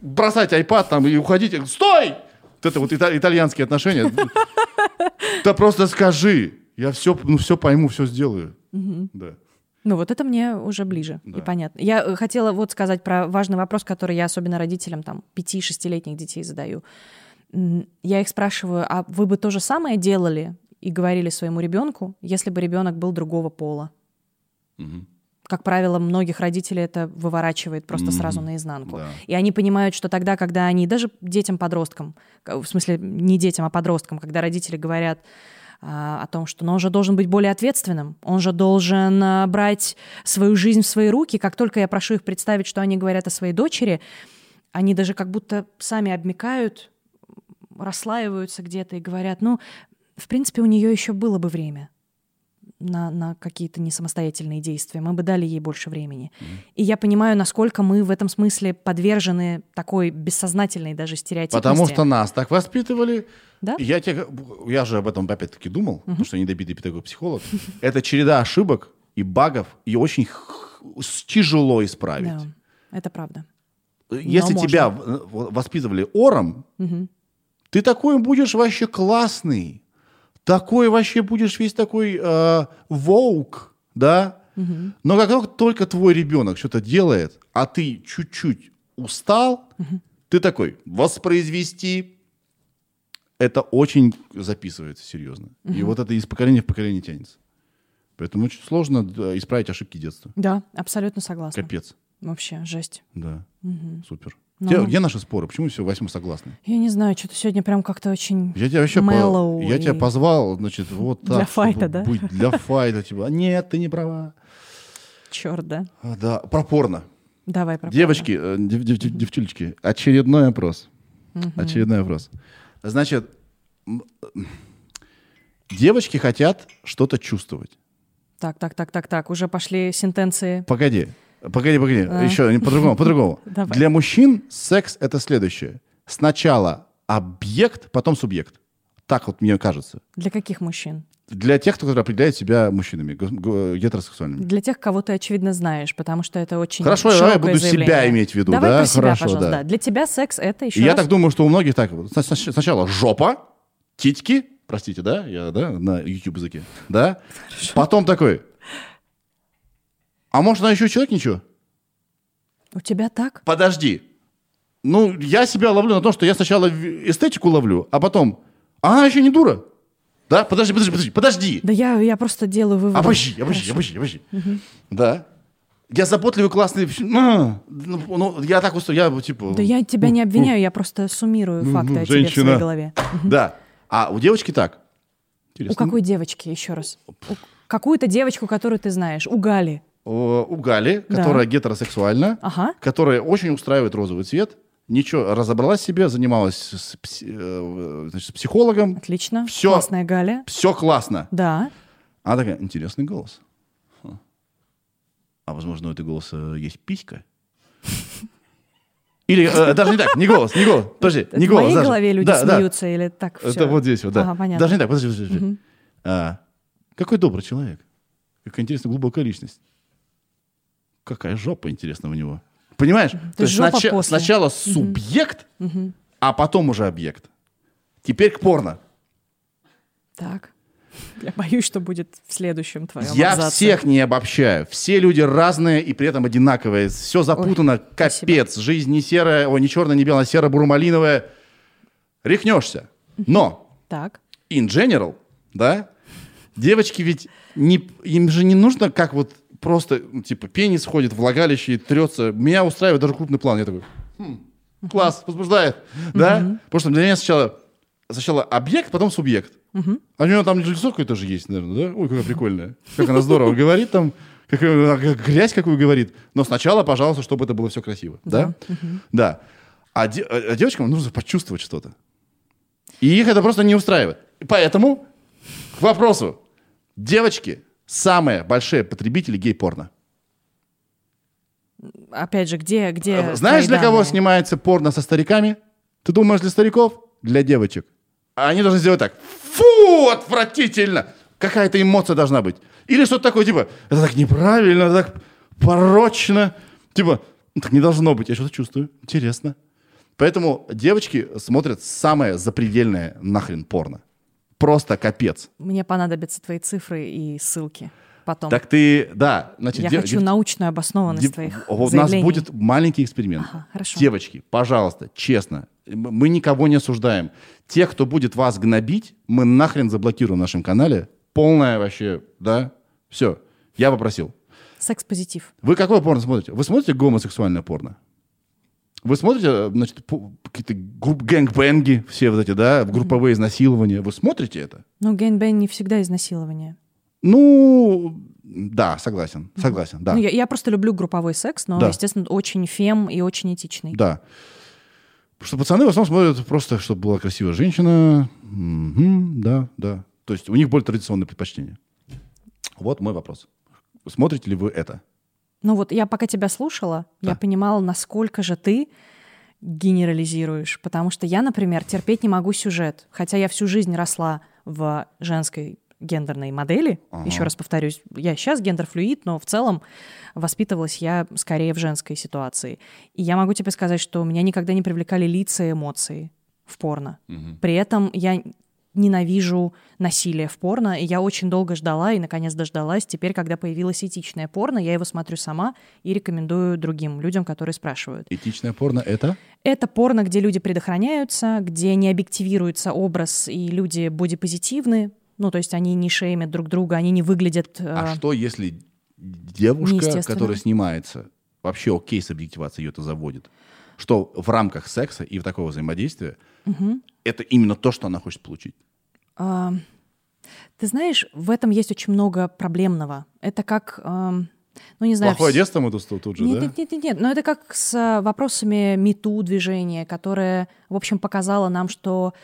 бросать айпад там и уходить. Стой! Вот это вот ита- итальянские отношения. Да просто скажи. Я все, ну, все пойму, все сделаю. Да.
Ну вот это мне уже ближе
Да.
и понятно. Я э, хотела вот сказать про важный вопрос, который я особенно родителям там 5-6-летних детей задаю. Я их спрашиваю, а вы бы то же самое делали и говорили своему ребенку, если бы ребенок был другого пола?
Мгм.
Как правило, многих родителей это выворачивает просто
Мгм.
сразу наизнанку.
Да.
И они понимают, что тогда, когда они, даже детям-подросткам, в смысле не детям, а подросткам, когда родители говорят а, о том, что ну, он же должен быть более ответственным, он же должен а, брать свою жизнь в свои руки. Как только я прошу их представить, что они говорят о своей дочери, они даже как будто сами обмекают, расслаиваются где-то и говорят, ну, в принципе, у нее еще было бы время на, на какие-то несамостоятельные действия. Мы бы дали ей больше времени. И я понимаю, насколько мы в этом смысле подвержены такой бессознательной даже стереотипности.
Потому что нас так воспитывали.
Да?
Я, тебе, я же об этом опять-таки думал, потому что недобитый педагог-психолог. Это череда ошибок и багов, и очень тяжело исправить.
Да, это правда.
Если тебя воспитывали ором, ты такой будешь вообще классный. Такой вообще будешь весь такой э, воук, да? Но как только твой ребенок что-то делает, а ты чуть-чуть устал, ты такой, воспроизвести, это очень записывается серьезно. И вот это из поколения в поколение тянется. Поэтому очень сложно исправить ошибки детства.
Да, абсолютно согласна.
Капец.
Вообще, жесть.
Да. Супер.
Ну.
Где, где наши споры? Почему все восьмы согласны?
Я не знаю, что-то сегодня прям как-то очень...
Я тебя вообще по- я тебя
и-
позвал, значит, вот так.
Для файта, да?
Быть для файта. Типа, «А нет, ты не права.
Черт, да?
А, да, про порно.
Давай про
Девочки, э, дев- дев- дев- девчулечки, очередной опрос. Очередной опрос. Значит, девочки хотят что-то чувствовать.
Так, так, так, так, так. Уже пошли сентенции.
Погоди, погоди, погоди.
А.
Еще не по-другому, по-другому. Для мужчин секс это следующее. Сначала объект, потом субъект. Так вот мне кажется.
Для каких мужчин?
Для тех, кто определяет себя мужчинами, гетеросексуальными.
Для тех, кого ты, очевидно, знаешь, потому что это очень
Хорошо, я буду
заявление.
себя иметь в виду,
Давай
да?
про себя,
Хорошо,
пожалуйста.
да.
Да. Для тебя секс — это еще
я
раз...
так думаю, что у многих так. Сначала жопа, титьки, простите, да, я, да, на YouTube языке, да? Потом такой, а может, она еще человек ничего?
У тебя так?
Подожди. Ну, я себя ловлю на том, что я сначала эстетику ловлю, а потом, а она еще не дура. Да? Подожди, подожди, подожди, подожди.
Да я, я просто делаю вывод.
Обожди, обожди, обожди, обожди. Да. Я заботливый, классный. а, Ну, ну, я так устал, я типа...
Да я тебя не обвиняю, я просто суммирую факты
ну,
о тебе в своей голове.
Да. А у девочки так.
У
Интересно.
какой девочки, еще раз? У какую-то девочку, которую ты знаешь, у Гали.
О, У Гали,
Да.
которая гетеросексуальна,
Ага.
которая очень устраивает розовый цвет, ничего, разобралась в себе, занималась с, э, значит, с психологом,
Отлично.
Всё.
Классная Галя.
все классно.
Да.
Она такая, интересный голос. А возможно, у этого голоса есть писька? Или э, даже не так, не голос, не голос, подожди,
Это
не
в
голос.
моей
даже.
голове люди
Да, да.
смеются или так
Это
всё?
вот здесь вот, да.
Ага, понятно.
Даже не так, подожди, подожди. подожди. А, какой добрый человек. Какая интересная глубокая личность. Какая жопа интересна у него. Понимаешь? То есть
жопа
снача-
после.
сначала субъект, а потом уже объект. Теперь к порно.
Так. Я боюсь, что будет в следующем твоем
Я
абзаце.
всех не обобщаю. Все люди разные и при этом одинаковые. Все запутано, капец. Жизнь не серая, ой, не черная, не белая, серая, бурмалиновая. Рехнешься. Но
Так.
in general, да, девочки ведь не, им же не нужно как вот просто, ну, типа, пенис ходит в влагалище и трется. Меня устраивает даже крупный план. Я такой, «Хм, класс, возбуждает, да? Потому что для меня сначала, сначала объект, потом субъект. А у него там лицо какое-то же есть, наверное, да? Ой, какая прикольная. Как она здорово говорит там, какая, она грязь какую говорит. Но сначала, пожалуйста, чтобы это было все красиво. Да? Да. А, де- а девочкам нужно почувствовать что-то. И их это просто не устраивает. Поэтому к вопросу. Девочки самые большие потребители гей-порно.
Опять же, где, где
Э, Знаешь, для кого снимается порно со стариками? Ты думаешь, для стариков? Для девочек. А они должны сделать так. Фу, отвратительно! Какая-то эмоция должна быть. Или что-то такое, типа, это так неправильно, это так порочно. Типа, «Ну, так не должно быть. Я что-то чувствую. Интересно. Поэтому девочки смотрят самое запредельное нахрен порно. Просто капец.
Мне понадобятся твои цифры и ссылки потом.
Так ты, да, значит,
Я
дев-
хочу научную обоснованность
Дев-
твоих
У нас
заявлений.
будет маленький эксперимент.
Ага, хорошо.
Девочки, пожалуйста, честно, мы никого не осуждаем. Те, кто будет вас гнобить, мы нахрен заблокируем в нашем канале. Полное вообще, да? Все, я попросил.
Секс-позитив.
Вы какое порно смотрите? Вы смотрите гомосексуальное порно? Вы смотрите, значит, какие-то групп гэнгбэнги, все вот эти, да, групповые изнасилования? Вы смотрите это?
Ну, gangbang не всегда изнасилование.
Ну, да, согласен, согласен, да.
Ну, я, я просто люблю групповой секс, но,
Да.
естественно, очень фем и очень этичный.
Да. Потому что пацаны в основном смотрят просто, чтобы была красивая женщина. Мгм, да, да. То есть у них более традиционные предпочтения. Вот мой вопрос. Смотрите ли вы это?
Ну вот я пока тебя слушала,
Да.
я понимала, насколько же ты генерализируешь. Потому что я, например, терпеть не могу сюжет. Хотя я всю жизнь росла в женской гендерной модели.
Ага.
Еще раз повторюсь, я сейчас гендер-флюид, но в целом воспитывалась я скорее в женской ситуации. И я могу тебе сказать, что меня никогда не привлекали лица и эмоции в порно.
Мгм.
При этом я ненавижу насилие в порно, и я очень долго ждала, и наконец дождалась. Теперь, когда появилось этичное порно, я его смотрю сама и рекомендую другим людям, которые спрашивают.
Этичное порно это?
Это порно, где люди предохраняются, где не объективируется образ, и люди бодипозитивны. Ну, то есть они не шеймят друг друга, они не выглядят...
А
э,
что, если девушка, которая снимается, вообще окей с объективацией ее это заводит? Что в рамках секса и в такого взаимодействия это именно то, что она хочет получить?
Ты знаешь, в этом есть очень много проблемного. Это как, ну не знаю...
Плохое детство мы тут, тут же,
Нет,
да?
нет, нет, нет, нет. Но это как с а, вопросами МИТУ движения, которое, в общем, показало нам, что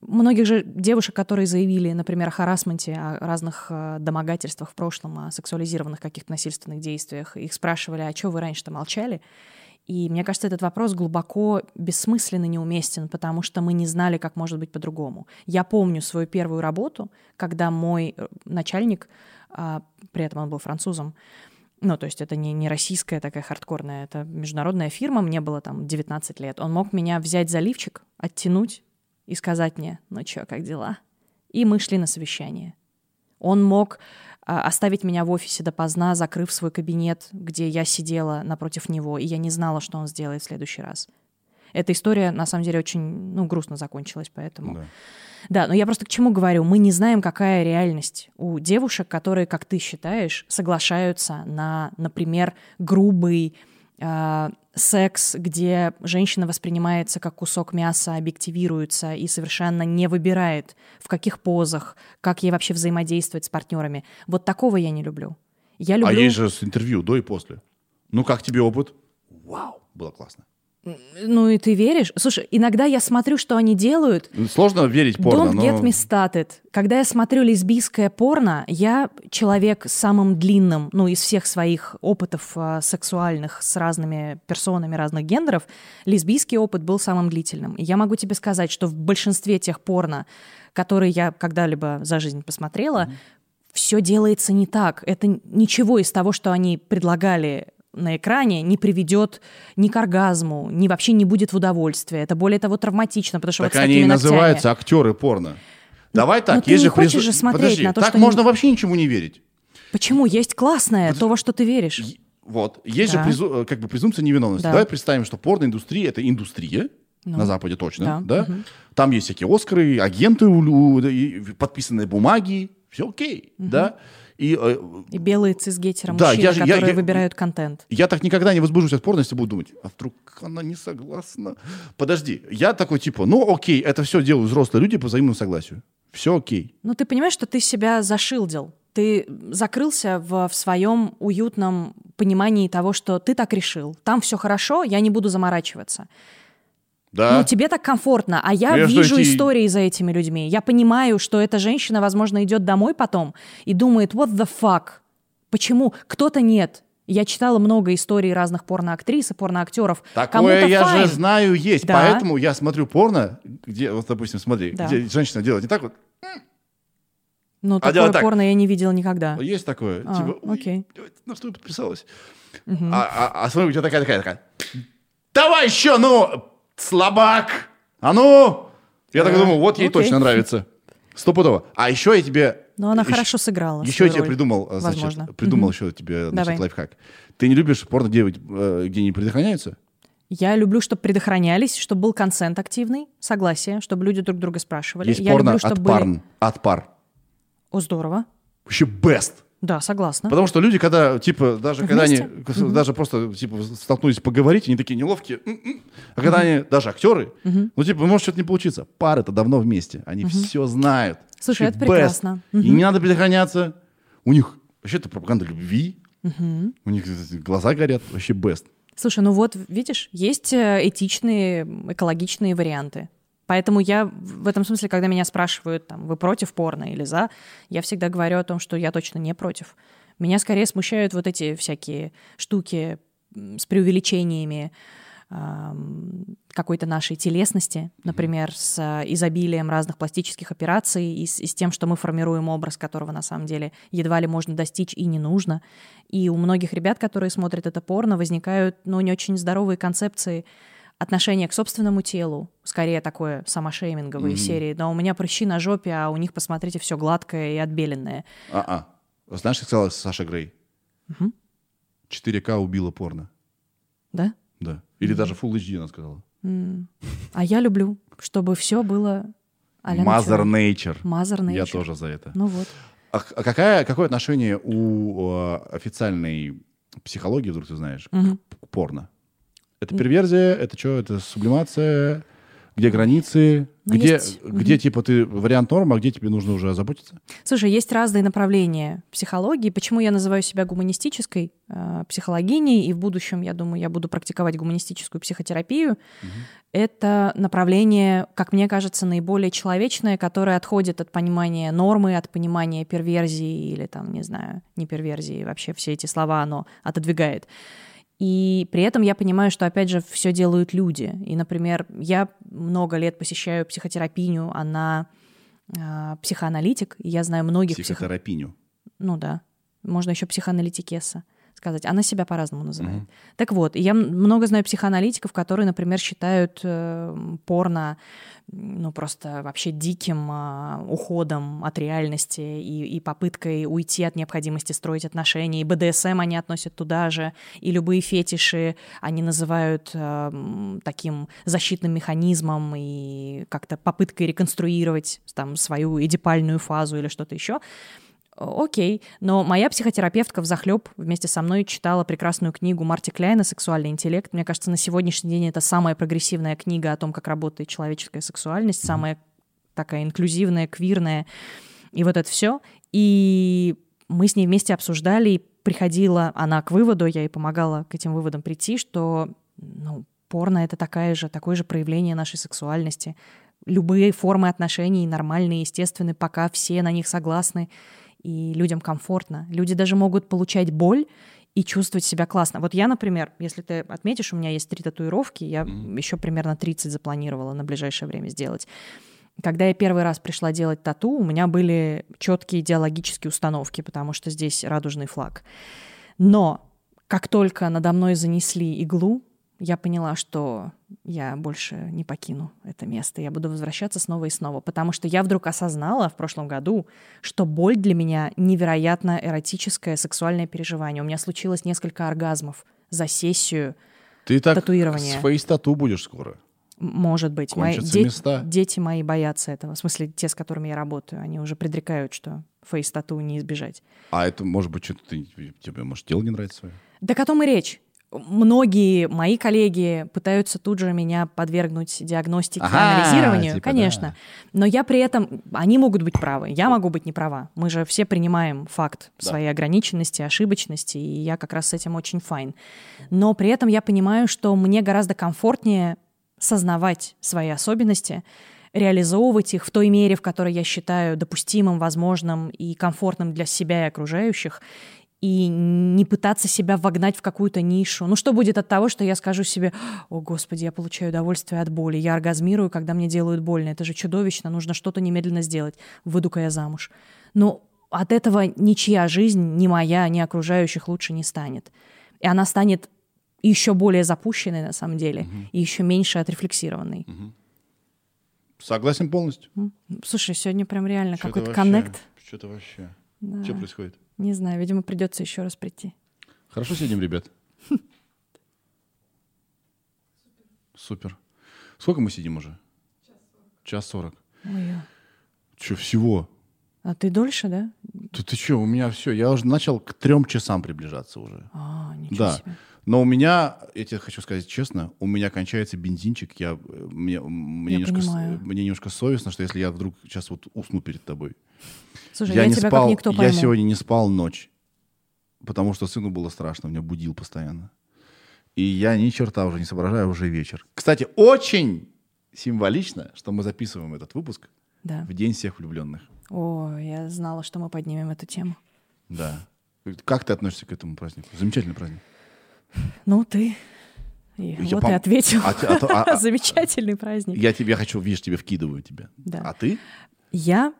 многих же девушек, которые заявили, например, о харасменте, о разных а, домогательствах в прошлом, о сексуализированных каких-то насильственных действиях, их спрашивали, а что вы раньше-то молчали? И мне кажется, этот вопрос глубоко бессмысленно неуместен, потому что мы не знали, как может быть по-другому. Я помню свою первую работу, когда мой э, начальник, а, при этом он был французом, ну, то есть это не, не российская такая хардкорная, это международная фирма, мне было там 19 лет. Он мог меня взять за лифчик, оттянуть и сказать мне, ну чё, как дела? И мы шли на совещание. Он мог оставить меня в офисе допоздна, закрыв свой кабинет, где я сидела напротив него, и я не знала, что он сделает в следующий раз. Эта история, на самом деле, очень ну, грустно закончилась, поэтому...
Да.
Да, но я просто к чему говорю? Мы не знаем, какая реальность у девушек, которые, как ты считаешь, соглашаются на, например, грубый э, секс, где женщина воспринимается как кусок мяса, объективируется и совершенно не выбирает, в каких позах, как ей вообще взаимодействовать с партнерами. Вот такого я не люблю. Я люблю...
А есть же с интервью до и после. Ну, как тебе опыт? Вау, было классно.
Ну и ты веришь? Слушай, иногда я смотрю, что они делают,
Сложно верить порно,
Don't
но...
get me started. Когда я смотрю лесбийское порно, я человек с самым длинным, ну, из всех своих опытов а, сексуальных с разными персонами разных гендеров, лесбийский опыт был самым длительным. И я могу тебе сказать, что в большинстве тех порно, которые я когда-либо за жизнь посмотрела, все делается не так. Это ничего из того, что они предлагали на экране не приведет ни к оргазму, ни вообще не будет в удовольствие. Это более того травматично, потому что
Так
вот
они и
ногтями-
называются актеры порно. Давай так,
но ты
есть
не
же
хочешь
презу-
же смотреть
Подожди,
на то,
так
что
можно
не-
вообще ничему не верить.
Почему? Есть классное, то, во что ты веришь.
Е- Вот. Есть
Да.
же презу- э, как бы презумпция невиновности.
Да.
Давай представим, что порноиндустрия — это индустрия,
Ну,
на Западе точно,
да,
да? Там есть всякие Оскары, агенты, у- у- и подписанные бумаги, все окей, да? И э,
И белые цисгетеры
Да,
мужчины,
я же-
которые
я-
выбирают контент.
я так никогда не возбужусь от порно, если буду думать, а вдруг она не согласна? Подожди, я такой типа, ну окей, это все делают взрослые люди по взаимному согласию. Все окей.
Но ты понимаешь, что ты себя зашилдил. Ты закрылся в, в своем уютном понимании того, что ты так решил. Там все хорошо, я не буду заморачиваться.
Да.
Ну, тебе так комфортно, а я
Ну, что,
вижу
эти-
истории за этими людьми. Я понимаю, что эта женщина, возможно, идет домой потом и думает, what the fuck? Почему? Кто-то нет. Я читала много историй разных порноактрис и порноактеров.
Такое я
fine.
же знаю есть.
Да.
Поэтому я смотрю порно, где, вот, допустим, смотри,
Да.
где женщина делает не так вот.
Но
А
такое
так.
порно я не видела никогда.
Есть такое.
А,
типа, «Ой,
окей.
на что подписалась? А, а, а смотри, у тебя такая, такая, такая. Давай еще, ну, слабак! А ну! Я так
А,
думаю, вот ей
окей.
точно нравится. Стопудово. А еще я тебе...
Но она
еще-
хорошо сыграла.
Еще я тебе
роль.
придумал, э, значит,
Возможно.
придумал еще тебе, значит,
Давай.
лайфхак. Ты не любишь порно, где, э, где не предохраняются?
Я люблю, чтобы предохранялись, чтобы был консент активный, согласие, чтобы люди друг друга спрашивали.
Есть
я
порно
люблю, чтобы
от,
были...
парн, от пар.
О, здорово.
Вообще best.
Да, согласна.
Потому что люди, когда, типа, даже когда они,
Вместе?
даже просто, типа, столкнулись поговорить, они такие неловкие. «М-м». А когда они, даже актеры, ну, типа, может что-то не получиться. Пары-то давно вместе. Они все знают.
Слушай, это
best.
прекрасно.
И не надо предохраняться. У них вообще это пропаганда любви. У них глаза горят. Вообще best.
Слушай, ну вот, видишь, есть э, этичные, экологичные варианты. Поэтому я в этом смысле, когда меня спрашивают, там, вы против порно или за, я всегда говорю о том, что я точно не против. Меня скорее смущают вот эти всякие штуки с преувеличениями, какой-то нашей телесности, например, с изобилием разных пластических операций и с, и с тем, что мы формируем образ, которого на самом деле едва ли можно достичь и не нужно. И у многих ребят, которые смотрят это порно, возникают, ну, не очень здоровые концепции отношения к собственному телу, скорее такое самошейминговые mm-hmm. серии. Но у меня прыщи на жопе, а у них, посмотрите, все гладкое и отбеленное.
А-а. Знаешь, как сказала Саша Грей?
Угу.
4К убила порно.
Да?
Да. Или mm. даже Full HD она сказала.
Mm. А я люблю, чтобы все было
а Mother Nature.
Mother Nature.
Я тоже за это.
Ну вот.
А, а какая, какое отношение у э, официальной психологии, вдруг ты знаешь,
угу.
к, к порно? Это перверзия, это что, это сублимация, где границы, но где, есть... где типа ты вариант нормы, а где тебе нужно уже озаботиться?
Слушай, есть разные направления психологии. Почему я называю себя гуманистической э, психологиней, и в будущем, я думаю, я буду практиковать гуманистическую психотерапию. Угу. Это направление, как мне кажется, наиболее человечное, которое отходит от понимания нормы, от понимания перверзии или там, не знаю, не перверзии, вообще все эти слова оно отодвигает. И при этом я понимаю, что, опять же, все делают люди. И, например, я много лет посещаю психотерапию, она э, психоаналитик, и я знаю многих...
Психотерапию? Псих...
Ну да. Можно еще психоаналитикеса сказать. Она себя по-разному называет. Mm-hmm. Так вот, я много знаю психоаналитиков, которые, например, считают э, порно ну, просто вообще диким э, уходом от реальности и, и попыткой уйти от необходимости строить отношения. И БДСМ они относят туда же, и любые фетиши они называют э, таким защитным механизмом и как-то попыткой реконструировать там свою эдипальную фазу или что-то еще. Окей, но моя психотерапевтка в захлеб вместе со мной читала прекрасную книгу Марти Кляйна «Сексуальный интеллект». Мне кажется, на сегодняшний день это самая прогрессивная книга о том, как работает человеческая сексуальность, mm-hmm. самая такая инклюзивная, квирная, и вот это все. И мы с ней вместе обсуждали, и приходила она к выводу, я ей помогала к этим выводам прийти, что ну, порно — это такая же, такое же проявление нашей сексуальности. Любые формы отношений нормальные, естественные, пока все на них согласны и людям комфортно. Люди даже могут получать боль и чувствовать себя классно. Вот я, например, если ты отметишь, у меня есть три татуировки, я mm-hmm. еще примерно 30 запланировала на ближайшее время сделать. Когда я первый раз пришла делать тату, у меня были четкие идеологические установки, потому что здесь радужный флаг. Но как только надо мной занесли иглу, я поняла, что я больше не покину это место. Я буду возвращаться снова и снова, потому что я вдруг осознала в прошлом году, что боль для меня невероятно эротическое сексуальное переживание. У меня случилось несколько оргазмов за сессию
Ты так
татуирования.
с фейс-тату будешь скоро?
Может быть.
Мои де- места.
Дети мои боятся этого. В смысле, те, с которыми я работаю, они уже предрекают, что face -тату не избежать.
А это, может быть, что-то ты, тебе, может, тело не нравится свое?
Да о том и речь многие мои коллеги пытаются тут же меня подвергнуть диагностике, ага, анализированию, типа, конечно. Да. Но я при этом, они могут быть правы, я могу быть не права. Мы же все принимаем факт да. своей ограниченности, ошибочности, и я как раз с этим очень fine. Но при этом я понимаю, что мне гораздо комфортнее сознавать свои особенности, реализовывать их в той мере, в которой я считаю допустимым, возможным и комфортным для себя и окружающих, и не пытаться себя вогнать в какую-то нишу. Ну что будет от того, что я скажу себе, о господи, я получаю удовольствие от боли, я оргазмирую, когда мне делают больно, это же чудовищно, нужно что-то немедленно сделать, выйду-ка я замуж. Но от этого ничья жизнь, ни моя, ни окружающих лучше не станет. И она станет еще более запущенной на самом деле, угу. и еще меньше отрефлексированной. Угу.
Согласен полностью.
Слушай, сегодня прям реально какой-то коннект.
Что-то вообще. Да. Что происходит?
Не знаю, видимо, придется еще раз прийти.
Хорошо сидим, ребят. Супер. Сколько мы сидим уже? Час сорок.
Ой.
Че, всего?
А ты дольше, да?
Ты, ты что, у меня все. Я уже начал к трем часам приближаться уже.
А, ничего
да.
себе.
Но у меня, я тебе хочу сказать честно, у меня кончается бензинчик. Я, мне, мне,
я
немножко, мне немножко совестно, что если я вдруг сейчас вот усну перед тобой.
Слушай, я, я не тебя
спал,
как никто
Я
пойму.
сегодня не спал ночь, потому что сыну было страшно, меня будил постоянно. И я ни черта уже не соображаю, уже вечер. Кстати, очень символично, что мы записываем этот выпуск
да.
в День всех влюбленных.
О, я знала, что мы поднимем эту тему.
Да. Как ты относишься к этому празднику? Замечательный праздник.
Ну, ты И
Я
вот
пом-
и ответил.
А а а- а-
Замечательный праздник.
Я тебе хочу, видишь, тебе вкидываю тебя.
Да.
А ты?
Я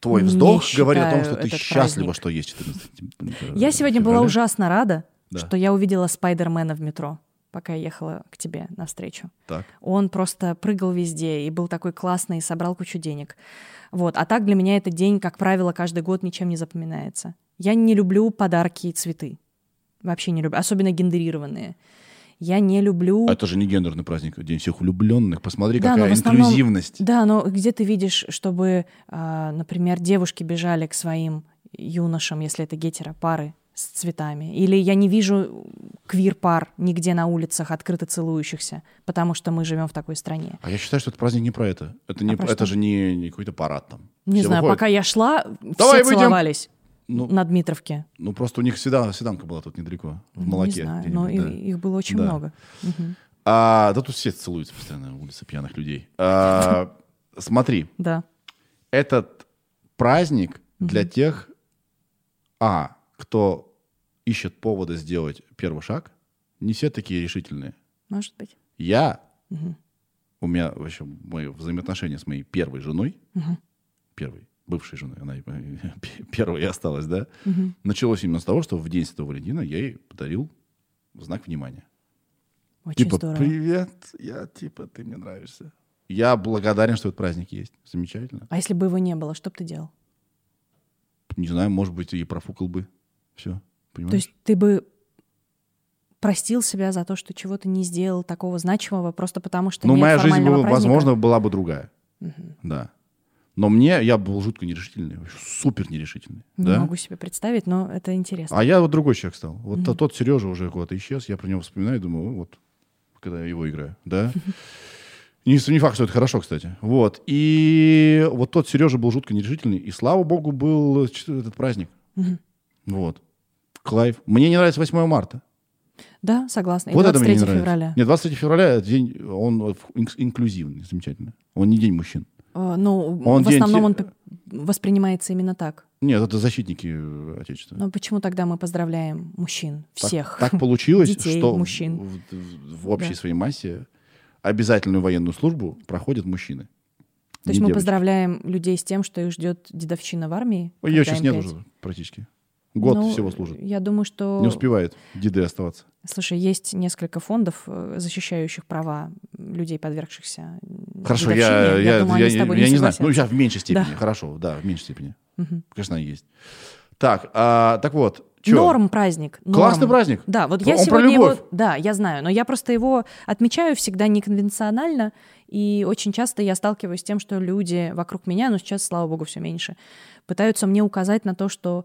Твой
Не
вздох говорит о том, что ты счастлива,
праздник.
что есть 14
Я сегодня была ужасно рада,
Да.
что я увидела Спайдермена в метро, пока я ехала к тебе навстречу.
Так.
Он просто прыгал везде и был такой классный, и собрал кучу денег. Вот. А так для меня этот день, как правило, каждый год ничем не запоминается. Я не люблю подарки и цветы. Вообще не люблю. Особенно гендерированные. Я не люблю...
А это же не гендерный праздник, День всех влюбленных. Посмотри,
Да,
какая
основном-
инклюзивность.
Да, но где ты видишь, чтобы, а, например, девушки бежали к своим юношам, если это гетеро, пары с цветами? Или я не вижу квир-пар нигде на улицах открыто целующихся, потому что мы живем в такой стране.
А я считаю, что это праздник не про это. Это, не,
А про
это
что?
же не, не какой-то парад там.
Не
Все
знаю,
выходят.
пока я шла,
Давай
все
выйдем.
целовались
Ну,
на Дмитровке.
ну, просто у них седан, седанка была тут недалеко, в молоке.
Не знаю, но
да.
их было очень
Да.
много. Мгм.
А, да тут все целуются постоянно, улица пьяных людей. А, смотри,
Да.
этот праздник для тех, а, кто ищет повода сделать первый шаг, не все такие решительные.
Может быть.
Я,
Мгм.
у меня вообще мои взаимоотношения с моей первой женой,
Мгм.
первой, бывшей женой, она первой и осталась, да,
Мгм.
началось именно с того, что в день Святого Валентина я ей подарил знак внимания.
Очень
типа,
здорово.
привет, я типа, ты мне нравишься. Я благодарен, что этот праздник есть. Замечательно.
А если бы его не было, что бы ты делал?
Не знаю, может быть, и профукал бы. Все. Понимаешь?
То есть ты бы простил себя за то, что чего-то не сделал такого значимого, просто потому что
ну, моя жизнь,
формального
бы,
праздника?
возможно, была бы другая.
Мгм.
Да. Но мне, я был жутко нерешительный, супер нерешительный.
Не
да?
могу себе представить, но это интересно.
А я вот другой человек стал. Вот
Мгм.
тот, Сережа уже куда-то исчез, я про него вспоминаю и думаю, «О, вот, когда я его играю, да. Не, не факт, что это хорошо, кстати. Вот. И вот тот Сережа был жутко нерешительный, и слава богу, был этот праздник.
Мгм.
Вот. Клайв. Мне не нравится 8 марта.
Да, согласна. И
вот это
23
мне не нравится.
февраля.
Нет, 23 февраля это день, он инк- инклюзивный, замечательно. Он не день мужчин.
Э, Ну,
Он
в основном он воспринимается именно так.
Нет, это защитники э, Отечества.
Но почему тогда мы поздравляем мужчин?
Так-
Всех.
Так, получилось,
Детей,
что
мужчин.
В, в- в общей
Да.
своей массе обязательную военную службу проходят мужчины.
То есть мы
девочки.
поздравляем людей с тем, что их ждет дедовщина в армии?
Ее сейчас нет уже практически. Год
Ну,
всего служит.
Я думаю, что...
Не успевает деды оставаться.
Слушай, есть несколько фондов, э, защищающих права людей, подвергшихся
Хорошо,
дедовщине.
я, я,
думаю,
я,
тобой
я
не
не знаю. Ну, сейчас в меньшей степени.
Да.
Хорошо, да, в меньшей степени.
Мгм.
Конечно, есть. Так, а, так вот. чё?
Норм праздник. норм.
Классный праздник.
Да, вот я
Он
сегодня его... Да, я знаю, но я просто его отмечаю всегда неконвенционально, и очень часто я сталкиваюсь с тем, что люди вокруг меня, ну сейчас, слава богу, все меньше, пытаются мне указать на то, что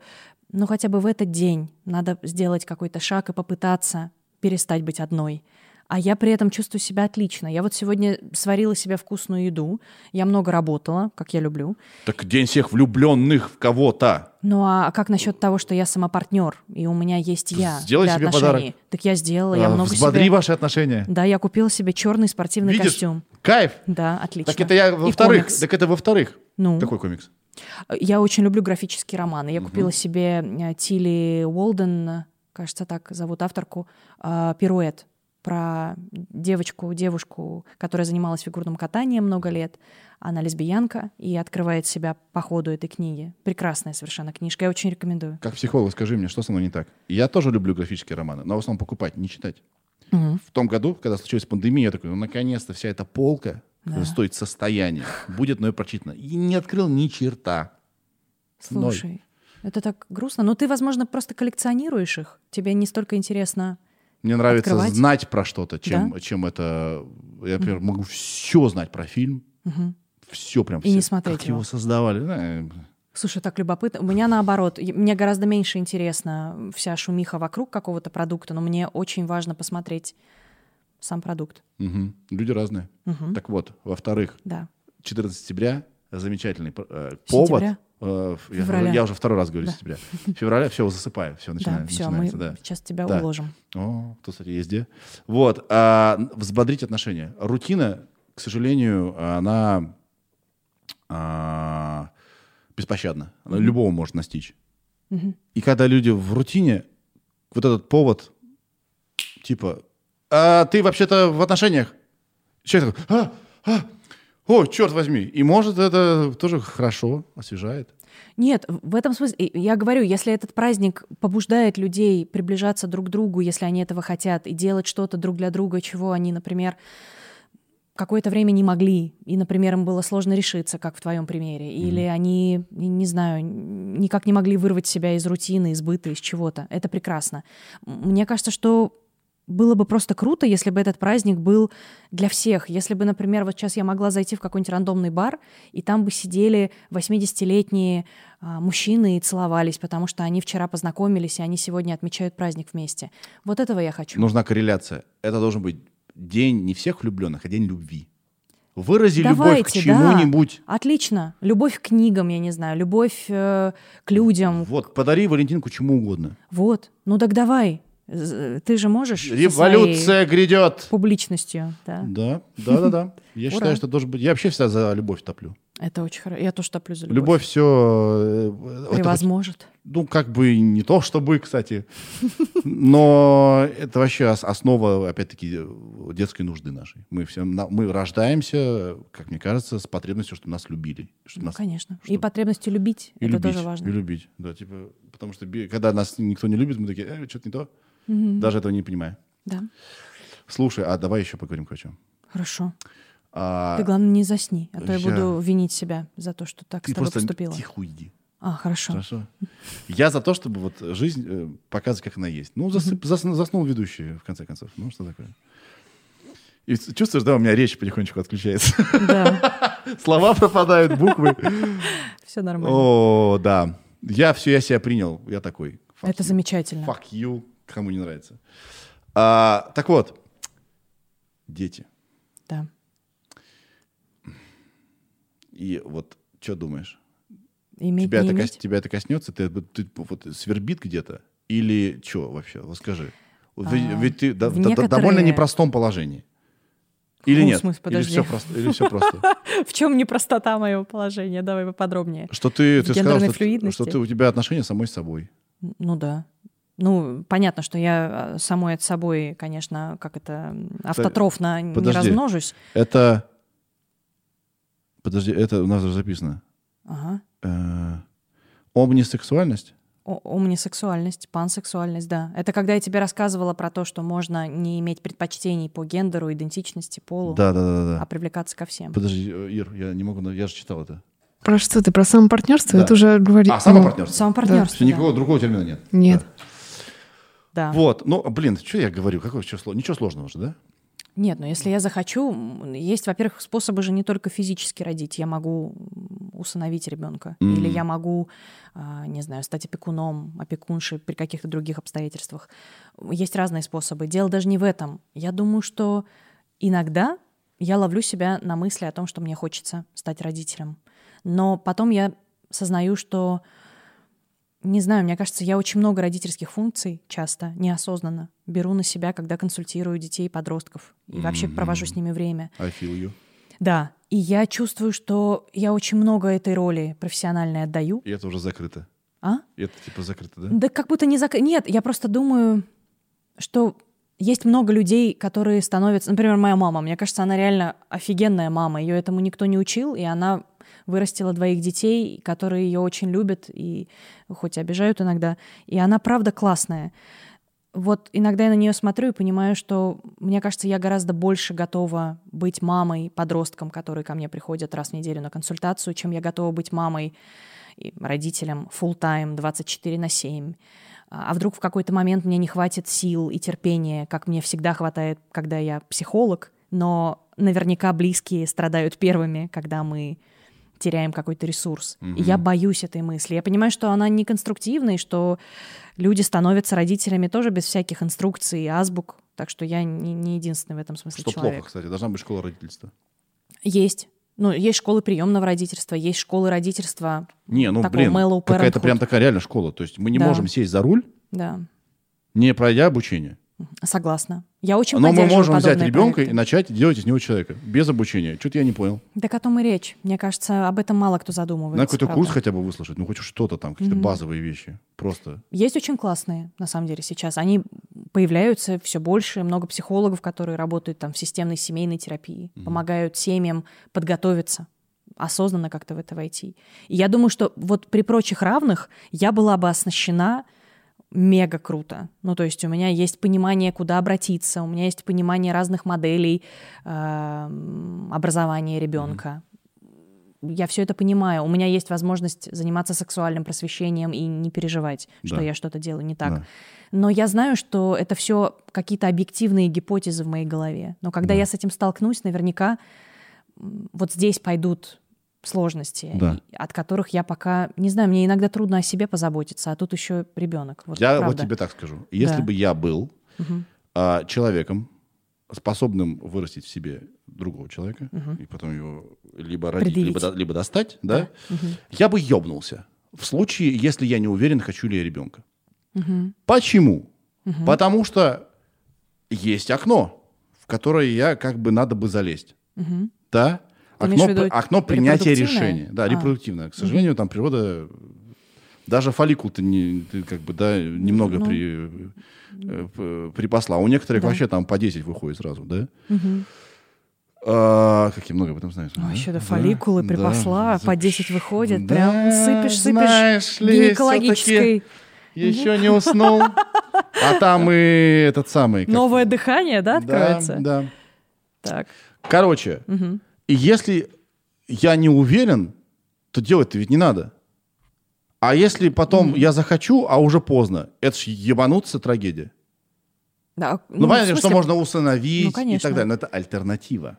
ну хотя бы в этот день надо сделать какой-то шаг и попытаться перестать быть одной. А я при этом чувствую себя отлично. Я вот сегодня сварила себе вкусную еду, я много работала, как я люблю.
Так день всех влюбленных в кого-то.
Ну а как насчет того, что я самопартнер, и у меня есть я
Сделай
для
себе
отношений?
подарок.
Так я сделала, я
А,
много
Взбодри
себе...
ваши отношения.
Да, я купила себе черный спортивный
Видишь?
костюм.
Кайф.
Да, отлично.
Так это я во-вторых. Так это во-вторых.
Ну,
Какой комикс?
Я очень люблю графические романы. Я купила себе э, Тилли Уолден, кажется, так зовут авторку, э, «Пируэт» про девочку, девушку, которая занималась фигурным катанием много лет. Она лесбиянка и открывает себя по ходу этой книги. Прекрасная совершенно книжка, я очень рекомендую.
Как психолог, скажи мне, что со мной не так? Я тоже люблю графические романы, но в основном покупать, не читать.
Мгм.
В том году, когда случилась пандемия, я такой, ну, наконец-то вся эта полка,
Да.
стоит состояние, будет мною прочитана. И не открыл ни черта. Ноль.
Слушай, это так грустно. Но ты, возможно, просто коллекционируешь их. Тебе не столько интересно.
Мне нравится
Открывать?
знать про что-то, чем, чем это... Я, например, могу все знать про фильм,
Мгм.
все прям.
И не смотреть
Как
его.
его создавали. да,
Слушай, так любопытно. У меня наоборот. Мне гораздо меньше интересна вся шумиха вокруг какого-то продукта, но мне очень важно посмотреть сам продукт.
мгм. Люди разные.
Мгм.
Так вот, во-вторых,
Да.
14 сентября замечательный э, повод.
Сентября?
э, я, я уже второй раз говорю
Да.
сентября. Февраля все засыпаю, все
Да,
начинается.
все, мы
начинается, да.
сейчас тебя
Да.
уложим.
О, тут, кстати, где. Вот. а, взбодрить отношения. Рутина, к сожалению, она а, беспощадна. Она любого может настичь.
Мгм.
И когда люди в рутине, вот этот повод, типа, а ты вообще-то в отношениях. Человек такой, а, а, о, черт возьми. И может это тоже хорошо, освежает.
Нет, в этом смысле, я говорю, если этот праздник побуждает людей приближаться друг к другу, если они этого хотят, и делать что-то друг для друга, чего они, например, какое-то время не могли, и, например, им было сложно решиться, как в твоем примере, или mm-hmm. они, не знаю, никак не могли вырвать себя из рутины, из быта, из чего-то. Это прекрасно. Мне кажется, что было бы просто круто, если бы этот праздник был для всех. Если бы, например, вот сейчас я могла зайти в какой-нибудь рандомный бар, и там бы сидели 80-летние а, мужчины и целовались, потому что они вчера познакомились, и они сегодня отмечают праздник вместе. Вот этого я хочу.
Нужна корреляция. Это должен быть день не всех влюбленных, а день любви. Вырази Давайте, любовь к чему-нибудь.
Да. Отлично. Любовь к книгам, я не знаю, любовь э, к людям.
Вот, подари Валентинку чему угодно.
Вот. Ну так давай. Ты же можешь
Революция грядет.
Публичностью, да.
Да, да, да, да. Я считаю, что должен быть. Я вообще всегда за любовь топлю.
Это очень хорошо. Я тоже топлю за любовь.
Любовь все...
Э, Превозможет.
Ну, как бы не то, чтобы, кстати. Но это вообще основа, опять-таки, детской нужды нашей. Мы, все, мы рождаемся, как мне кажется, с потребностью, чтобы нас любили. Чтобы
ну,
нас,
конечно. Чтобы... И потребностью любить. И это любить, тоже важно.
И любить, да. Типа, потому что когда нас никто не любит, мы такие, э, что-то не то. Угу. Даже этого не понимаю.
Да.
Слушай, а давай еще поговорим о чем.
Хорошо. А... Ты, главное, не засни, а то я, я буду винить себя за то, что так
Ты
с тобой
просто
поступила.
тихо уйди.
А, хорошо.
Хорошо. Я за то, чтобы вот жизнь э, показывать, как она есть. Ну, засып, заснул, заснул ведущий, в конце концов. Ну, что такое? И чувствуешь, да, у меня речь потихонечку отключается. Да. Слова пропадают, буквы.
Все нормально.
О, да. Я все, я себя принял. Я такой.
Это замечательно.
Fuck you. Кому не нравится. А, так вот, дети.
Да.
И вот что думаешь?
Иметь,
тебя,
это
иметь? Кос, тебя это коснется? Ты, ты вот, свербит где-то? Или что вообще? Вот скажи. А, ведь, ты да, в некоторые... довольно непростом положении. Или
ну,
нет?
Смысле, подожди.
Или все просто? Или все просто?
в чем непростота моего положения? Давай поподробнее.
Что ты, ты сказал, что, что ты, у тебя отношения самой с собой.
Ну да. Ну, понятно, что я а, самой от собой, конечно, как это, автотрофно Подожди. не размножусь.
Это... Подожди, это у нас уже записано.
Ага.
Э, омнисексуальность?
омнисексуальность, пансексуальность, да. Это когда я тебе рассказывала про то, что можно не иметь предпочтений по гендеру, идентичности, полу,
да, да, да, да.
а привлекаться ко всем.
Подожди, э, Ир, я не могу, я же читал это.
Про что ты? Про самопартнерство? Да. Это уже говорит.
А, самопартнерство.
Самопартнерство.
Да. Никакого другого термина нет.
Нет.
Да. Да.
Вот, ну, блин, что я говорю? Какое число? Ничего сложного же, да?
Нет, но если я захочу, есть, во-первых, способы же не только физически родить. Я могу усыновить ребенка, mm-hmm. или я могу, а, не знаю, стать опекуном, опекуншей при каких-то других обстоятельствах. Есть разные способы. Дело даже не в этом. Я думаю, что иногда я ловлю себя на мысли о том, что мне хочется стать родителем. Но потом я сознаю, что не знаю, мне кажется, я очень много родительских функций часто неосознанно беру на себя, когда консультирую детей и подростков. И mm-hmm. вообще провожу с ними время.
I feel you.
Да. И я чувствую, что я очень много этой роли профессиональной отдаю.
И это уже закрыто.
А?
И это типа закрыто, да?
Да как будто не закрыто. Нет, я просто думаю, что есть много людей, которые становятся... Например, моя мама. Мне кажется, она реально офигенная мама. Ее этому никто не учил, и она вырастила двоих детей, которые ее очень любят и хоть обижают иногда. И она правда классная. Вот иногда я на нее смотрю и понимаю, что, мне кажется, я гораздо больше готова быть мамой подросткам, которые ко мне приходят раз в неделю на консультацию, чем я готова быть мамой и родителям full time 24 на 7. А вдруг в какой-то момент мне не хватит сил и терпения, как мне всегда хватает, когда я психолог, но наверняка близкие страдают первыми, когда мы теряем какой-то ресурс. Угу. И я боюсь этой мысли. Я понимаю, что она не конструктивная, и что люди становятся родителями тоже без всяких инструкций и азбук. Так что я не, не единственный в этом смысле
что
человек.
плохо, кстати. Должна быть школа родительства.
Есть. Ну, есть школы приемного родительства, есть школы родительства.
Не, ну, блин, какая-то прям такая реально школа. То есть мы не да. можем сесть за руль,
да.
не пройдя обучение.
Согласна. Я очень
Но мы можем взять ребенка проекты. и начать делать из него человека без обучения. Что-то я не понял.
Так о том и речь. Мне кажется, об этом мало кто задумывается.
На какой-то курс хотя бы выслушать, ну хоть что-то там, какие-то mm-hmm. базовые вещи. Просто.
Есть очень классные, на самом деле, сейчас. Они появляются все больше, много психологов, которые работают там в системной семейной терапии, mm-hmm. помогают семьям подготовиться осознанно как-то в это войти. И я думаю, что вот при прочих равных я была бы оснащена мега круто. Ну, то есть у меня есть понимание, куда обратиться, у меня есть понимание разных моделей э, образования ребенка. Mm-hmm. Я все это понимаю. У меня есть возможность заниматься сексуальным просвещением и не переживать, да. что я что-то делаю не так. Да. Но я знаю, что это все какие-то объективные гипотезы в моей голове. Но когда да. я с этим столкнусь, наверняка вот здесь пойдут сложности, да. от которых я пока, не знаю, мне иногда трудно о себе позаботиться, а тут еще ребенок.
Вот я правда. вот тебе так скажу. Если да. бы я был угу. а, человеком, способным вырастить в себе другого человека, угу. и потом его либо родить, либо, либо достать, да, да угу. я бы ёбнулся. В случае, если я не уверен, хочу ли я ребенка. Угу. Почему? Угу. Потому что есть окно, в которое я как бы надо бы залезть. Угу. Да? Окно, окно принятия решения. Да, а. репродуктивное. К сожалению, угу. там природа... Даже фолликул ты, не, ты как бы, да, немного ну, при, э, припасла. У некоторых да. вообще там по 10 выходит сразу, да? Угу. А, как я много об этом знаю.
А, да? еще до фолликулы да, припасла, да, по 10 выходит. Да, прям сыпешь, сыпешь ли, гинекологической
еще не уснул. А там и этот самый...
Новое дыхание, да, откроется?
Да, да.
Так.
Короче, и если я не уверен, то делать-то ведь не надо. А если потом я захочу, а уже поздно, это ж ебануться трагедия.
Да,
ну, ну понятно, что можно усыновить ну, и так далее, но это альтернатива.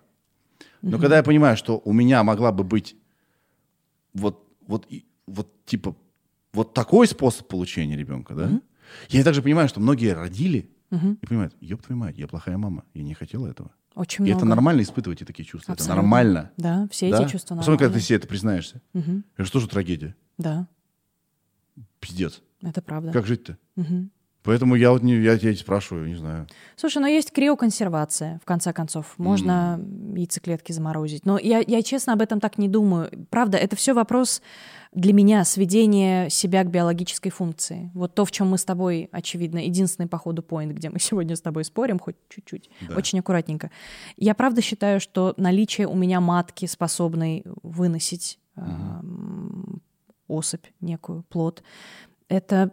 Но когда я понимаю, что у меня могла бы быть вот, вот, вот типа вот такой способ получения ребенка, да? Угу. Я также понимаю, что многие родили угу. и понимают, ёб твою мать, я плохая мама, я не хотела этого.
Очень
и
много.
это нормально испытывать эти такие чувства. Абсолютно. Это нормально.
Да, все да? эти чувства нормальные.
Особенно, когда ты себе это признаешься. Угу. Это же трагедия?
Да.
Пиздец.
Это правда.
Как жить-то? Угу. Поэтому я вот не, я тебя спрашиваю, не знаю.
Слушай, но есть криоконсервация, в конце концов. Можно mm. яйцеклетки заморозить. Но я, я честно об этом так не думаю. Правда, это все вопрос для меня сведения себя к биологической функции. Вот то, в чем мы с тобой, очевидно, единственный по ходу поинт, где мы сегодня с тобой спорим, хоть чуть-чуть, да. очень аккуратненько. Я правда считаю, что наличие у меня матки, способной выносить угу. э, особь, некую плод, это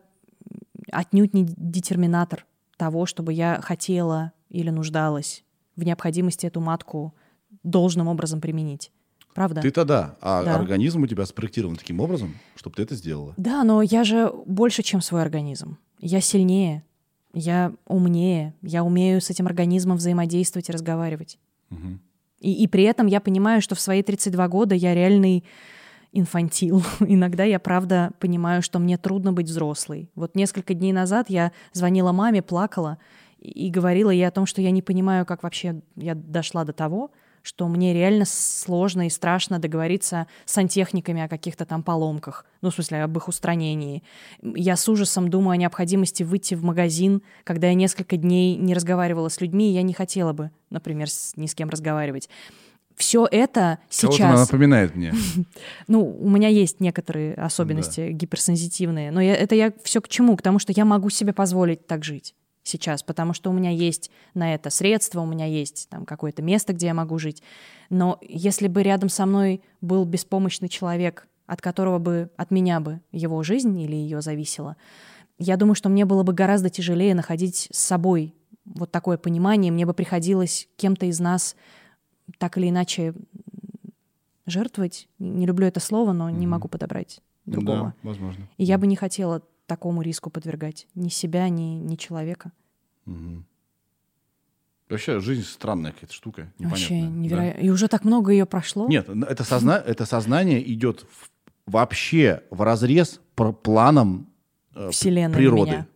отнюдь не детерминатор того, чтобы я хотела или нуждалась в необходимости эту матку должным образом применить. Правда?
Ты-то да, а да. организм у тебя спроектирован таким образом, чтобы ты это сделала.
Да, но я же больше, чем свой организм. Я сильнее, я умнее, я умею с этим организмом взаимодействовать и разговаривать. Угу. И, и при этом я понимаю, что в свои 32 года я реальный инфантил. Иногда я, правда, понимаю, что мне трудно быть взрослой. Вот несколько дней назад я звонила маме, плакала и говорила ей о том, что я не понимаю, как вообще я дошла до того, что мне реально сложно и страшно договориться с сантехниками о каких-то там поломках, ну, в смысле, об их устранении. Я с ужасом думаю о необходимости выйти в магазин, когда я несколько дней не разговаривала с людьми, и я не хотела бы, например, с, ни с кем разговаривать все это сейчас... Кого-то
напоминает мне.
ну, у меня есть некоторые особенности да. гиперсенситивные, но я, это я все к чему? К тому, что я могу себе позволить так жить сейчас, потому что у меня есть на это средства, у меня есть там какое-то место, где я могу жить. Но если бы рядом со мной был беспомощный человек, от которого бы, от меня бы его жизнь или ее зависела, я думаю, что мне было бы гораздо тяжелее находить с собой вот такое понимание, мне бы приходилось кем-то из нас так или иначе жертвовать. Не люблю это слово, но mm-hmm. не могу подобрать другого.
Да, возможно.
И я бы не хотела такому риску подвергать ни себя, ни, ни человека.
Угу. Вообще жизнь странная какая-то штука.
Вообще невероятно. Да? И уже так много ее прошло.
Нет, это, созна... это сознание идет в... вообще в разрез планом э, Вселенной природы. Меня.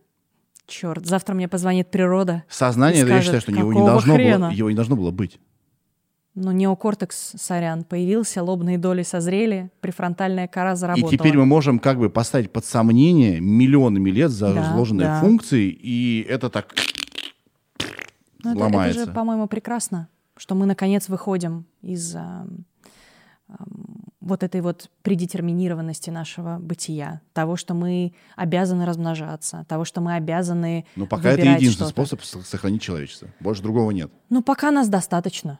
Черт, завтра мне позвонит природа.
Сознание, скажет, я считаю, что его не, должно было, его не должно было быть.
Ну, неокортекс, сорян, появился, лобные доли созрели, префронтальная кора заработала.
И теперь мы можем как бы поставить под сомнение миллионами лет заложенные да, да. функции, и это так ну, ломается.
Это, это же, по-моему, прекрасно, что мы, наконец, выходим из а, а, вот этой вот предетерминированности нашего бытия, того, что мы обязаны размножаться, того, что мы обязаны
Ну, пока это единственный способ сохранить человечество. Больше другого нет.
Ну, пока нас достаточно.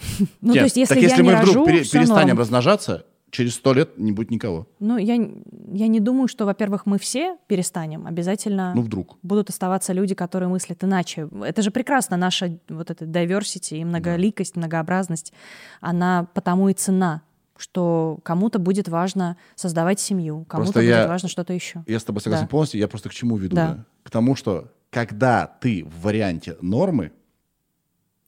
Ну, то
Нет,
есть, если
так
я
если
не
мы
рожу,
вдруг пере- перестанем
норм.
размножаться, через сто лет не будет никого.
Ну, я, я не думаю, что, во-первых, мы все перестанем. Обязательно
Ну, вдруг.
будут оставаться люди, которые мыслят иначе. Это же прекрасно, наша вот эта diversity и многоликость, многообразность, она потому и цена, что кому-то будет важно создавать семью, кому-то будет
я-
важно что-то еще.
Я с тобой согласен
Да.
полностью. Я просто к чему веду?
Да.
да? К тому, что когда ты в варианте нормы,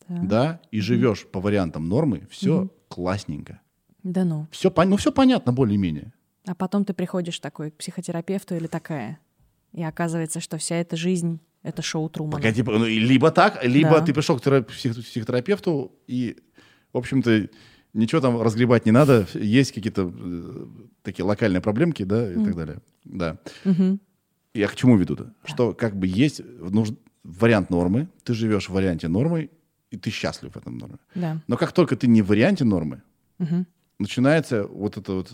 да, и живешь по вариантам нормы, все классненько.
Да ну.
Все, ну, все понятно более-менее.
А потом ты приходишь такой к психотерапевту или такая, и оказывается, что вся эта жизнь — это шоу Трумана.
Погоди, ну, либо так, либо
Да.
ты пришел к терап- псих- психотерапевту, и, в общем-то, ничего там разгребать не надо. Есть какие-то э, такие локальные проблемки, да, и так далее. Да.
Мгм.
Я к чему веду-то? Что как бы есть нуж- вариант нормы, ты живешь в варианте нормы, и ты счастлив в этом норме.
Да.
Но как только ты не в варианте нормы,
Мгм.
начинается вот это вот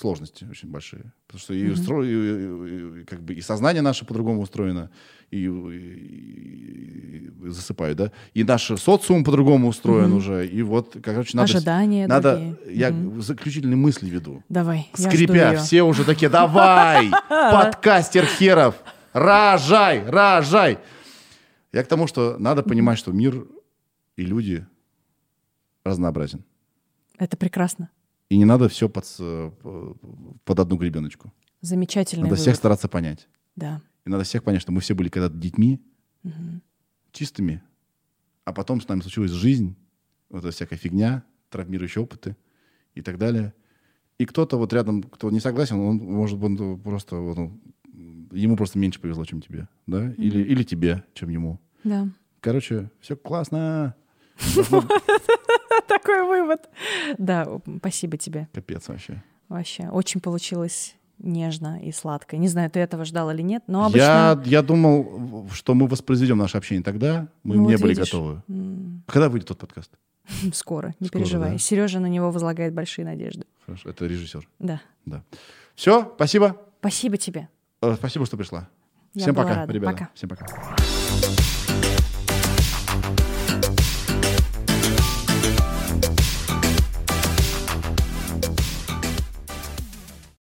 сложности очень большие. Потому что и, устро- и- и- и как бы и сознание наше по-другому устроено, и, и- и засыпаю, да, и наш социум по-другому устроен уже, и вот, короче, надо...
Ожидания
Надо,
другие.
я
Мгм.
заключительные мысли веду.
Давай,
Скрипя, все уже такие, давай, подкастер херов, рожай, рожай. Я к тому, что надо понимать, что мир и люди разнообразен.
Это прекрасно.
И не надо все под, с- под одну гребеночку.
Замечательный
Надо
вывод.
всех стараться понять.
Да.
И надо всех понять, что мы все были когда-то детьми, чистыми, а потом с нами случилась жизнь, вот эта всякая фигня, травмирующие опыты и так далее. И кто-то вот рядом, кто не согласен, он может он просто, вот он, ему просто меньше повезло, чем тебе, да? Или, или тебе, чем ему.
Да.
Короче, все классно.
Такой вывод. Да, спасибо тебе.
Капец вообще.
Вообще, очень получилось нежно и сладко. Не знаю, ты этого ждал или нет, но обычно...
Я, я думал, что мы воспроизведем наше общение тогда. Мы
Ну
не
вот
были
видишь.
готовы.
м,
Когда выйдет тот подкаст?
Скоро, не
Скоро,
переживай.
да.
Сережа на него возлагает большие надежды.
Хорошо, это режиссер.
Да.
Да. Все, спасибо.
Спасибо тебе.
Э, Спасибо, что пришла.
Я
Всем пока,
рада.
ребята.
Пока.
Всем пока.